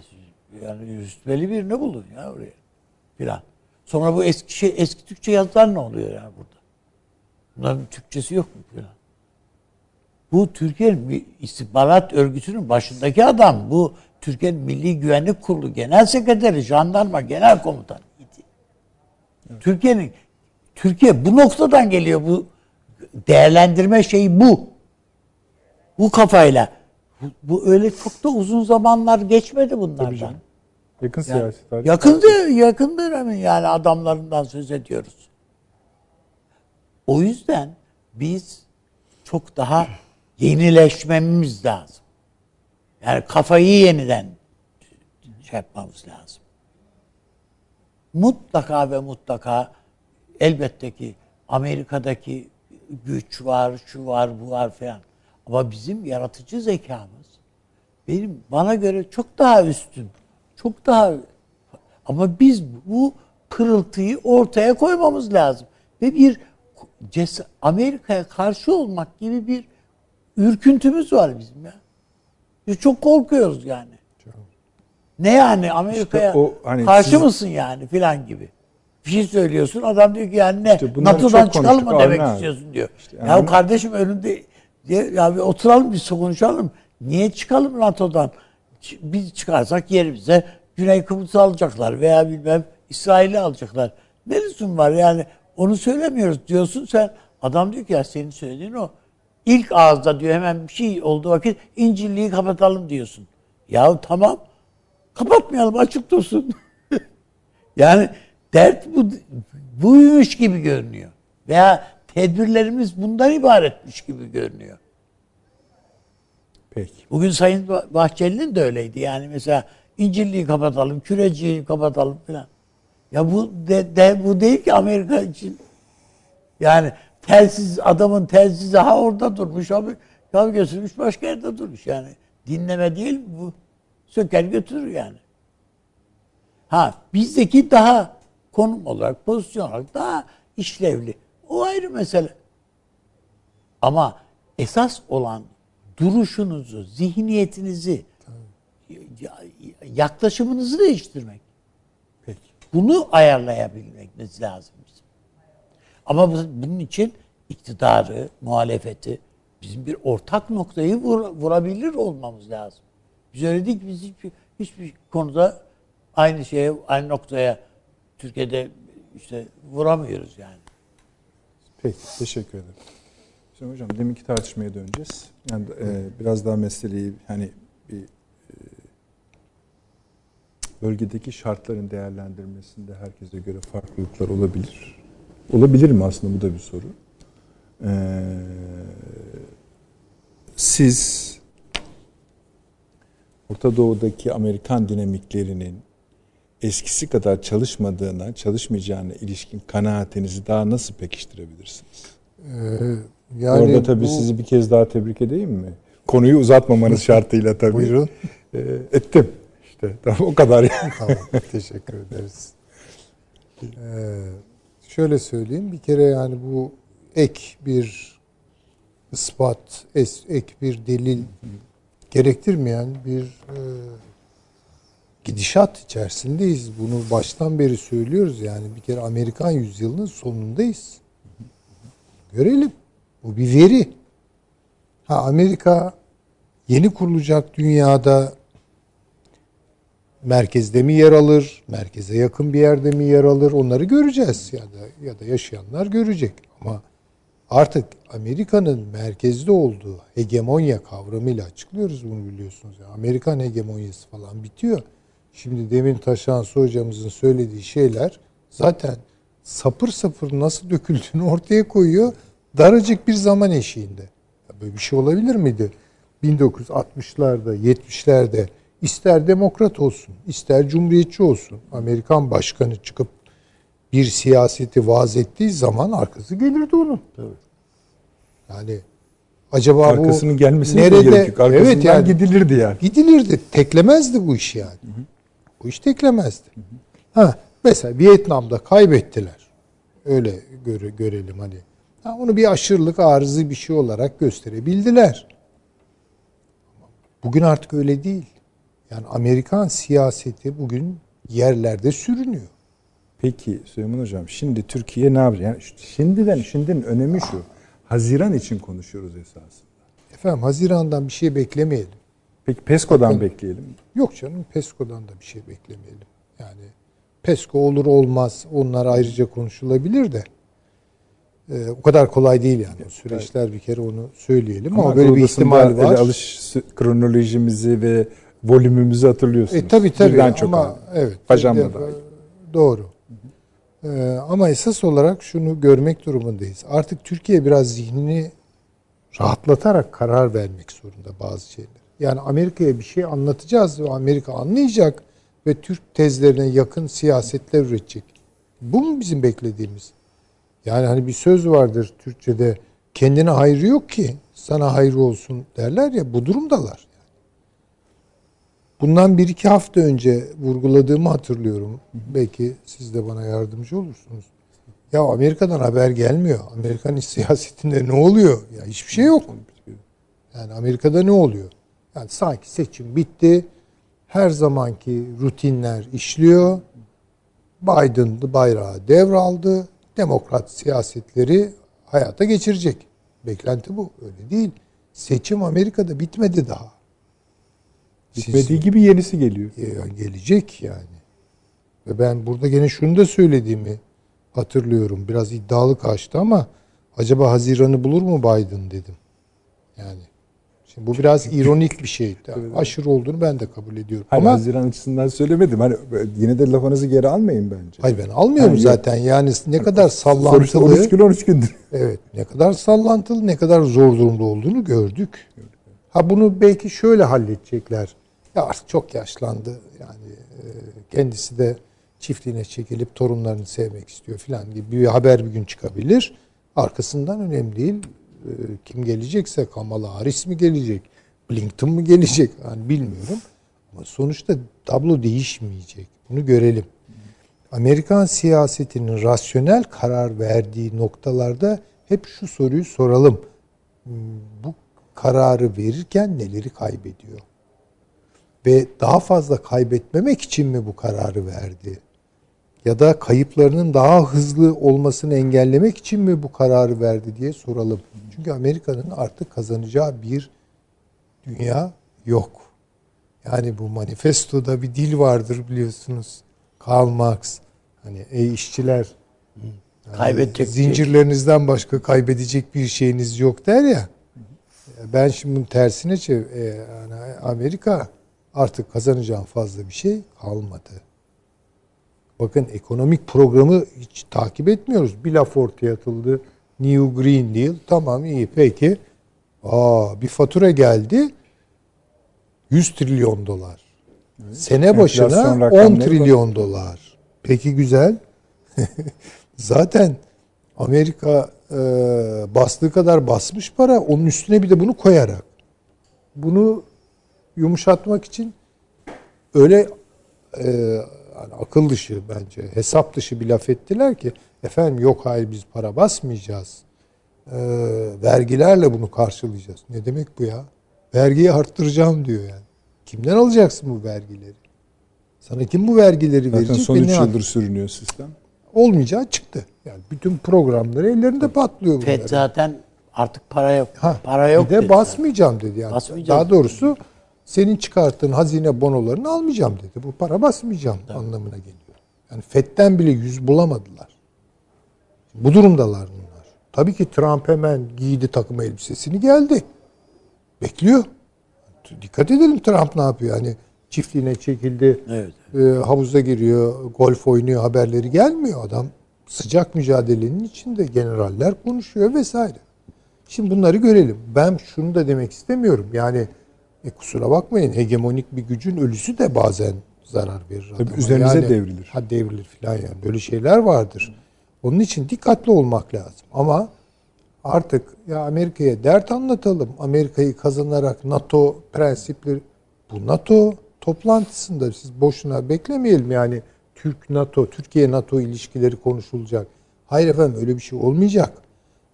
Yani rütbeli birini bulun ya oraya. Filan. Sonra bu eski şey eski Türkçe yazılar ne oluyor yani burada? Bunların Türkçesi yok mu filan? Bu Türkiye'nin istihbarat örgütünün başındaki adam. Bu Türkiye'nin Milli Güvenlik Kurulu Genel Sekreteri, Jandarma Genel Komutanı idi. Türkiye'nin Türkiye bu noktadan geliyor bu değerlendirme şeyi bu. Bu kafayla. Bu, öyle çok da uzun zamanlar geçmedi bunlardan. Yakın Yani siyasi tarih. yakın, de- yakın dönemin yani adamlarından söz ediyoruz. O yüzden biz çok daha yenileşmemiz lazım. Yani kafayı yeniden şey yapmamız lazım. Mutlaka ve mutlaka elbette ki Amerika'daki güç var, şu var, bu var falan. Ama bizim yaratıcı zekamız benim bana göre çok daha üstün. Çok daha ama biz bu pırıltıyı ortaya koymamız lazım. Ve bir Amerika'ya karşı olmak gibi bir ürküntümüz var bizim ya. Biz çok korkuyoruz yani. Ne yani Amerika'ya İşte o hani karşı siz- mısın yani filan gibi. Bir şey söylüyorsun adam diyor ki yani ne İşte NATO'dan çıkalım mı demek abi. istiyorsun diyor. yani ya kardeşim önünde ya bir oturalım biz konuşalım. Niye çıkalım NATO'dan? Biz çıkarsak yerimize Güney Kıbrıs'ı alacaklar veya bilmem İsrail'i alacaklar. Ne lüzum var yani onu söylemiyoruz diyorsun sen. Adam diyor ki ya senin söylediğin o. İlk ağızda diyor hemen bir şey olduğu vakit İncilliği kapatalım diyorsun. Ya tamam kapatmayalım açık dursun. yani dert bu buymuş gibi görünüyor. Veya tedbirlerimiz bundan ibaretmiş gibi görünüyor. Peki. Bugün Sayın Bah- Bahçeli'nin de öyleydi. Yani mesela İncilliği kapatalım, küreciyi kapatalım falan. Ya bu de, de- bu değil ki Amerika için. Yani telsiz adamın telsizi ha orada durmuş abi. Ya götürmüş başka yerde durmuş yani. Dinleme değil bu. Söker götürür yani. Ha bizdeki daha konum olarak, pozisyon olarak daha işlevli. O ayrı mesele. Ama esas olan duruşunuzu, zihniyetinizi, ya- yaklaşımınızı değiştirmek. Peki. Bunu ayarlayabilmemiz lazım bizim. Ama bu- bunun için iktidarı, muhalefeti, bizim bir ortak noktayı vur- vurabilir olmamız lazım. Biz öyle değil ki biz hiçbir, hiçbir konuda aynı şeye, aynı noktaya Türkiye'de işte vuramıyoruz yani. Peki, teşekkür ederim. Şimdi hocam deminki tartışmaya döneceğiz. Yani e, biraz daha meseleyi hani bir e, bölgedeki şartların değerlendirmesinde herkese göre farklılıklar olabilir. Olabilir mi aslında bu da bir soru. Ee, siz Orta Doğu'daki Amerikan dinamiklerinin eskisi kadar çalışmadığına, çalışmayacağına ilişkin kanaatinizi daha nasıl pekiştirebilirsiniz? Ee, yani Orada tabii bu- sizi bir kez daha tebrik edeyim mi? Konuyu uzatmamanız şartıyla tabii. Buyurun. Ee, ettim. İşte tamam o kadar yani. Tamam, teşekkür ederiz. Ee, şöyle söyleyeyim, bir kere yani bu ek bir ispat, ek bir delil gerektirmeyen bir e, gidişat içerisindeyiz. Bunu baştan beri söylüyoruz yani bir kere Amerikan yüzyılının sonundayız. Görelim. Bu bir veri. Ha Amerika yeni kurulacak dünyada merkezde mi yer alır, merkeze yakın bir yerde mi yer alır onları göreceğiz ya da ya da yaşayanlar görecek. Ama artık Amerika'nın merkezde olduğu hegemonya kavramıyla açıklıyoruz bunu biliyorsunuz. Yani Amerikan hegemonyası falan bitiyor. Şimdi demin Taşansı hocamızın söylediği şeyler zaten sapır sapır nasıl döküldüğünü ortaya koyuyor. Daracık bir zaman eşiğinde. Ya Böyle bir şey olabilir miydi? 1960'larda, 70'lerde ister demokrat olsun, ister cumhuriyetçi olsun. Amerikan başkanı çıkıp bir siyaseti vaaz ettiği zaman arkası gelirdi onun. Yani acaba Arkasının bu gelmesine de nerede? gerek yok. Arkasından evet yani gidilirdi yani. gidilirdi. Teklemezdi bu iş yani. Bu iş teklemezdi. Ha, mesela Vietnam'da kaybettiler. Öyle göre, görelim hani. Ha, onu bir aşırılık arızı bir şey olarak gösterebildiler. Bugün artık öyle değil. Yani Amerikan siyaseti bugün yerlerde sürünüyor. Peki Süleyman Hocam şimdi Türkiye ne yapacak? Yani şimdiden şimdinin önemi şu. Haziran için konuşuyoruz esasında. Efendim Haziran'dan bir şey beklemeyelim. Peki PESCO'dan bekleyelim. Yok canım PESCO'dan da bir şey beklemeyelim. Yani PESCO olur olmaz onlar ayrıca konuşulabilir de. Ee, o kadar kolay değil yani. O süreçler bir kere onu söyleyelim ama, Ama böyle bir ihtimal var. Alış kronolojimizi ve volümümüzü hatırlıyorsunuz. E tabii tabii Birden çok ama aldım. evet. Pajama de- da. Doğru. Ee, ama esas olarak şunu görmek durumundayız. Artık Türkiye biraz zihnini rahatlatarak karar vermek zorunda bazı şeyler. Yani Amerika'ya bir şey anlatacağız ve Amerika anlayacak ve Türk tezlerine yakın siyasetler üretecek. Bu mu bizim beklediğimiz? Yani hani bir söz vardır Türkçe'de kendine hayrı yok ki sana hayrı olsun derler ya bu durumdalar. Bundan bir iki hafta önce vurguladığımı hatırlıyorum. Belki siz de bana yardımcı olursunuz. Ya Amerika'dan haber gelmiyor. Amerikan iç siyasetinde ne oluyor? Ya hiçbir şey yok. Yani Amerika'da ne oluyor? Yani sanki seçim bitti. Her zamanki rutinler işliyor. Biden bayrağı devraldı. Demokrat siyasetleri hayata geçirecek. Beklenti bu. Öyle değil. Seçim Amerika'da bitmedi daha. Bitmediği gibi yenisi geliyor. Ya gelecek yani. Ve ben burada gene şunu da söylediğimi hatırlıyorum. Biraz iddialı kaçtı ama acaba Haziran'ı bulur mu Biden dedim. Yani şimdi bu biraz ironik bir şey. Aşırı olduğunu ben de kabul ediyorum. Hani ama Haziran açısından söylemedim. Hani yine de lafınızı geri almayın bence. hayır ben almıyorum Yani- zaten. Yani ne kadar Sonuçta sallantılı 13 gün 13 gündür. Evet. Ne kadar sallantılı, ne kadar zor durumda olduğunu gördük. Ha bunu belki şöyle halledecekler. Ya artık çok yaşlandı. Yani e, kendisi de çiftliğine çekilip torunlarını sevmek istiyor falan gibi bir haber bir gün çıkabilir. Arkasından önemli değil. E, Kim gelecekse Kamala Harris mi gelecek? Blinken mı gelecek? Yani bilmiyorum. Ama sonuçta tablo değişmeyecek. Bunu görelim. Amerikan siyasetinin rasyonel karar verdiği noktalarda hep şu soruyu soralım. Bu kararı verirken neleri kaybediyor? Ve daha fazla kaybetmemek için mi bu kararı verdi? Ya da kayıplarının daha hızlı olmasını engellemek için mi bu kararı verdi diye soralım. Çünkü Amerika'nın artık kazanacağı bir dünya yok. Yani bu manifestoda bir dil vardır biliyorsunuz. Karl Marx. Hani ey işçiler yani Kaybedecek şey zincirlerinizden başka kaybedecek bir şeyiniz yok der ya. Ben şimdi bunun tersine çev e, yani Amerika artık kazanacağım fazla bir şey kalmadı. Bakın ekonomik programı hiç takip etmiyoruz. Bir laf ortaya atıldı. New Green Deal. Tamam iyi peki. Aa, bir fatura geldi. 100 trilyon dolar. Sene başına Enflasyon 10 rakamları trilyon dolar. Peki güzel. Zaten Amerika e, bastığı kadar basmış para. Onun üstüne bir de bunu koyarak. Bunu yumuşatmak için öyle e, akıl dışı bence hesap dışı bir laf ettiler ki efendim yok hayır biz para basmayacağız. E, vergilerle bunu karşılayacağız. Ne demek bu ya? Vergiyi arttıracağım diyor yani. Kimden alacaksın bu vergileri? Sana kim bu vergileri Zaten verecek? son ve 3 ne yıldır sürünüyor sistem. olmayacağı çıktı. Yani bütün programları ellerinde patlıyor bunların. FED zaten artık para yok. Ha, para yok. Bir de dedi basmayacağım dedi yani. Basmayacağım. Daha doğrusu senin çıkarttığın hazine bonolarını almayacağım dedi. Bu para basmayacağım anlamına geliyor. Yani FED'den bile yüz bulamadılar. Bu durumdalar bunlar. Tabii ki Trump hemen giydi takım elbisesini geldi. Bekliyor. Dikkat edelim Trump ne yapıyor. Hani çiftliğine çekildi. Evet. e, havuza giriyor, golf oynuyor haberleri gelmiyor adam. Sıcak mücadelenin içinde generaller konuşuyor vesaire. Şimdi bunları görelim. Ben şunu da demek istemiyorum. Yani e, kusura bakmayın hegemonik bir gücün ölüsü de bazen zarar verir Tabii adama. üzerinize Yani- devrilir. Ha devrilir falan yani. Böyle şeyler vardır. Onun için dikkatli olmak lazım. Ama artık ya Amerika'ya dert anlatalım. Amerika'yı kazanarak NATO prensipleri bu NATO toplantısında siz boşuna beklemeyelim yani Türk NATO, Türkiye NATO ilişkileri konuşulacak. Hayır efendim öyle bir şey olmayacak.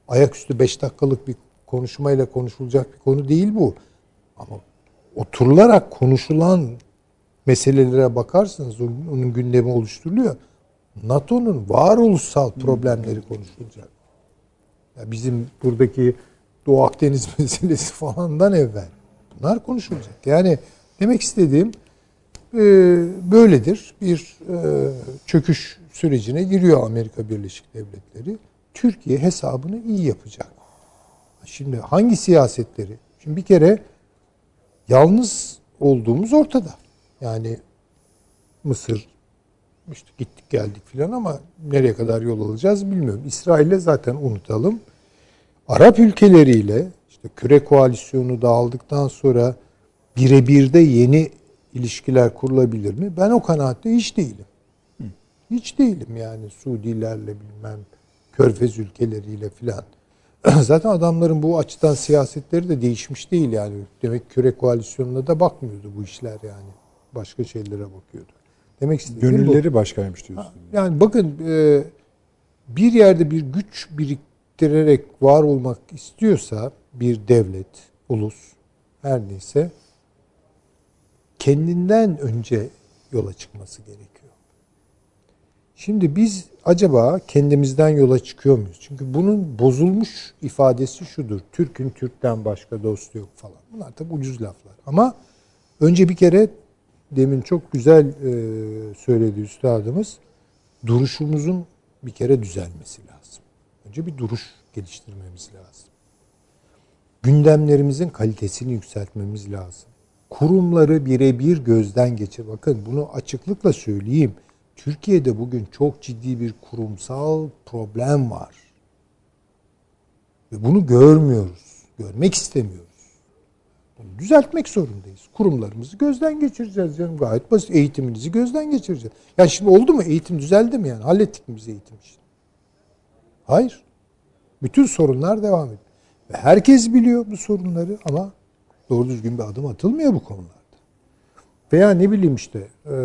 Ayaküstü 5 dakikalık bir konuşmayla konuşulacak bir konu değil bu. Ama oturularak konuşulan meselelere bakarsanız onun, gündemi oluşturuluyor. NATO'nun varoluşsal problemleri konuşulacak. Ya bizim buradaki Doğu Akdeniz meselesi falandan evvel. Bunlar konuşulacak. Yani demek istediğim e, böyledir. Bir e, çöküş sürecine giriyor Amerika Birleşik Devletleri. Türkiye hesabını iyi yapacak. Şimdi hangi siyasetleri? Şimdi bir kere yalnız olduğumuz ortada. Yani Mısır işte gittik geldik filan ama nereye kadar yol alacağız bilmiyorum. İsrail'le zaten unutalım. Arap ülkeleriyle işte küre koalisyonu dağıldıktan sonra birebir de yeni ilişkiler kurulabilir mi? Ben o kanaatte hiç değilim. Hiç değilim yani Suudilerle bilmem Körfez ülkeleriyle filan. Zaten adamların bu açıdan siyasetleri de değişmiş değil yani. Demek küre koalisyonuna da bakmıyordu bu işler yani. Başka şeylere bakıyordu. Demek istediğim Gönülleri bu. başkaymış diyorsun. Yani bakın e, bir yerde bir güç biriktirerek var olmak istiyorsa bir devlet, ulus her neyse kendinden önce yola çıkması gerekiyor. Şimdi biz acaba kendimizden yola çıkıyor muyuz? Çünkü bunun bozulmuş ifadesi şudur. Türk'ün Türk'ten başka dostu yok falan. Bunlar tabi ucuz laflar. Ama önce bir kere demin çok güzel e, söyledi üstadımız. Duruşumuzun bir kere düzelmesi lazım. Önce bir duruş geliştirmemiz lazım. Gündemlerimizin kalitesini yükseltmemiz lazım. Kurumları birebir gözden geçir. Bakın bunu açıklıkla söyleyeyim. Türkiye'de bugün çok ciddi bir kurumsal problem var. Ve bunu görmüyoruz. Görmek istemiyoruz. Bunu düzeltmek zorundayız. Kurumlarımızı gözden geçireceğiz canım. Gayet basit. Eğitiminizi gözden geçireceğiz. Yani şimdi oldu mu? Eğitim düzeldi mi yani? Hallettik mi biz eğitim işini? Hayır. Bütün sorunlar devam ediyor. Ve herkes biliyor bu sorunları ama doğru düzgün bir adım atılmıyor bu konularda. Veya ne bileyim işte e,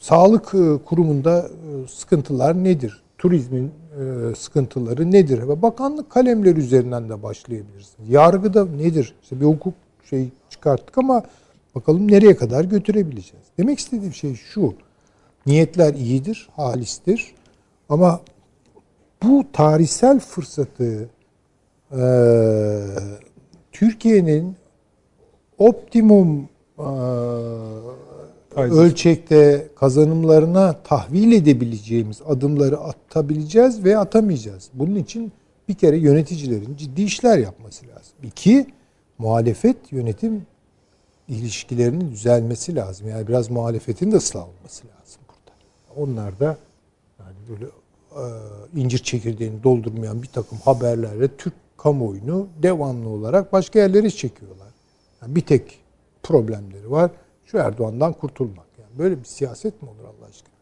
sağlık e, kurumunda e, sıkıntılar nedir? Turizmin e, sıkıntıları nedir? Ve bakanlık kalemleri üzerinden de başlayabilirsiniz. Yargıda nedir? İşte bir hukuk şey çıkarttık ama bakalım nereye kadar götürebileceğiz. Demek istediğim şey şu. Niyetler iyidir, halistir. Ama bu tarihsel fırsatı e, Türkiye'nin optimum e, ölçekte kazanımlarına tahvil edebileceğimiz adımları atabileceğiz ve atamayacağız. Bunun için bir kere yöneticilerin ciddi işler yapması lazım. İki, muhalefet yönetim ilişkilerinin düzelmesi lazım. Yani biraz muhalefetin de ıslah olması lazım burada. Onlar da yani böyle e, incir çekirdeğini doldurmayan bir takım haberlerle Türk kamuoyunu devamlı olarak başka yerlere çekiyorlar. Yani bir tek problemleri var. Şu Erdoğan'dan kurtulmak. Yani böyle bir siyaset mi olur Allah aşkına?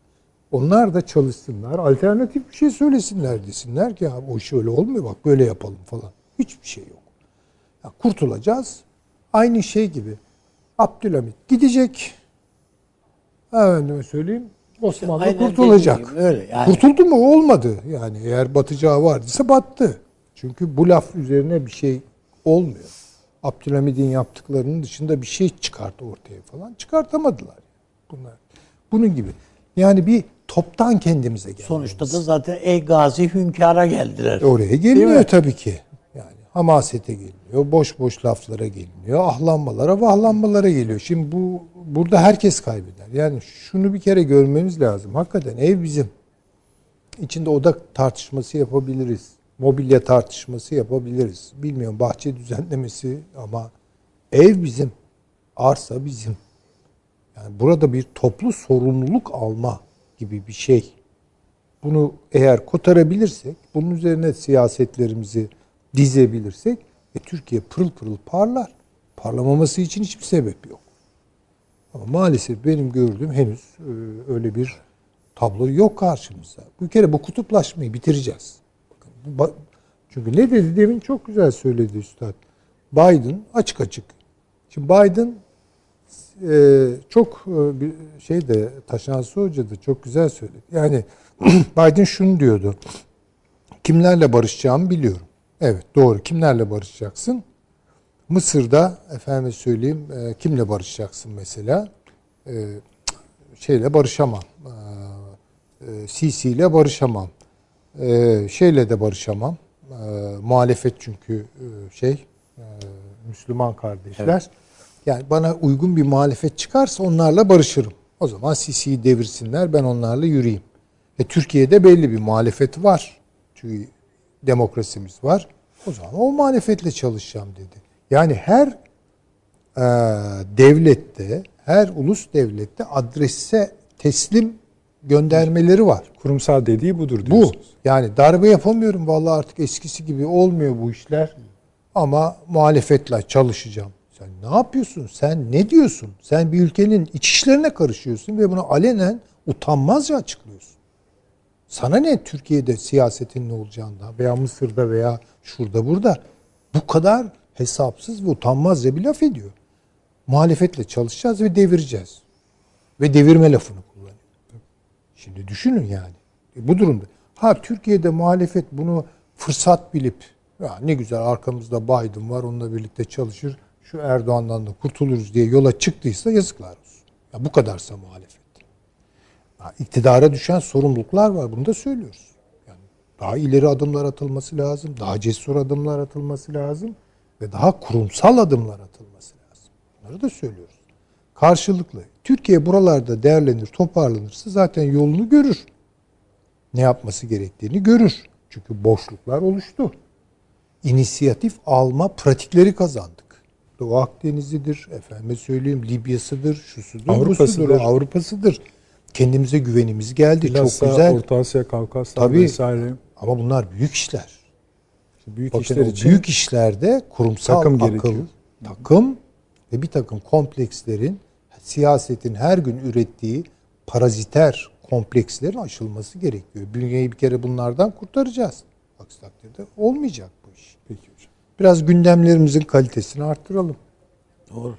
Onlar da çalışsınlar, alternatif bir şey söylesinler desinler ki ya o iş öyle olmuyor bak böyle yapalım falan. Hiçbir şey yok. Ya kurtulacağız. Aynı şey gibi. Abdülhamit gidecek. Efendime söyleyeyim. Osmanlı Aynen kurtulacak. dediğim öyle yani. Kurtuldu mu? Olmadı. Yani eğer batacağı vardıysa battı. Çünkü bu laf üzerine bir şey olmuyor. Abdülhamid'in yaptıklarının dışında bir şey çıkarttı ortaya falan. Çıkartamadılar. Bunlar. Bunun gibi. Yani bir toptan kendimize gelmemiz. Sonuçta da zaten ey gazi hünkâra geldiler. Oraya gelmiyor mi? tabii ki. Hamasete geliniyor, boş boş laflara geliniyor, ahlanmalara, vahlanmalara geliyor. Şimdi bu burada herkes kaybeder. Yani şunu bir kere görmemiz lazım. Hakikaten ev bizim. İçinde oda tartışması yapabiliriz. Mobilya tartışması yapabiliriz. Bilmiyorum bahçe düzenlemesi ama ev bizim. Arsa bizim. Yani burada bir toplu sorumluluk alma gibi bir şey. Bunu eğer kotarabilirsek, bunun üzerine siyasetlerimizi dizebilirsek e, Türkiye pırıl pırıl parlar. Parlamaması için hiçbir sebep yok. Ama maalesef benim gördüğüm henüz e, öyle bir tablo yok karşımızda. Bir kere bu kutuplaşmayı bitireceğiz. Bakın, çünkü ne dedi demin çok güzel söyledi Üstad. Biden açık açık. Şimdi Biden e, çok e, bir şey de Taşansı Hoca da çok güzel söyledi. Yani Biden şunu diyordu. Kimlerle barışacağımı biliyorum. Evet doğru. Kimlerle barışacaksın? Mısır'da efendim söyleyeyim e, kimle barışacaksın mesela? E, şeyle barışamam. E, e, Sisi ile barışamam. E, şeyle de barışamam. E, muhalefet çünkü e, şey e, Müslüman kardeşler. Yani bana uygun bir muhalefet çıkarsa onlarla barışırım. O zaman Sisi'yi devirsinler ben onlarla yürüyeyim. E, Türkiye'de belli bir muhalefet var. Çünkü demokrasimiz var. O zaman o muhalefetle çalışacağım dedi. Yani her e, devlette, her ulus devlette adrese teslim göndermeleri var. Kurumsal dediği budur Bu. diyorsunuz. Yani darbe yapamıyorum vallahi artık eskisi gibi olmuyor bu işler. Ama muhalefetle çalışacağım. Sen ne yapıyorsun? Sen ne diyorsun? Sen bir ülkenin iç işlerine karışıyorsun ve bunu alenen utanmazca açıklıyorsun. Sana ne Türkiye'de siyasetin ne olacağından veya Mısır'da veya şurada burada bu kadar hesapsız ve utanmazca bir laf ediyor. Muhalefetle çalışacağız ve devireceğiz. Ve devirme lafını kullanıyor. Şimdi düşünün yani. E bu durumda. Ha Türkiye'de muhalefet bunu fırsat bilip ya ne güzel arkamızda Biden var onunla birlikte çalışır. Şu Erdoğan'dan da kurtuluruz diye yola çıktıysa yazıklar olsun. Ya bu kadarsa muhalefet. İktidara düşen sorumluluklar var. Bunu da söylüyoruz. Yani daha ileri adımlar atılması lazım. Daha cesur adımlar atılması lazım. Ve daha kurumsal adımlar atılması lazım. Bunları da söylüyoruz. Karşılıklı. Türkiye buralarda değerlenir, toparlanırsa zaten yolunu görür. Ne yapması gerektiğini görür. Çünkü boşluklar oluştu. İnisiyatif alma pratikleri kazandık. Doğu Akdeniz'idir, efendime söyleyeyim Libya'sıdır, şusudur, Avrupa'sıdır. busudur, Avrupa'sıdır. Kendimize güvenimiz geldi. Bilhassa Çok güzel. Orta Asya, Kavkaslar Tabii. vesaire. Ama bunlar büyük işler. Büyük Bakın işler için büyük işlerde kurumsal takım akıl, gerekiyor. takım ve bir takım komplekslerin siyasetin her gün ürettiği paraziter komplekslerin aşılması gerekiyor. Bünyeyi bir kere bunlardan kurtaracağız. Aksi takdirde olmayacak bu iş. Peki hocam. Biraz gündemlerimizin kalitesini arttıralım. Doğru.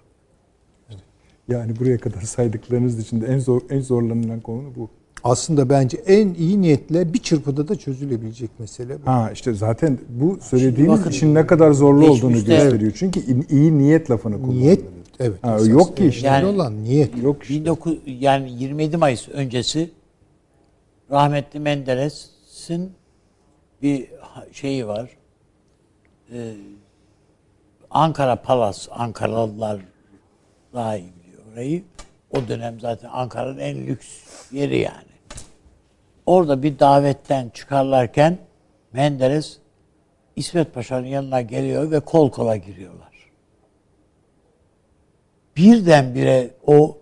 Yani buraya kadar saydıklarınız içinde en zor en zorlanılan konu bu. Aslında bence en iyi niyetle bir çırpıda da çözülebilecek mesele bu. Ha işte zaten bu söylediğiniz bakın, işin ne kadar zorlu olduğunu gösteriyor. Çünkü in- iyi niyet lafını kullanıyor. Niyet evet. Ha, esas yok ki işte. Yani- olan niyet. Yok işte. 19 yani 27 Mayıs öncesi rahmetli Menderes'in bir şeyi var. Ee, Ankara Palas, Ankaralılar daha iyi orayı. O dönem zaten Ankara'nın en lüks yeri yani. Orada bir davetten çıkarlarken Menderes İsmet Paşa'nın yanına geliyor ve kol kola giriyorlar birdenbire o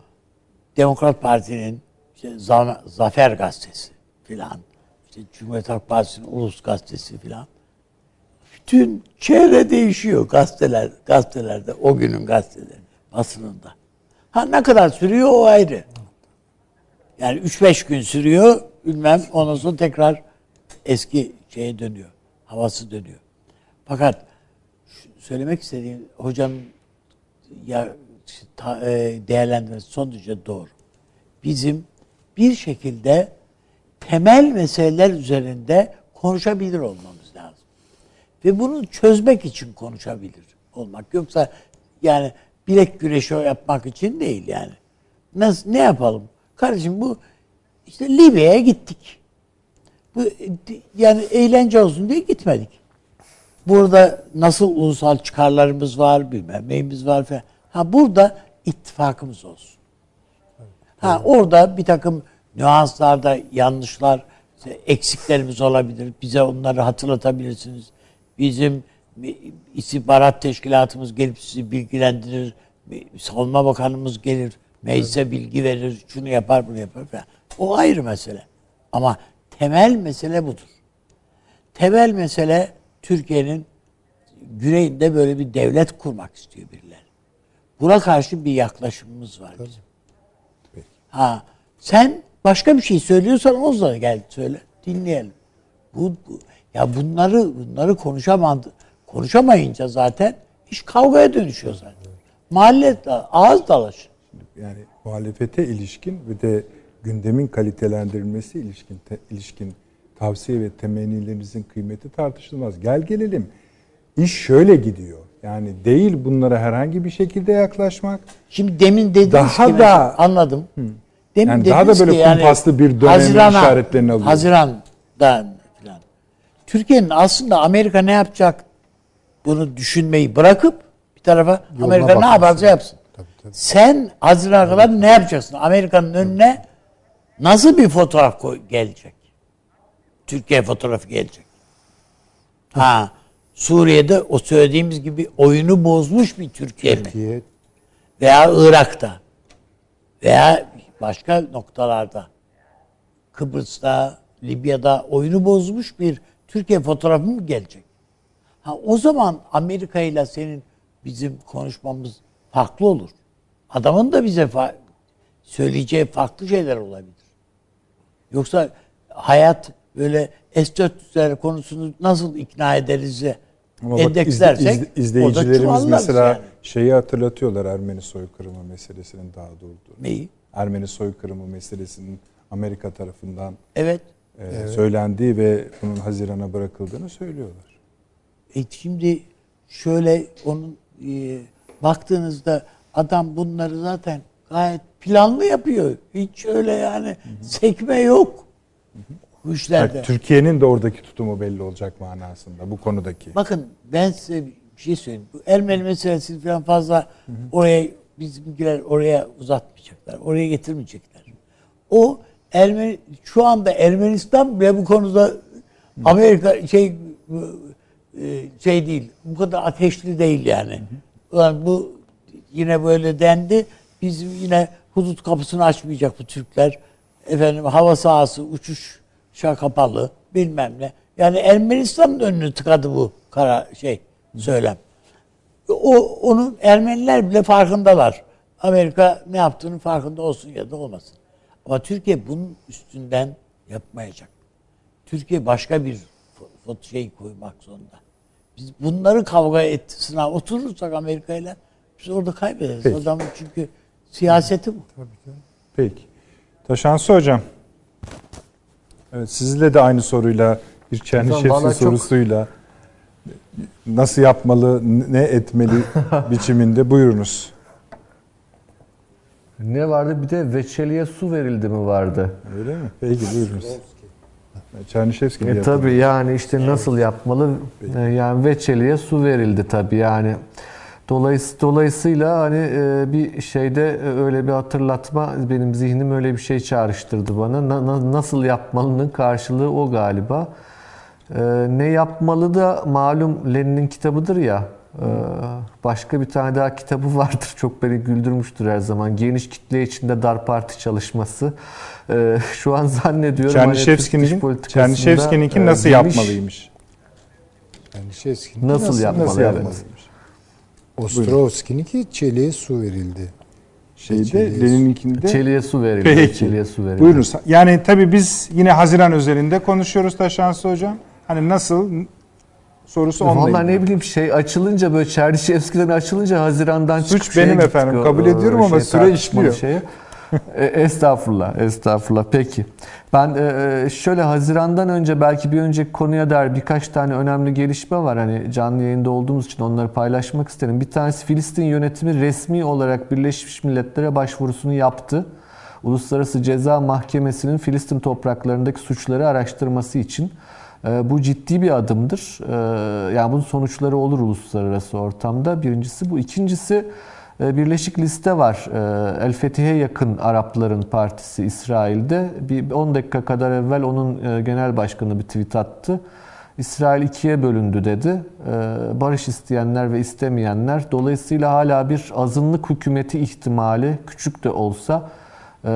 Demokrat Parti'nin işte Za- Zafer Gazetesi filan, işte Cumhuriyet Halk Partisi'nin Ulus Gazetesi filan. Bütün çevre değişiyor gazeteler, gazetelerde, o günün gazeteleri, basınında. Ha ne kadar sürüyor o ayrı. Yani 3-5 gün sürüyor, bilmem ondan sonra tekrar eski şeye dönüyor. Havası dönüyor. Fakat söylemek istediğim hocanın ya ta- e, değerlendirmesi son derece doğru. Bizim bir şekilde temel meseleler üzerinde konuşabilir olmamız lazım. Ve bunu çözmek için konuşabilir olmak. Yoksa yani bilek güreşi yapmak için değil yani. Nasıl, ne yapalım? Kardeşim bu işte Libya'ya gittik. Bu yani eğlence olsun diye gitmedik. Burada nasıl ulusal çıkarlarımız var, bilmem neyimiz var falan. Ha burada ittifakımız olsun. Ha orada bir takım nüanslarda yanlışlar, eksiklerimiz olabilir. Bize onları hatırlatabilirsiniz. Bizim istihbarat teşkilatımız gelip sizi bilgilendirir. Savunma Bakanımız gelir, meclise bilgi verir, şunu yapar, bunu yapar falan. O ayrı mesele. Ama temel mesele budur. Temel mesele Türkiye'nin güneyinde böyle bir devlet kurmak istiyor birileri. Buna karşı bir yaklaşımımız var bizim. Ha, sen başka bir şey söylüyorsan o zaman gel söyle. Dinleyelim. Bu, bu ya bunları bunları konuşamadı. Konuşamayınca zaten iş kavgaya dönüşüyor zaten. Mahalle ağız dalaşı. Yani muhalefete ilişkin ve de gündemin kalitelendirilmesi ilişkin te- ilişkin tavsiye ve temennilerinizin kıymeti tartışılmaz. Gel gelelim. İş şöyle gidiyor. Yani değil bunlara herhangi bir şekilde yaklaşmak. Şimdi demin dediniz Daha ki da- anladım. Demin Yani daha da böyle yani kumpaslı bir dönemin işaretlerini alıyor. Haziran'dan falan. Türkiye'nin aslında Amerika ne yapacak bunu düşünmeyi bırakıp bir tarafa Yoluna Amerika ne yaparsa yapsın. Sen Haziran'a kadar ne yapacaksın? Amerika'nın önüne nasıl bir fotoğraf koy gelecek? Türkiye fotoğrafı gelecek. Ha, Suriye'de o söylediğimiz gibi oyunu bozmuş bir Türkiye mi? Türkiye Veya Irak'ta veya başka noktalarda Kıbrıs'ta, Libya'da oyunu bozmuş bir Türkiye fotoğrafı mı gelecek? Ha o zaman Amerika ile senin bizim konuşmamız farklı olur. Adamın da bize fa- söyleyeceği farklı şeyler olabilir. Yoksa hayat böyle S-400'ler konusunu nasıl ikna ederiz de Ama bak izle- endekslersek izle- orada izleyicilerimiz mesela yani. şeyi hatırlatıyorlar Ermeni soykırımı meselesinin daha doğrusu. Neyi? Ermeni soykırımı meselesinin Amerika tarafından Evet. e, söylendiği ve bunun Haziran'a bırakıldığını söylüyorlar. E şimdi şöyle onun e, baktığınızda adam bunları zaten gayet planlı yapıyor. Hiç öyle yani sekme yok. Bu işlerde. Yani Türkiye'nin de oradaki tutumu belli olacak manasında bu konudaki. Bakın ben size bir şey söyleyeyim. Bu Ermeni meselesi falan fazla oraya bizimkiler oraya uzatmayacaklar. Oraya getirmeyecekler. O Ermeni şu anda Ermenistan bile bu konuda Amerika şey şey değil. Bu kadar ateşli değil yani. Ulan bu yine böyle dendi. Bizim yine hudut kapısını açmayacak bu Türkler. Efendim hava sahası uçuşa kapalı bilmem ne. Yani Ermenistan'ın önünü tıkadı bu kara şey söylem. O onun Ermeniler bile farkındalar. Amerika ne yaptığının farkında olsun ya da olmasın. Ama Türkiye bunun üstünden yapmayacak. Türkiye başka bir şey koymak zorunda. Biz bunları kavga etti sınav oturursak Amerika ile biz orada kaybederiz. Peki. Adamın çünkü siyaseti bu. Peki. Taşansı Hocam. Evet sizle de aynı soruyla bir Çernişevski bana çok- sorusuyla nasıl yapmalı, ne etmeli biçiminde buyurunuz. Ne vardı? Bir de veçeliye su verildi mi vardı? Öyle mi? Peki buyurunuz. Çernişevski E tabii yani işte nasıl yapmalı? E, yani veçeliye su verildi tabii yani. Dolayıs dolayısıyla hani e, bir şeyde e, öyle bir hatırlatma benim zihnim öyle bir şey çağrıştırdı bana. Na- na- nasıl yapmalının karşılığı o galiba. Ne yapmalı da malum Lenin'in kitabıdır ya. E, başka bir tane daha kitabı vardır. Çok beni güldürmüştür her zaman. Geniş kitle içinde dar parti çalışması. E, şu an zannediyorum hani Çernişevski'nin Çernişevski'ninki e, nasıl geniş- yapmalıymış? yani Şevskin Nasıl, yapmalı? Nasıl evet. yapmalıymış? Ostrovski'ninki çeliğe su verildi. Şeyde Çeliğe- Lenin'inkinde Çeliğe su verildi. Peki. Çeliğe su verildi. Buyurunuz. Yani tabii biz yine Haziran özelinde konuşuyoruz Taşansı Hocam. Hani nasıl sorusu onunla Vallahi ilgili. ne bileyim şey açılınca böyle Çerniçevski'den açılınca Haziran'dan Suç çıkıp şeye benim efendim, o- kabul o ediyorum ama süre tartışmalı işliyor. Şeye. E, estağfurullah, estağfurullah. Peki. Ben e, şöyle Haziran'dan önce belki bir önceki konuya dair birkaç tane önemli gelişme var. Hani canlı yayında olduğumuz için onları paylaşmak isterim. Bir tanesi Filistin yönetimi resmi olarak Birleşmiş Milletler'e başvurusunu yaptı. Uluslararası Ceza Mahkemesi'nin Filistin topraklarındaki suçları araştırması için. E, Bu ciddi bir adımdır. E, Yani bunun sonuçları olur uluslararası ortamda. Birincisi bu. İkincisi e, Birleşik liste var. E, El Fethi'ye yakın Arapların partisi İsrail'de. Bir 10 dakika kadar evvel onun e, genel başkanı bir tweet attı. İsrail ikiye bölündü dedi. Barış isteyenler ve istemeyenler. Dolayısıyla hala bir azınlık hükümeti ihtimali küçük de olsa e,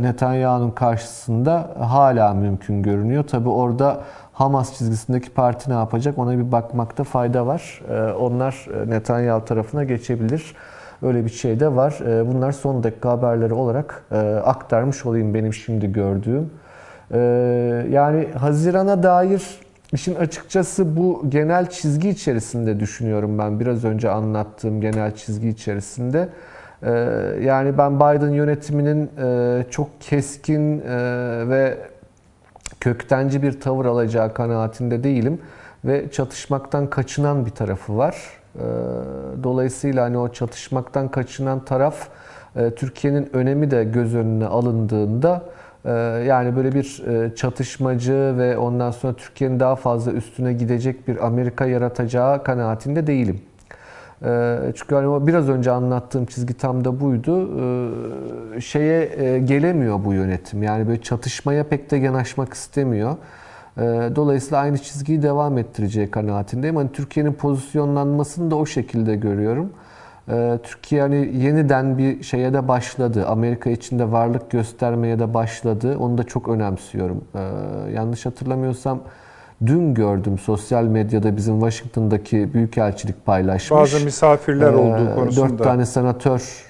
Netanyahu'nun karşısında hala mümkün görünüyor. Tabi orada Hamas çizgisindeki parti ne yapacak ona bir bakmakta fayda var. E, Onlar e, Netanyahu tarafına geçebilir. Öyle bir şey de var. E, Bunlar son dakika haberleri olarak e, aktarmış olayım benim şimdi gördüğüm. E, Yani Haziran'a dair işin açıkçası bu genel çizgi içerisinde düşünüyorum ben. Biraz önce anlattığım genel çizgi içerisinde. Ee, Yani ben Biden yönetiminin e, çok keskin ve köktenci bir tavır alacağı kanaatinde değilim ve çatışmaktan kaçınan bir tarafı var. Ee, Dolayısıyla hani o çatışmaktan kaçınan taraf e, Türkiye'nin önemi de göz önüne alındığında e, yani böyle bir e, çatışmacı ve ondan sonra Türkiye'nin daha fazla üstüne gidecek bir Amerika yaratacağı kanaatinde değilim. E, çünkü hani biraz önce anlattığım çizgi tam da buydu. E, şeye e, gelemiyor bu yönetim. Yani böyle çatışmaya pek de yanaşmak istemiyor. E, dolayısıyla aynı çizgiyi devam ettireceği kanaatindeyim. Hani Türkiye'nin pozisyonlanmasını da o şekilde görüyorum. Türkiye hani yeniden bir şeye de başladı. Amerika içinde varlık göstermeye de başladı. Onu da çok önemsiyorum. Yanlış hatırlamıyorsam dün gördüm sosyal medyada bizim Washington'daki büyükelçilik paylaşmış. Bazı misafirler Ee, olduğu konusunda. Dört tane senatör,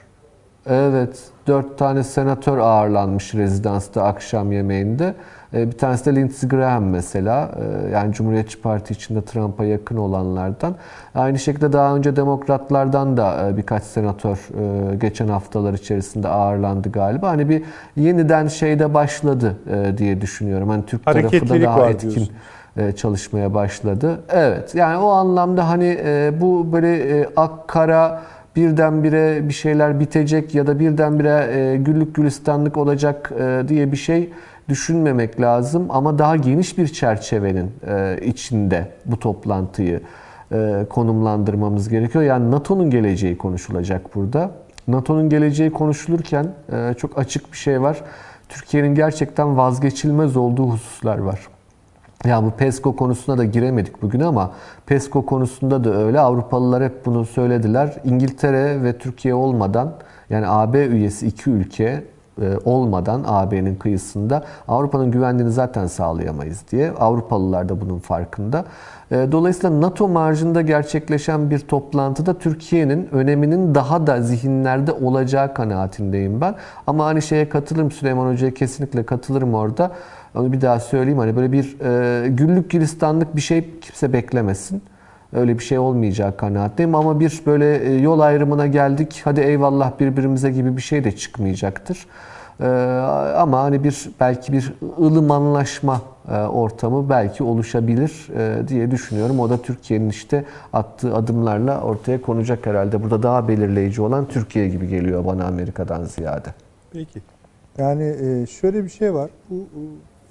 evet dört tane senatör ağırlanmış rezidansta akşam yemeğinde. Ee, Bir tanesi de Lindsey Graham mesela. Ee, Yani Cumhuriyetçi Parti içinde Trump'a yakın olanlardan. Aynı şekilde daha önce demokratlardan da e, birkaç senatör e, geçen haftalar içerisinde ağırlandı galiba. Hani bir yeniden şeyde başladı e, diye düşünüyorum. Hani Türk tarafı da daha etkin diyorsun. E, çalışmaya başladı. Evet yani o anlamda hani e, bu böyle e, ak kara birdenbire bir şeyler bitecek ya da birdenbire güllük gülistanlık olacak diye bir şey düşünmemek lazım ama daha geniş bir çerçevenin içinde bu toplantıyı konumlandırmamız gerekiyor. Yani NATO'nun geleceği konuşulacak burada. NATO'nun geleceği konuşulurken çok açık bir şey var. Türkiye'nin gerçekten vazgeçilmez olduğu hususlar var. Ya bu PESCO konusuna da giremedik bugün ama PESCO konusunda da öyle. Avrupalılar hep bunu söylediler. İngiltere ve Türkiye olmadan yani AB üyesi iki ülke e, olmadan AB'nin kıyısında Avrupa'nın güvenliğini zaten sağlayamayız diye. Avrupalılar da bunun farkında. E, Dolayısıyla NATO marjında gerçekleşen bir toplantıda Türkiye'nin öneminin daha da zihinlerde olacağı kanaatindeyim ben. Ama hani şeye katılırım Süleyman Hoca'ya kesinlikle katılırım orada. Onu bir daha söyleyeyim hani böyle bir e, güllük gülistanlık bir şey kimse beklemesin. Öyle bir şey olmayacağı kanaatteyim ama bir böyle e, yol ayrımına geldik hadi eyvallah birbirimize gibi bir şey de çıkmayacaktır. E, ama hani bir belki bir ılımanlaşma e, ortamı belki oluşabilir e, diye düşünüyorum. O da Türkiye'nin işte attığı adımlarla ortaya konacak herhalde. Burada daha belirleyici olan Türkiye gibi geliyor bana Amerika'dan ziyade. Peki. Yani e, şöyle bir şey var. Bu bu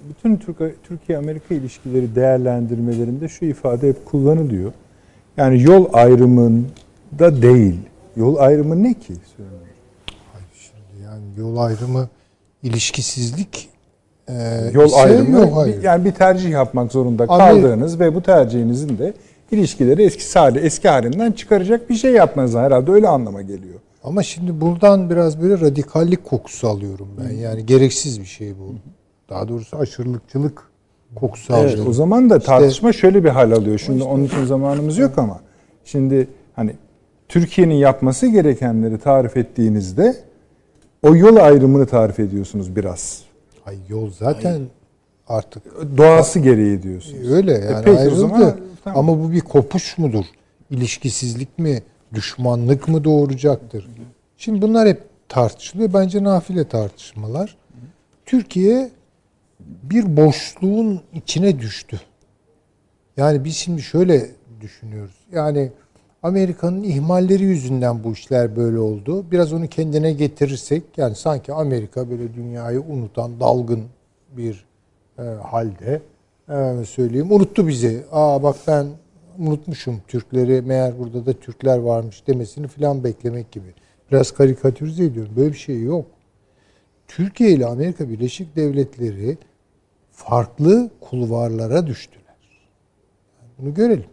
bütün Türk- Türkiye-Amerika ilişkileri değerlendirmelerinde şu ifade hep kullanılıyor. Yani yol ayrımında değil. Yol ayrımı ne ki? Şimdi yani yol ayrımı ilişkisizlik e, Yol ise ayrımı yok, hayır. yani bir tercih yapmak zorunda Amerika- kaldığınız ve bu tercihinizin de ilişkileri eski hali eski halinden çıkaracak bir şey yapmanız herhalde öyle anlama geliyor. Ama şimdi buradan biraz böyle radikallik kokusu alıyorum ben. Yani gereksiz bir şey bu. Daha doğrusu aşırılıkçılık kokusu Evet, alıyorum. o zaman da İşte- tartışma şöyle bir hal alıyor. Şimdi onun için zamanımız yok ama şimdi hani Türkiye'nin yapması gerekenleri tarif ettiğinizde o yol ayrımını tarif ediyorsunuz biraz. Ay yol zaten artık Doğası gereği diyorsunuz. öyle E yani peki o ayrıldı. zaman tamam. Ama bu bir kopuş mudur? İlişkisizlik mi? Düşmanlık mı doğuracaktır? Şimdi bunlar hep tartışılıyor. Bence nafile tartışmalar. Türkiye bir boşluğun içine düştü. Yani biz şimdi şöyle düşünüyoruz. Yani Amerika'nın ihmalleri yüzünden bu işler böyle oldu. Biraz onu kendine getirirsek yani sanki Amerika böyle dünyayı unutan dalgın bir e, halde e, söyleyeyim unuttu bizi. Aa bak ben unutmuşum Türkleri meğer burada da Türkler varmış demesini falan beklemek gibi. Biraz karikatürize ediyorum. Böyle bir şey yok. Türkiye ile Amerika Birleşik Devletleri farklı kulvarlara düştüler. Yani bunu görelim.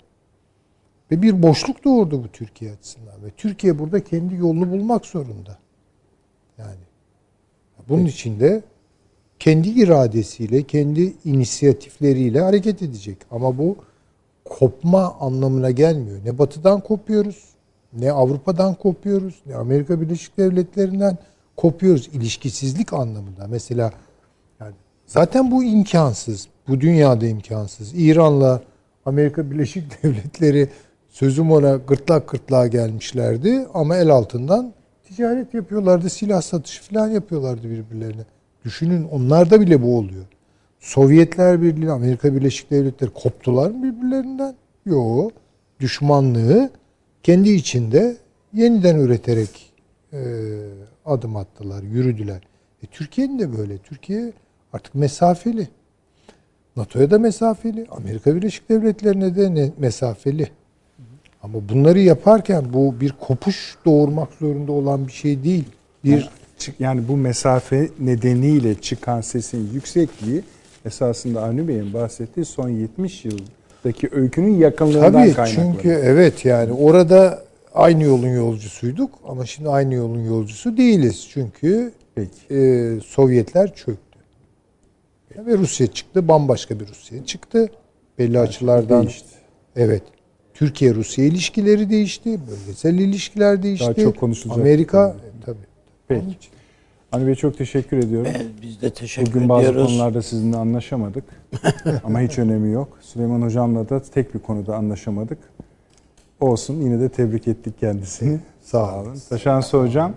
Ve bir boşluk doğurdu bu Türkiye açısından. Ve Türkiye burada kendi yolunu bulmak zorunda. Yani bunun için de kendi iradesiyle, kendi inisiyatifleriyle hareket edecek. Ama bu kopma anlamına gelmiyor. Ne batıdan kopuyoruz, ne Avrupa'dan kopuyoruz, ne Amerika Birleşik Devletleri'nden kopuyoruz ilişkisizlik anlamında. Mesela zaten bu imkansız. Bu dünyada imkansız. İran'la Amerika Birleşik Devletleri sözüm ona gırtlak gırtlağa gelmişlerdi ama el altından ticaret yapıyorlardı, silah satışı falan yapıyorlardı birbirlerine. Düşünün onlarda bile bu oluyor. Sovyetler Birliği, Amerika Birleşik Devletleri koptular mı birbirlerinden? Yok. Düşmanlığı kendi içinde yeniden üreterek e, adım attılar, yürüdüler. E, Türkiye'nin de böyle. Türkiye artık mesafeli. NATO'ya da mesafeli. Amerika Birleşik Devletleri'ne de mesafeli. Ama bunları yaparken bu bir kopuş doğurmak zorunda olan bir şey değil. Bir Yani bu mesafe nedeniyle çıkan sesin yüksekliği esasında Avni Bey'in bahsettiği son 70 yıldaki öykünün yakınlığından tabii kaynaklanıyor. çünkü evet yani orada aynı yolun yolcusuyduk ama şimdi aynı yolun yolcusu değiliz. Çünkü Peki. e, Sovyetler çöktü. Ve Rusya çıktı, bambaşka bir Rusya çıktı. Belli açılardan değişti. Evet. Türkiye-Rusya ilişkileri değişti, bölgesel ilişkiler değişti. çok konuşulacak Amerika bir tabii. Peki. Avni Bey çok teşekkür ediyorum. Biz de teşekkür Bugün bazı ediyoruz. konularda sizinle anlaşamadık. Ama hiç önemi yok. Süleyman Hocam'la da tek bir konuda anlaşamadık. Olsun yine de tebrik ettik kendisini. Sağ olun. Taşansı Hocam.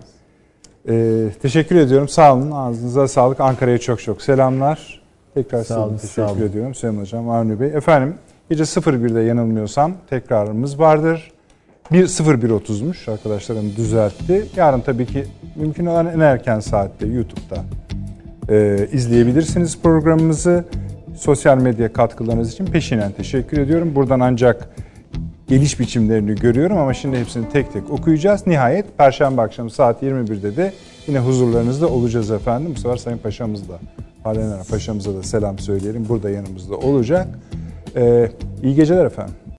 e, teşekkür ediyorum. Sağ olun. Ağzınıza sağlık. Ankara'ya çok çok selamlar. Tekrar de olun, teşekkür sağ olun. ediyorum Süleyman Hocam, Avni Bey. Efendim gece 01'de yanılmıyorsam tekrarımız vardır. 1.01.30'muş arkadaşlarım düzeltti. Yarın tabii ki mümkün olan en erken saatte YouTube'da e, izleyebilirsiniz programımızı. Sosyal medya katkılarınız için peşinen teşekkür ediyorum. Buradan ancak geliş biçimlerini görüyorum ama şimdi hepsini tek tek okuyacağız. Nihayet Perşembe akşamı saat 21'de de yine huzurlarınızda olacağız efendim. Bu sefer Sayın Paşa'mız Halen Paşa'mıza da selam söyleyelim. Burada yanımızda olacak. Ee, iyi geceler efendim.